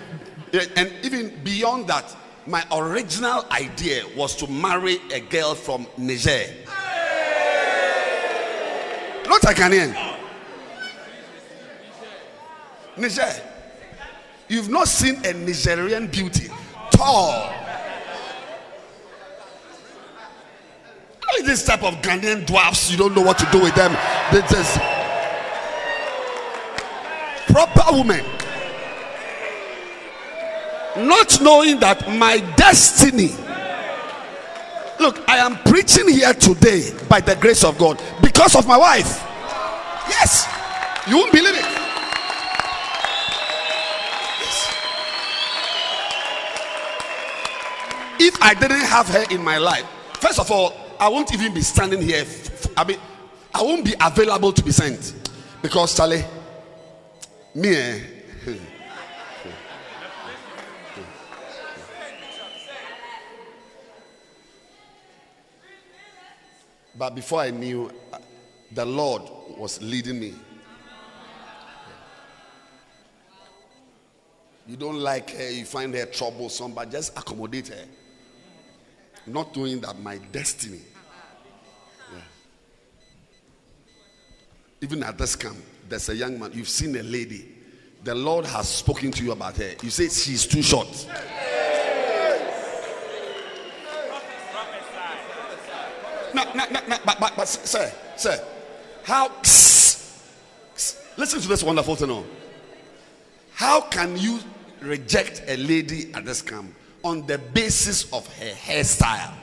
and even beyond that, my original idea was to marry a girl from Niger. Not a Ghanaian. Niger. You've not seen a Nigerian beauty. Tall. Only this type of Ghanaian dwarfs, you don't know what to do with them. This is proper woman. Not knowing that my destiny. Look, I am preaching here today by the grace of God because of my wife. Yes, you won't believe it. If I didn't have her in my life, first of all, I won't even be standing here. I mean, I won't be available to be sent because Charlie, me, eh, But before I knew, uh, the Lord was leading me. You don't like her, you find her troublesome, but just accommodate her. Not knowing that my destiny. Yeah. Even at this camp, there's a young man. You've seen a lady. The Lord has spoken to you about her. You say she's too short. No, no, no, no, but, but, but, sir, sir, how? Listen to this wonderful thing. oh. How can you reject a lady at this camp on the basis of her hairstyle?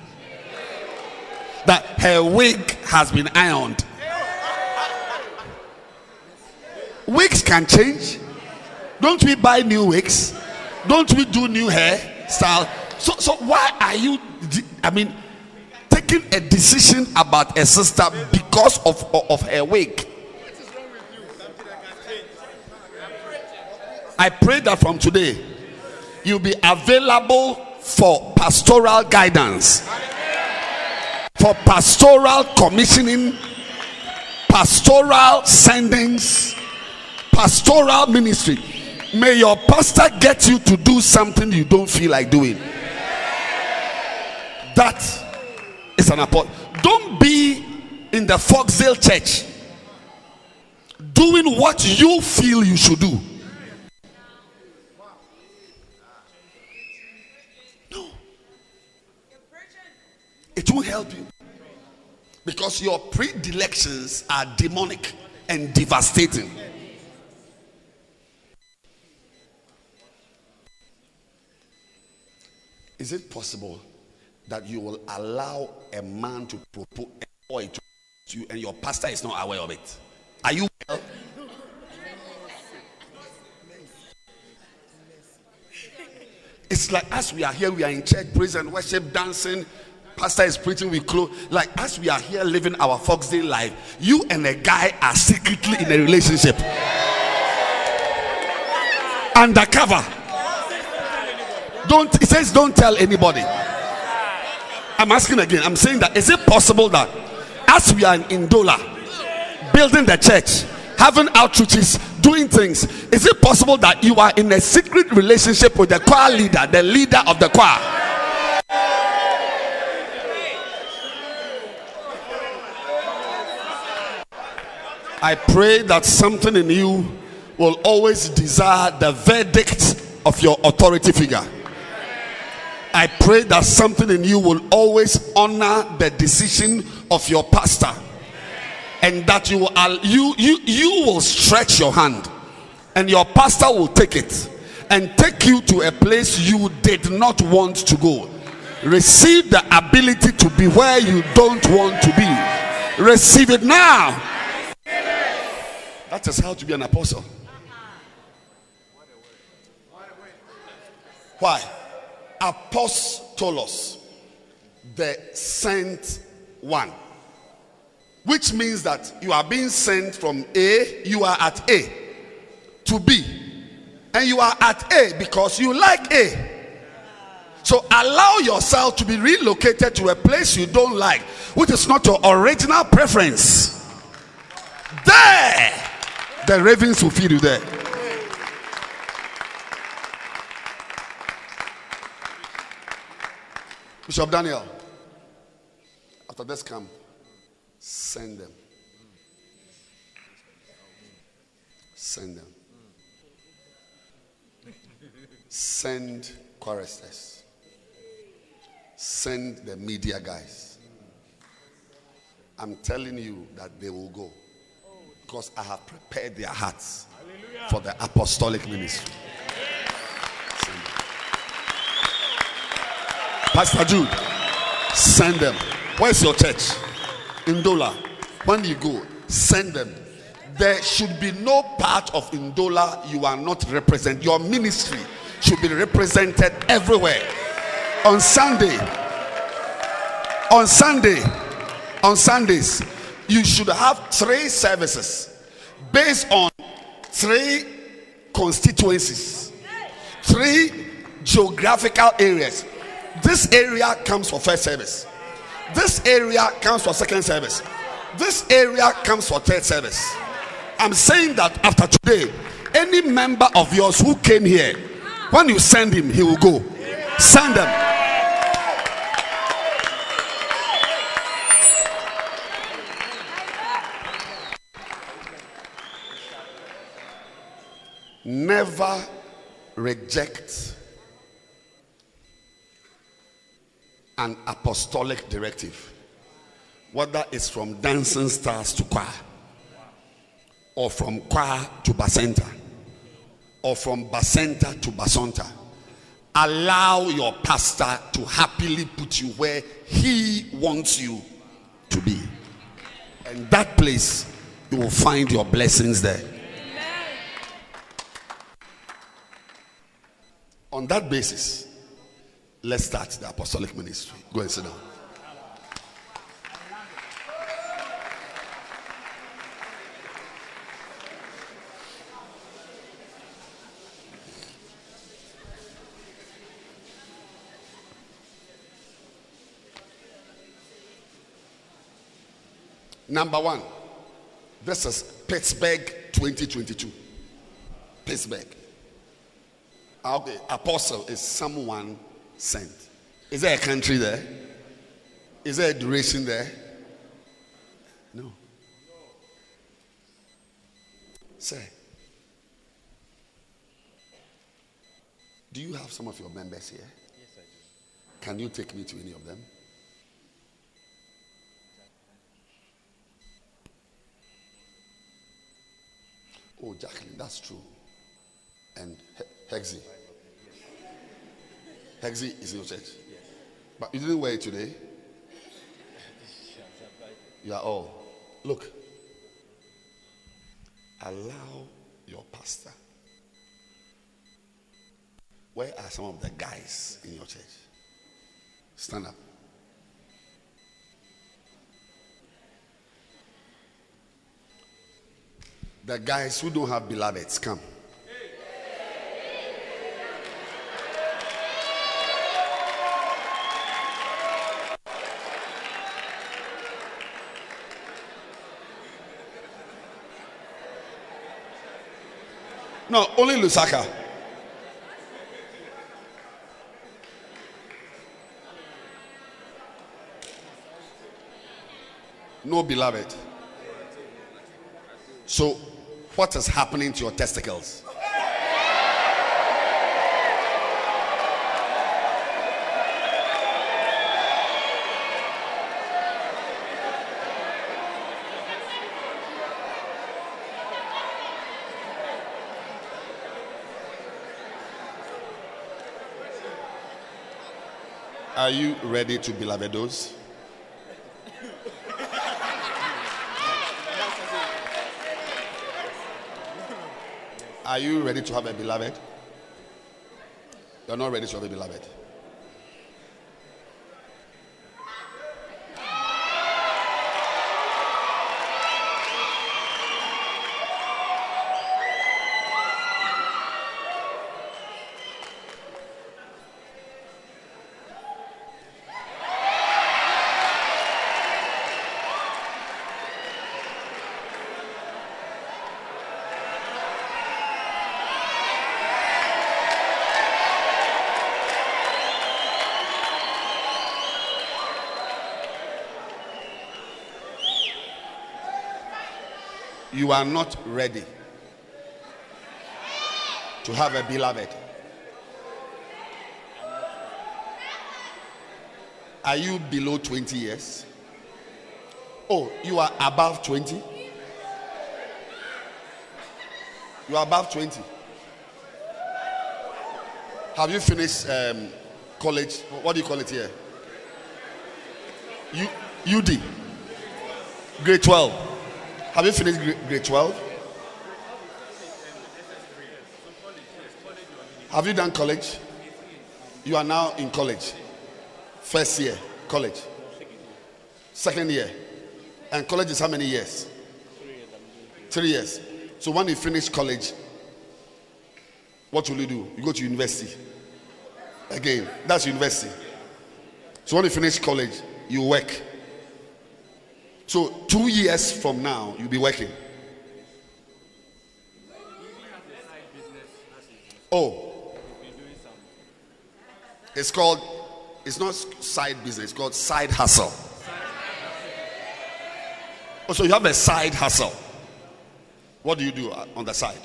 That her wig has been ironed. Wigs can change. Don't we buy new wigs? Don't we do new hairstyle? So, so why are you? I mean, taking a decision about a sister because of of her wig? I pray that from today you'll be available for pastoral guidance, for pastoral commissioning, pastoral sendings, pastoral ministry. May your pastor get you to do something you don't feel like doing. That is an apostle. Don't be in the Foxdale church doing what you feel you should do. Won't help you. Because your predilections are demonic and devastating. Is it possible that you will allow a man to propose a boy to you and your pastor is not aware of it? Are you well? It's like as we are here, we are in church, praise and worship, dancing. Pastor is preaching, we close. Like as we are here living our Foxdale life, you and a guy are secretly in a relationship. Undercover. Don't it says don't tell anybody. I'm asking again. I'm saying that is it possible that as we are in Ndola, building the church, having outreaches, doing things, is it possible that you are in a secret relationship with the choir leader, the leader of the choir? I pray that something in you will always desire the verdict of your authority figure. I pray that something in you will always honor the decision of your pastor. And that you will you you you will stretch your hand and your pastor will take it and take you to a place you did not want to go. Receive the ability to be where you don't want to be. Receive it now that is how to be an apostle. Why? Apostolos the sent one. Which means that you are being sent from A, you are at A to B, and you are at A because you like A. So allow yourself to be relocated to a place you don't like, which is not your original preference. There, the ravens will feed you there. Bishop Daniel, after this camp, send them. Send them. Send choristers. Send the media guys. I'm telling you that they will go because I have prepared their hearts for the apostolic ministry. Pastor Jude, send them. Where's your church? Ndola. When you go, send them. There should be no part of Ndola you are not represent. Your ministry should be represented everywhere. On Sunday, on Sunday, on Sundays, you should have three services based on three constituencies, three geographical areas. This area comes for first service. This area comes for second service. This area comes for third service. I'm saying that after today, any member of yours who came here, when you send him, he will go. Send them. Never reject an apostolic directive, whether it's from dancing stars to choir, or from choir to bacenta, or from bacenta to basonta. Allow your pastor to happily put you where he wants you to be. And that place, you will find your blessings there. On that basis, let's start the apostolic ministry. Go and sit down. Number one, this is Pittsburgh 2022. Pittsburgh. Okay, apostle is someone sent. Is there a country there? Is there a duration there? No. Say, do you have some of your members here? Yes, I do. Can you take me to any of them? Oh, Jacqueline, that's true. And Hexy. Hexy is in your church. But you didn't wear it today. You are all. Look. Allow your pastor. Where are some of the guys in your church? Stand up. The guys who don't have beloveds, come. No, only Lusaka. No beloved. So, what is happening to your testicles? Are you ready to beloved those? Are you ready to have a beloved? You're not ready to have a beloved. You are not ready to have a beloved. Are you below 20 years? Oh, you are above 20? You are above 20. Have you finished um, college? What do you call it here? U- UD. Grade 12. Have you finished grade 12? Have you done college? You are now in college. First year, college. Second year. And college is how many years? Three years. So when you finish college, what will you do? You go to university. Again, that's university. So when you finish college, you work. So two years from now, you'll be working. Oh, it's called. It's not side business. It's called side hustle. Oh, so you have a side hustle. What do you do uh, on the side?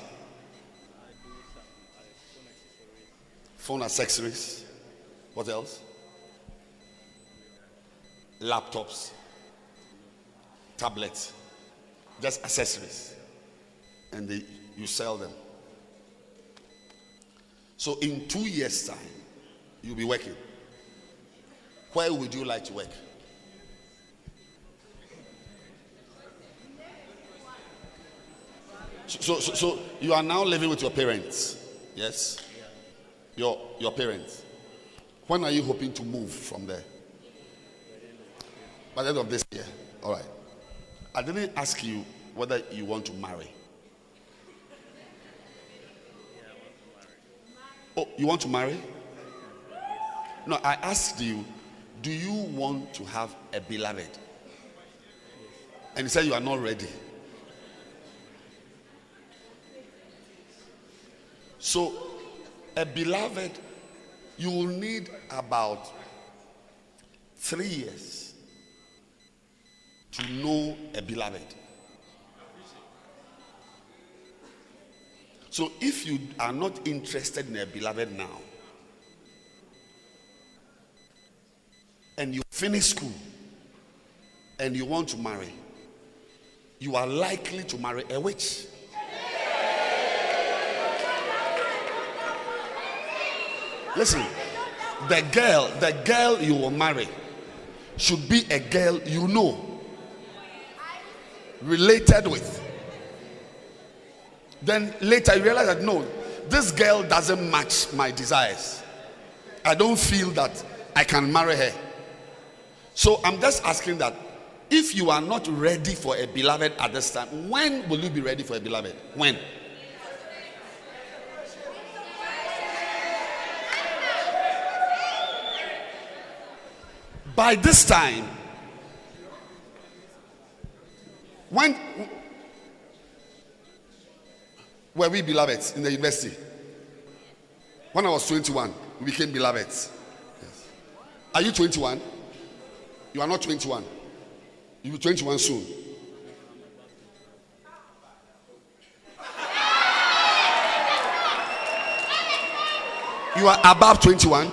phone accessories. What else? Laptops, tablets, just accessories. And they, you sell them. So in two years' time, you'll be working. Where would you like to work? So, so, so, you are now living with your parents. Yes? Your, your parents. When are you hoping to move from there? By the end of this year. All right. I didn't ask you whether you want to marry. Oh, you want to marry? No, I asked you, do you want to have a beloved? And you said you are not ready. So, a beloved, you will need about three years to know a beloved. So, if you are not interested in a beloved now, and you finish school and you want to marry, you are likely to marry a witch. Listen, the girl, the girl you will marry should be a girl you know, related with. Then later you realize that no, this girl doesn't match my desires. I don't feel that I can marry her. So I'm just asking that if you are not ready for a beloved at this time, when will you be ready for a beloved? When? By this time, when were we beloveds in the university? When I was 21, we became beloveds. Yes. Are you 21? You are not 21. You'll be 21 soon. You are above 21.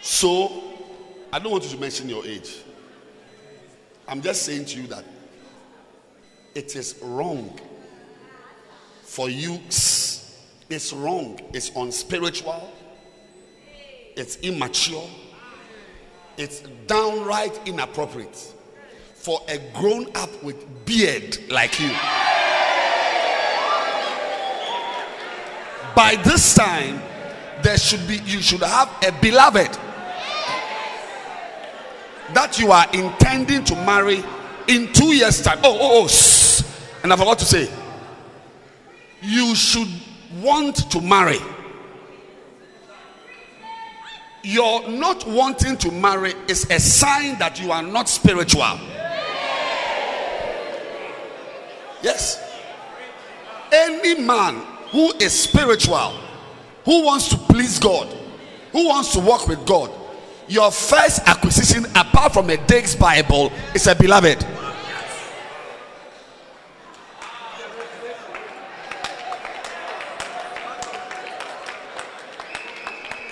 So, I don't want you to mention your age. I'm just saying to you that it is wrong for you. It's wrong. It's unspiritual. It's immature. It's downright inappropriate for a grown up with beard like you. By this time, there should be you should have a beloved that you are intending to marry in two years' time. Oh, oh, oh, and I forgot to say, you should want to marry. Your not wanting to marry is a sign that you are not spiritual. Yes. Any man who is spiritual, who wants to please God, who wants to walk with God, your first acquisition apart from a Dake's Bible is a beloved.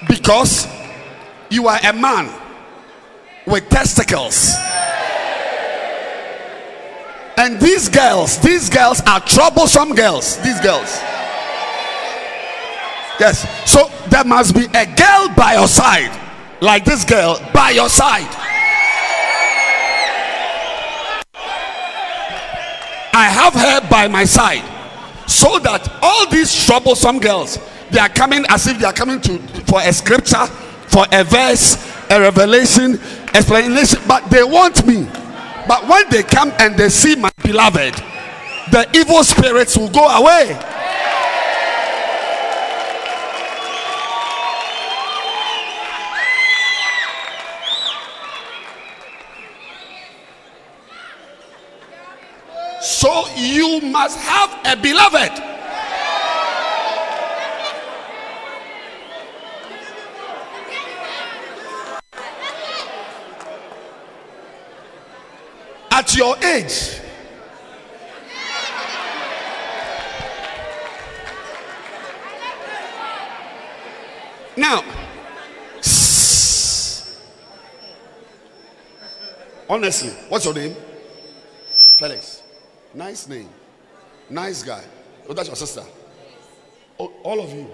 Because you are a man with testicles. And these girls, these girls are troublesome girls. These girls. Yes. So there must be a girl by your side like this girl by your side. I have her by my side so that all these troublesome girls they are coming as if they are coming to for a scripture, for a verse, a revelation, explanation, but they want me. But when they come and they see my beloved, the evil spirits will go away. So you must have a beloved. At your age, Now, honestly, what's your name? Felix. Nice name. Nice guy. Oh, that's your sister. Oh, all of you.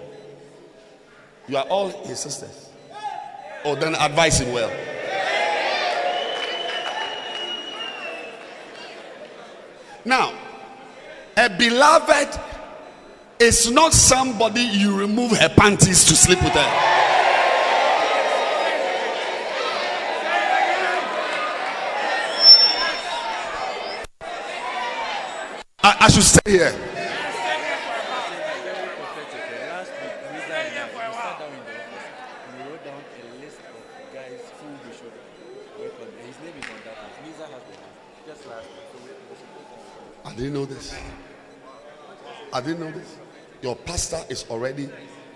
You are all his sisters. Oh, then advise him well. Now, a beloved is not somebody you remove her panties to sleep with her. I, I should stay here. Last week, Lisa and I, we sat down in the office and we wrote down a list of guys who we should work on. His name is on that list. Lisa has the list. Just last week. So we, we should stay here. I didn't know this. I didn't know this. Your pastor is already,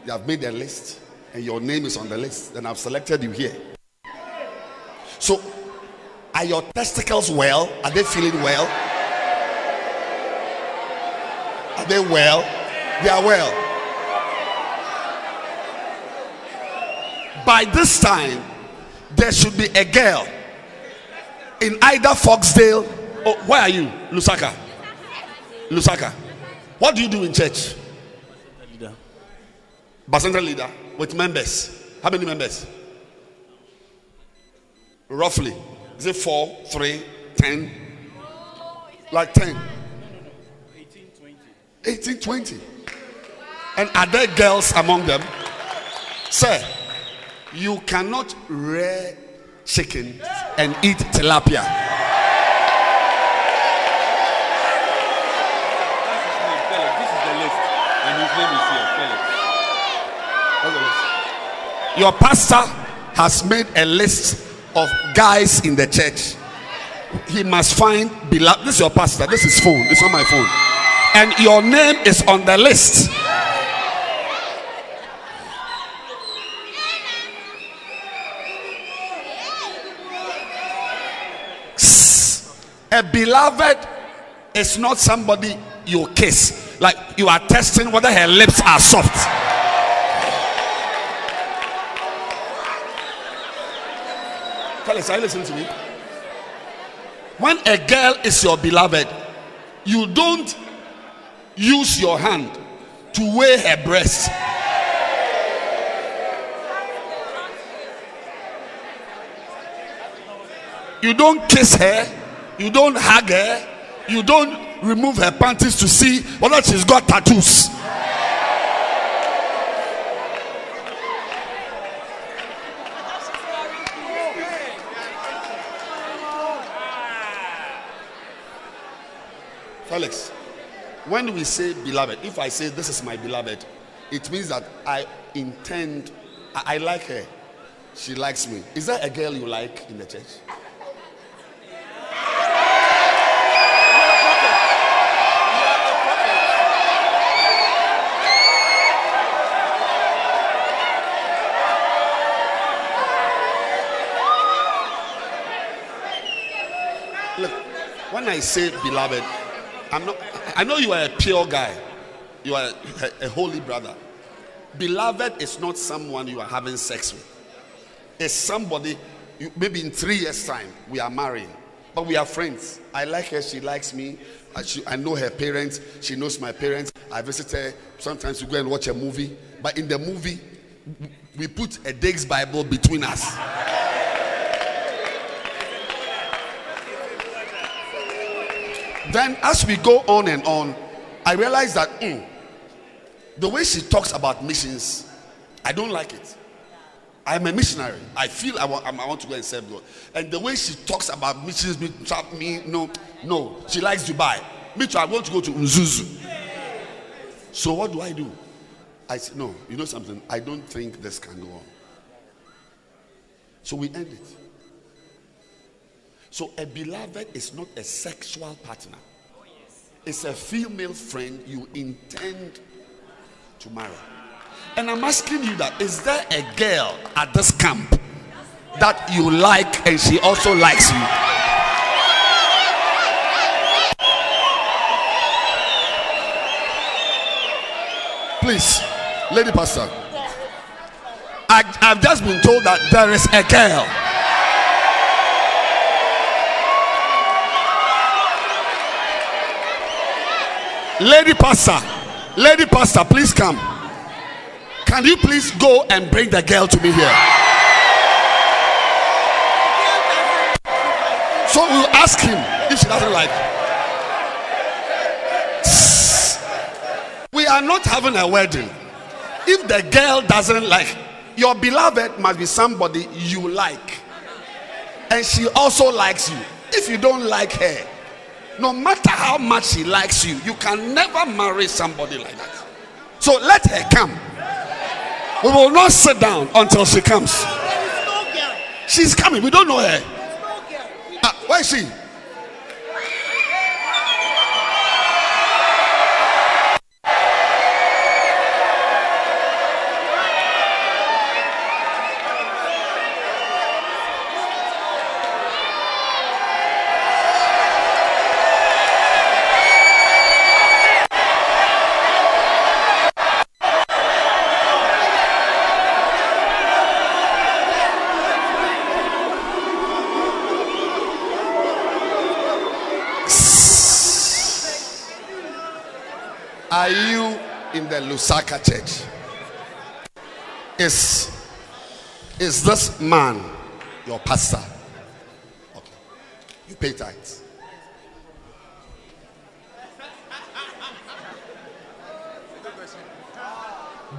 you have made a list and your name is on the list. Then I've selected you here. So, are your testicles well? Are they feeling well? Are they well? They are well. By this time, there should be a girl in either Foxdale or where are you? Lusaka. Lusaka. What do you do in church? leader. Bacenta leader with members. How many members? Roughly. Is it four, three, ten? Like ten. 18, 20. And are there girls among them? Sir, you cannot rear chicken and eat tilapia. Felix. This is the list. And his name is here, Felix. Your pastor has made a list of guys in the church. He must find beloved. This is your pastor. This is phone. It's on my phone. And your name is on the list. A beloved is not somebody you kiss. Like you are testing whether her lips are soft. Felix, are you listening to me? When a girl is your beloved, you don't use your hand to weigh her breast. You don't kiss her, you don't hug her, you don't remove her panties to see whether she's got tattoos. Felix, when we say beloved, if I say this is my beloved, it means that I intend, I, I like her. She likes me. Is there a girl you like in the church? Look, when I say beloved, I'm not. I know you are a pure guy. You are a, a holy brother. Beloved is not someone you are having sex with. It's somebody. You, maybe in three years' time we are marrying, but we are friends. I like her. She likes me. I, she, I know her parents. She knows my parents. I visit her. Sometimes we go and watch a movie. But in the movie, we put a Dake's Bible between us. Then as we go on and on i realize that mm, the way she talks about missions i don't like it. I'm a missionary. I feel i want, I want to go and serve god. And the way she talks about missions me, trap me no no she likes dubai. Me too i want to go to Nzuzu. so what do i do? I said no you know something? I don't think this can go on. So we end it so a beloved is not a sexual partner. It's a female friend you intend to marry. And I'm asking you that is there a girl at this camp that you like and she also likes you? Please, Lady Pastor. I, I've just been told that there is a girl. Lady Pastor, Lady Pastor, please come. Can you please go and bring the girl to me here? So we'll ask him if she doesn't like. We are not having a wedding. If the girl doesn't like, your beloved must be somebody you like. And she also likes you. If you don't like her, no matter how much she likes you, you can never marry somebody like that. So let her come. We will not sit down until she comes. She's coming. We don't know her. Ah, where is she? Lusaka church? Is is this man your pastor? Okay. You pay tithes.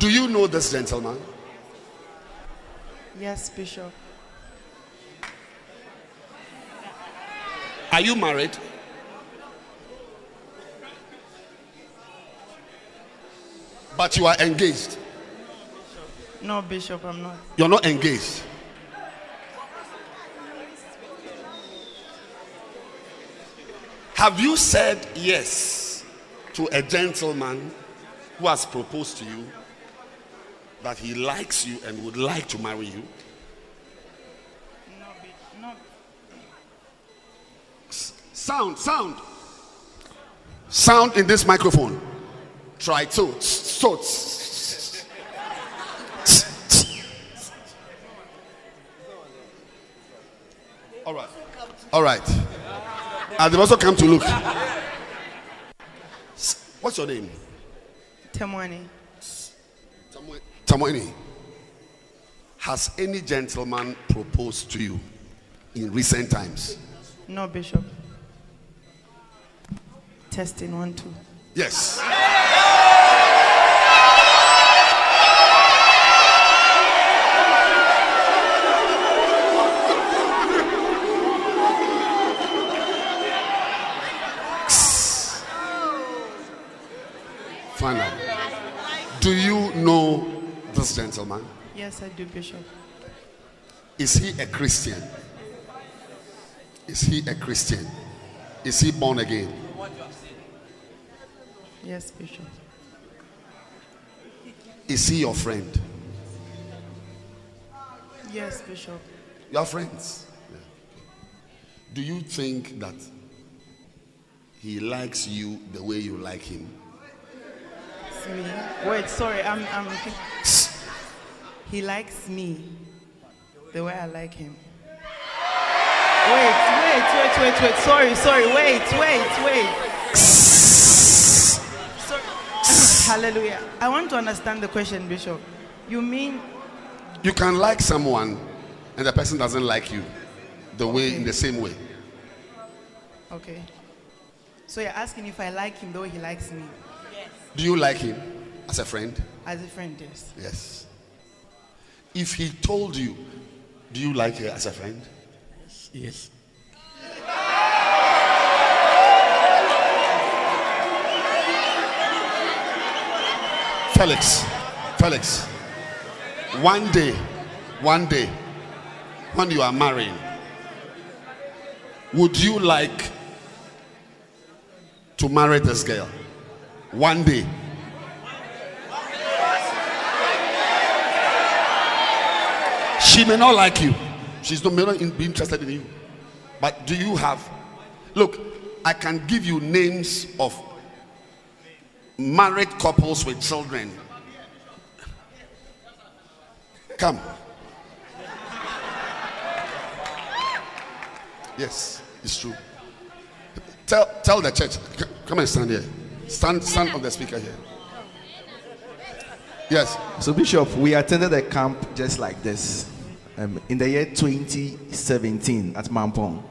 Do you know this gentleman? Yes, Bishop. Are you married? But you are engaged. No, Bishop, I'm not. You're not engaged. Have you said yes to a gentleman who has proposed to you that he likes you and would like to marry you? No, no. Sound, sound. Sound in this microphone. Try to. So. All right. All right. And they've also come to look. What's your name? Temwani. Tamoini. Has any gentleman proposed to you in recent times? No, Bishop. Testing one, two. Yes. Find out. Do you know this gentleman? Yes, I do, Bishop. Is he a Christian? Is he a Christian? Is he born again? Yes, Bishop. Is he your friend? Yes, Bishop. You are friends. Yeah. Do you think that he likes you the way you like him? Me. Wait, sorry, I'm. I'm. He likes me the way I like him. Wait, wait, wait, wait, wait. Sorry, sorry. Wait, wait, wait. Sorry. Hallelujah. I want to understand the question, Bishop. You mean You can like someone and the person doesn't like you the way in the same way. okay? So you're asking if I like him the way he likes me Do you like him as a friend? as a friend? Yes. Yes. If he told you, do you like her as a friend? Yes. yes. Felix, Felix, one day, one day, when you are marrying, would you like to marry this girl? One day. She may not like you. She's not, may not be interested in you. But do you have? Look, I can give you names of married couples with children. Come. Yes, it's true. Tell tell the church. Come and stand here. Stand stand on the speaker here. Yes. So, Bishop, we attended a camp just like this um, in the year 2017 at Mampong.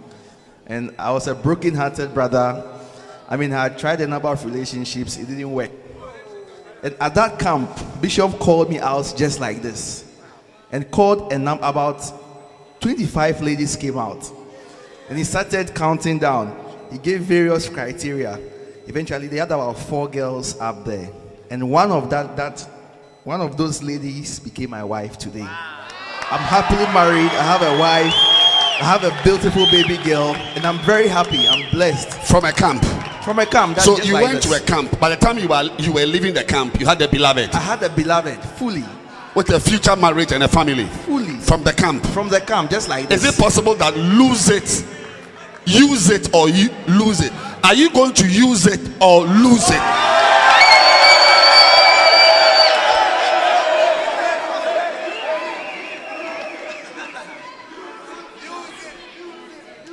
And I was a broken hearted brother. I mean, I had tried a number of relationships, it didn't work. And at that camp, Bishop called me out just like this and called a number about 25 ladies came out. And he started counting down. He gave various criteria. Eventually, they had about four girls up there. And one of that, that one of those ladies became my wife today. I'm happily married. I have a wife. I have a beautiful baby girl, and I'm very happy. I'm blessed. From a camp. From a camp. So you like went this. to a camp. By the time you were you were leaving the camp, you had a beloved I had a beloved fully, with a future marriage and a family fully from the camp. from the camp, just like this. Is it possible that lose it, use it, or you lose it? Are you going to use it or lose it?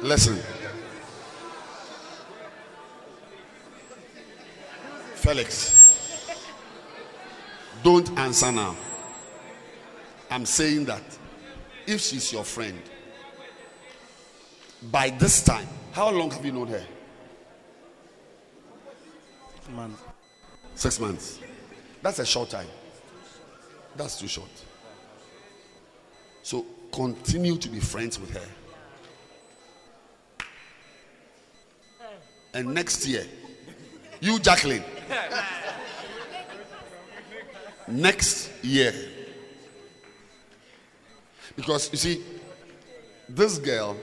Listen. Felix, don't answer now. I'm saying that if she's your friend, by this time, how long have you known her? Man, Six months. That's a short time. That's too short. So continue to be friends with her. And next year, you, Jacqueline, next year, because you see, this girl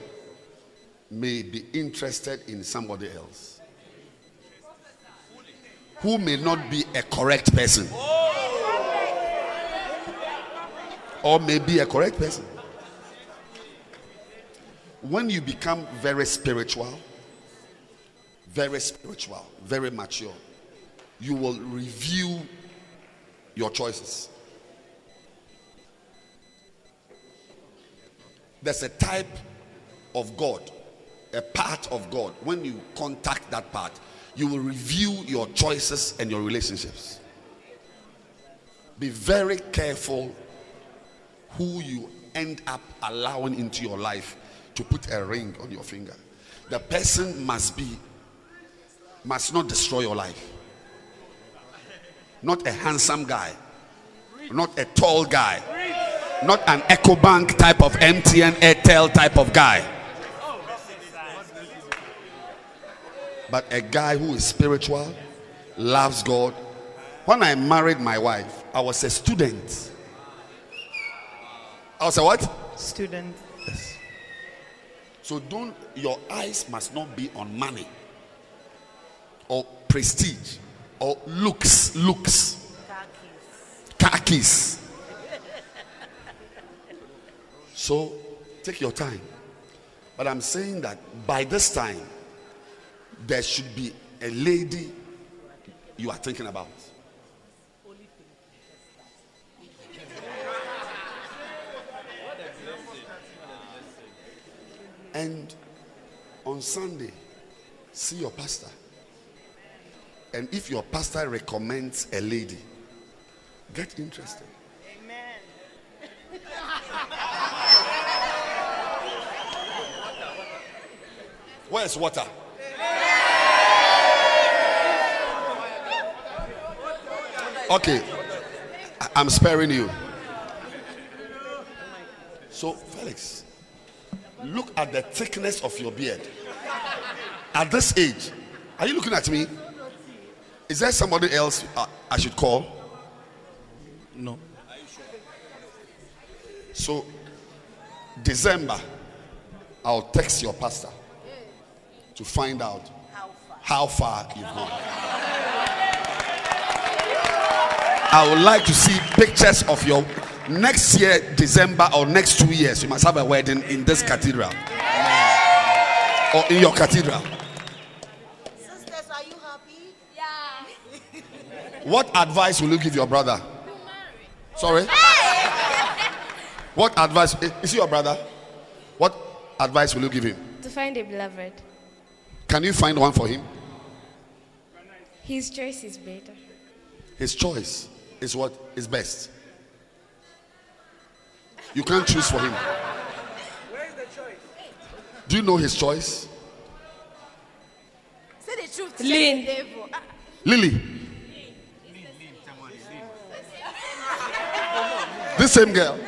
may be interested in somebody else who may not be a correct person or may be a correct person. When you become very spiritual, very spiritual, very mature, you will review your choices. There's a type of God, a part of God. When you contact that part, you will review your choices and your relationships. Be very careful who you end up allowing into your life to put a ring on your finger. The person must be, must not destroy your life. Not a handsome guy, not a tall guy, not an EcoBank type of MTN Airtel type of guy. But a guy who is spiritual, loves God. When I married my wife, I was a student. I was a what? Student. Yes. So don't your eyes must not be on money or prestige or looks, looks, car keys. So take your time. But I'm saying that by this time, there should be a lady you are thinking about. And on Sunday, see your pastor. And if your pastor recommends a lady, get interested. Where's water? Okay, I'm sparing you. So, Felix, look at the thickness of your beard. At this age, are you looking at me? Is there somebody else I should call? no. So, December, I'll text your pastor to find out how far you've gone. I would like to see pictures of your next year, December, or next two years. You must have a wedding in this cathedral or in your cathedral. Sisters, are you happy? Yeah. What advice will you give your brother? Sorry? What advice? Is he your brother? What advice will you give him? To find a beloved. Can you find one for him? His choice is better. His choice is what is best. You can't choose for him. Where is the choice? Do you know his choice? Say the truth. Lean. Say the devil. Ah, Lily. This same girl.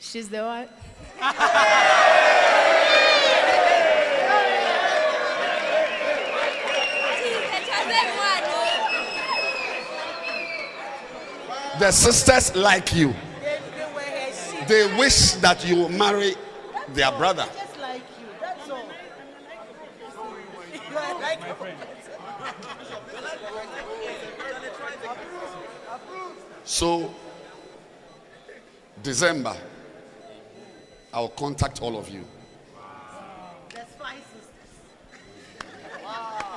She's the one. The sisters like you. They wish that you marry their brother. So, December, I'll contact all of you.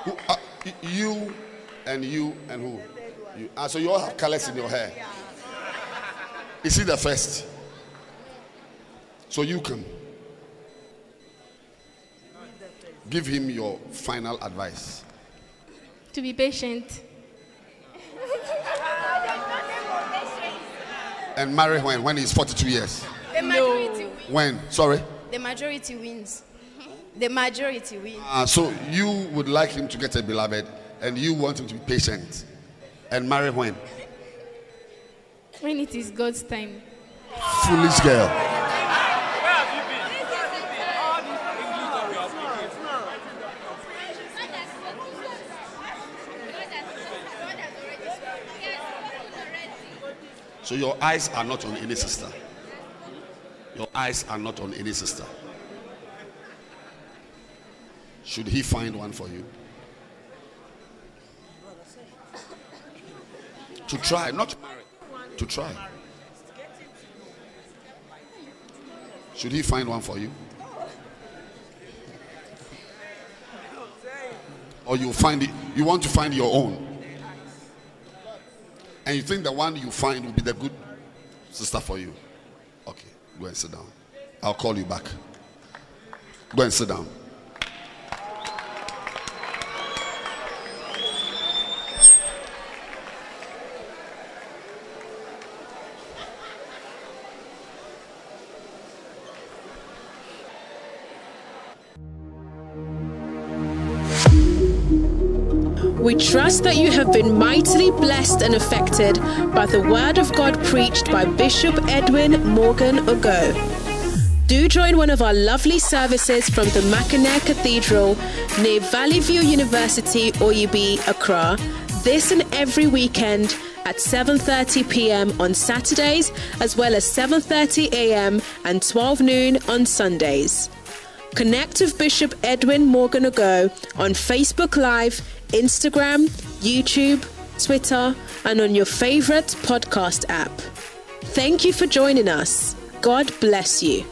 Who, uh, you and you and who? You. Ah, so you all have colors in your hair. Is he the first? So you can give him your final advice. To be patient. And marry when? When he's 42 years. The majority, When? Sorry. the majority wins. The majority wins. Uh, so you would like him to get a beloved and you want him to be patient. And marry when? When it is God's time. Foolish girl. So your eyes are not on any sister. Your eyes are not on any sister. Should he find one for you? To try, not to try. Should he find one for you? Or you find it, you want to find your own. And you think the one you find will be the good sister for you. Okay, go and sit down. I'll call you back. Go and sit down. Trust that you have been mightily blessed and affected by the word of God preached by Bishop Edwin Morgan Ogo. Do join one of our lovely services from the Mackinac Cathedral near Valley View University, Oyibi, Accra, this and every weekend at 7:30 p.m. on Saturdays as well as 7:30 a.m. and 12 noon on Sundays. Connect with Bishop Edwin Morgan Ago on Facebook Live, Instagram, YouTube, Twitter, and on your favorite podcast app. Thank you for joining us. God bless you.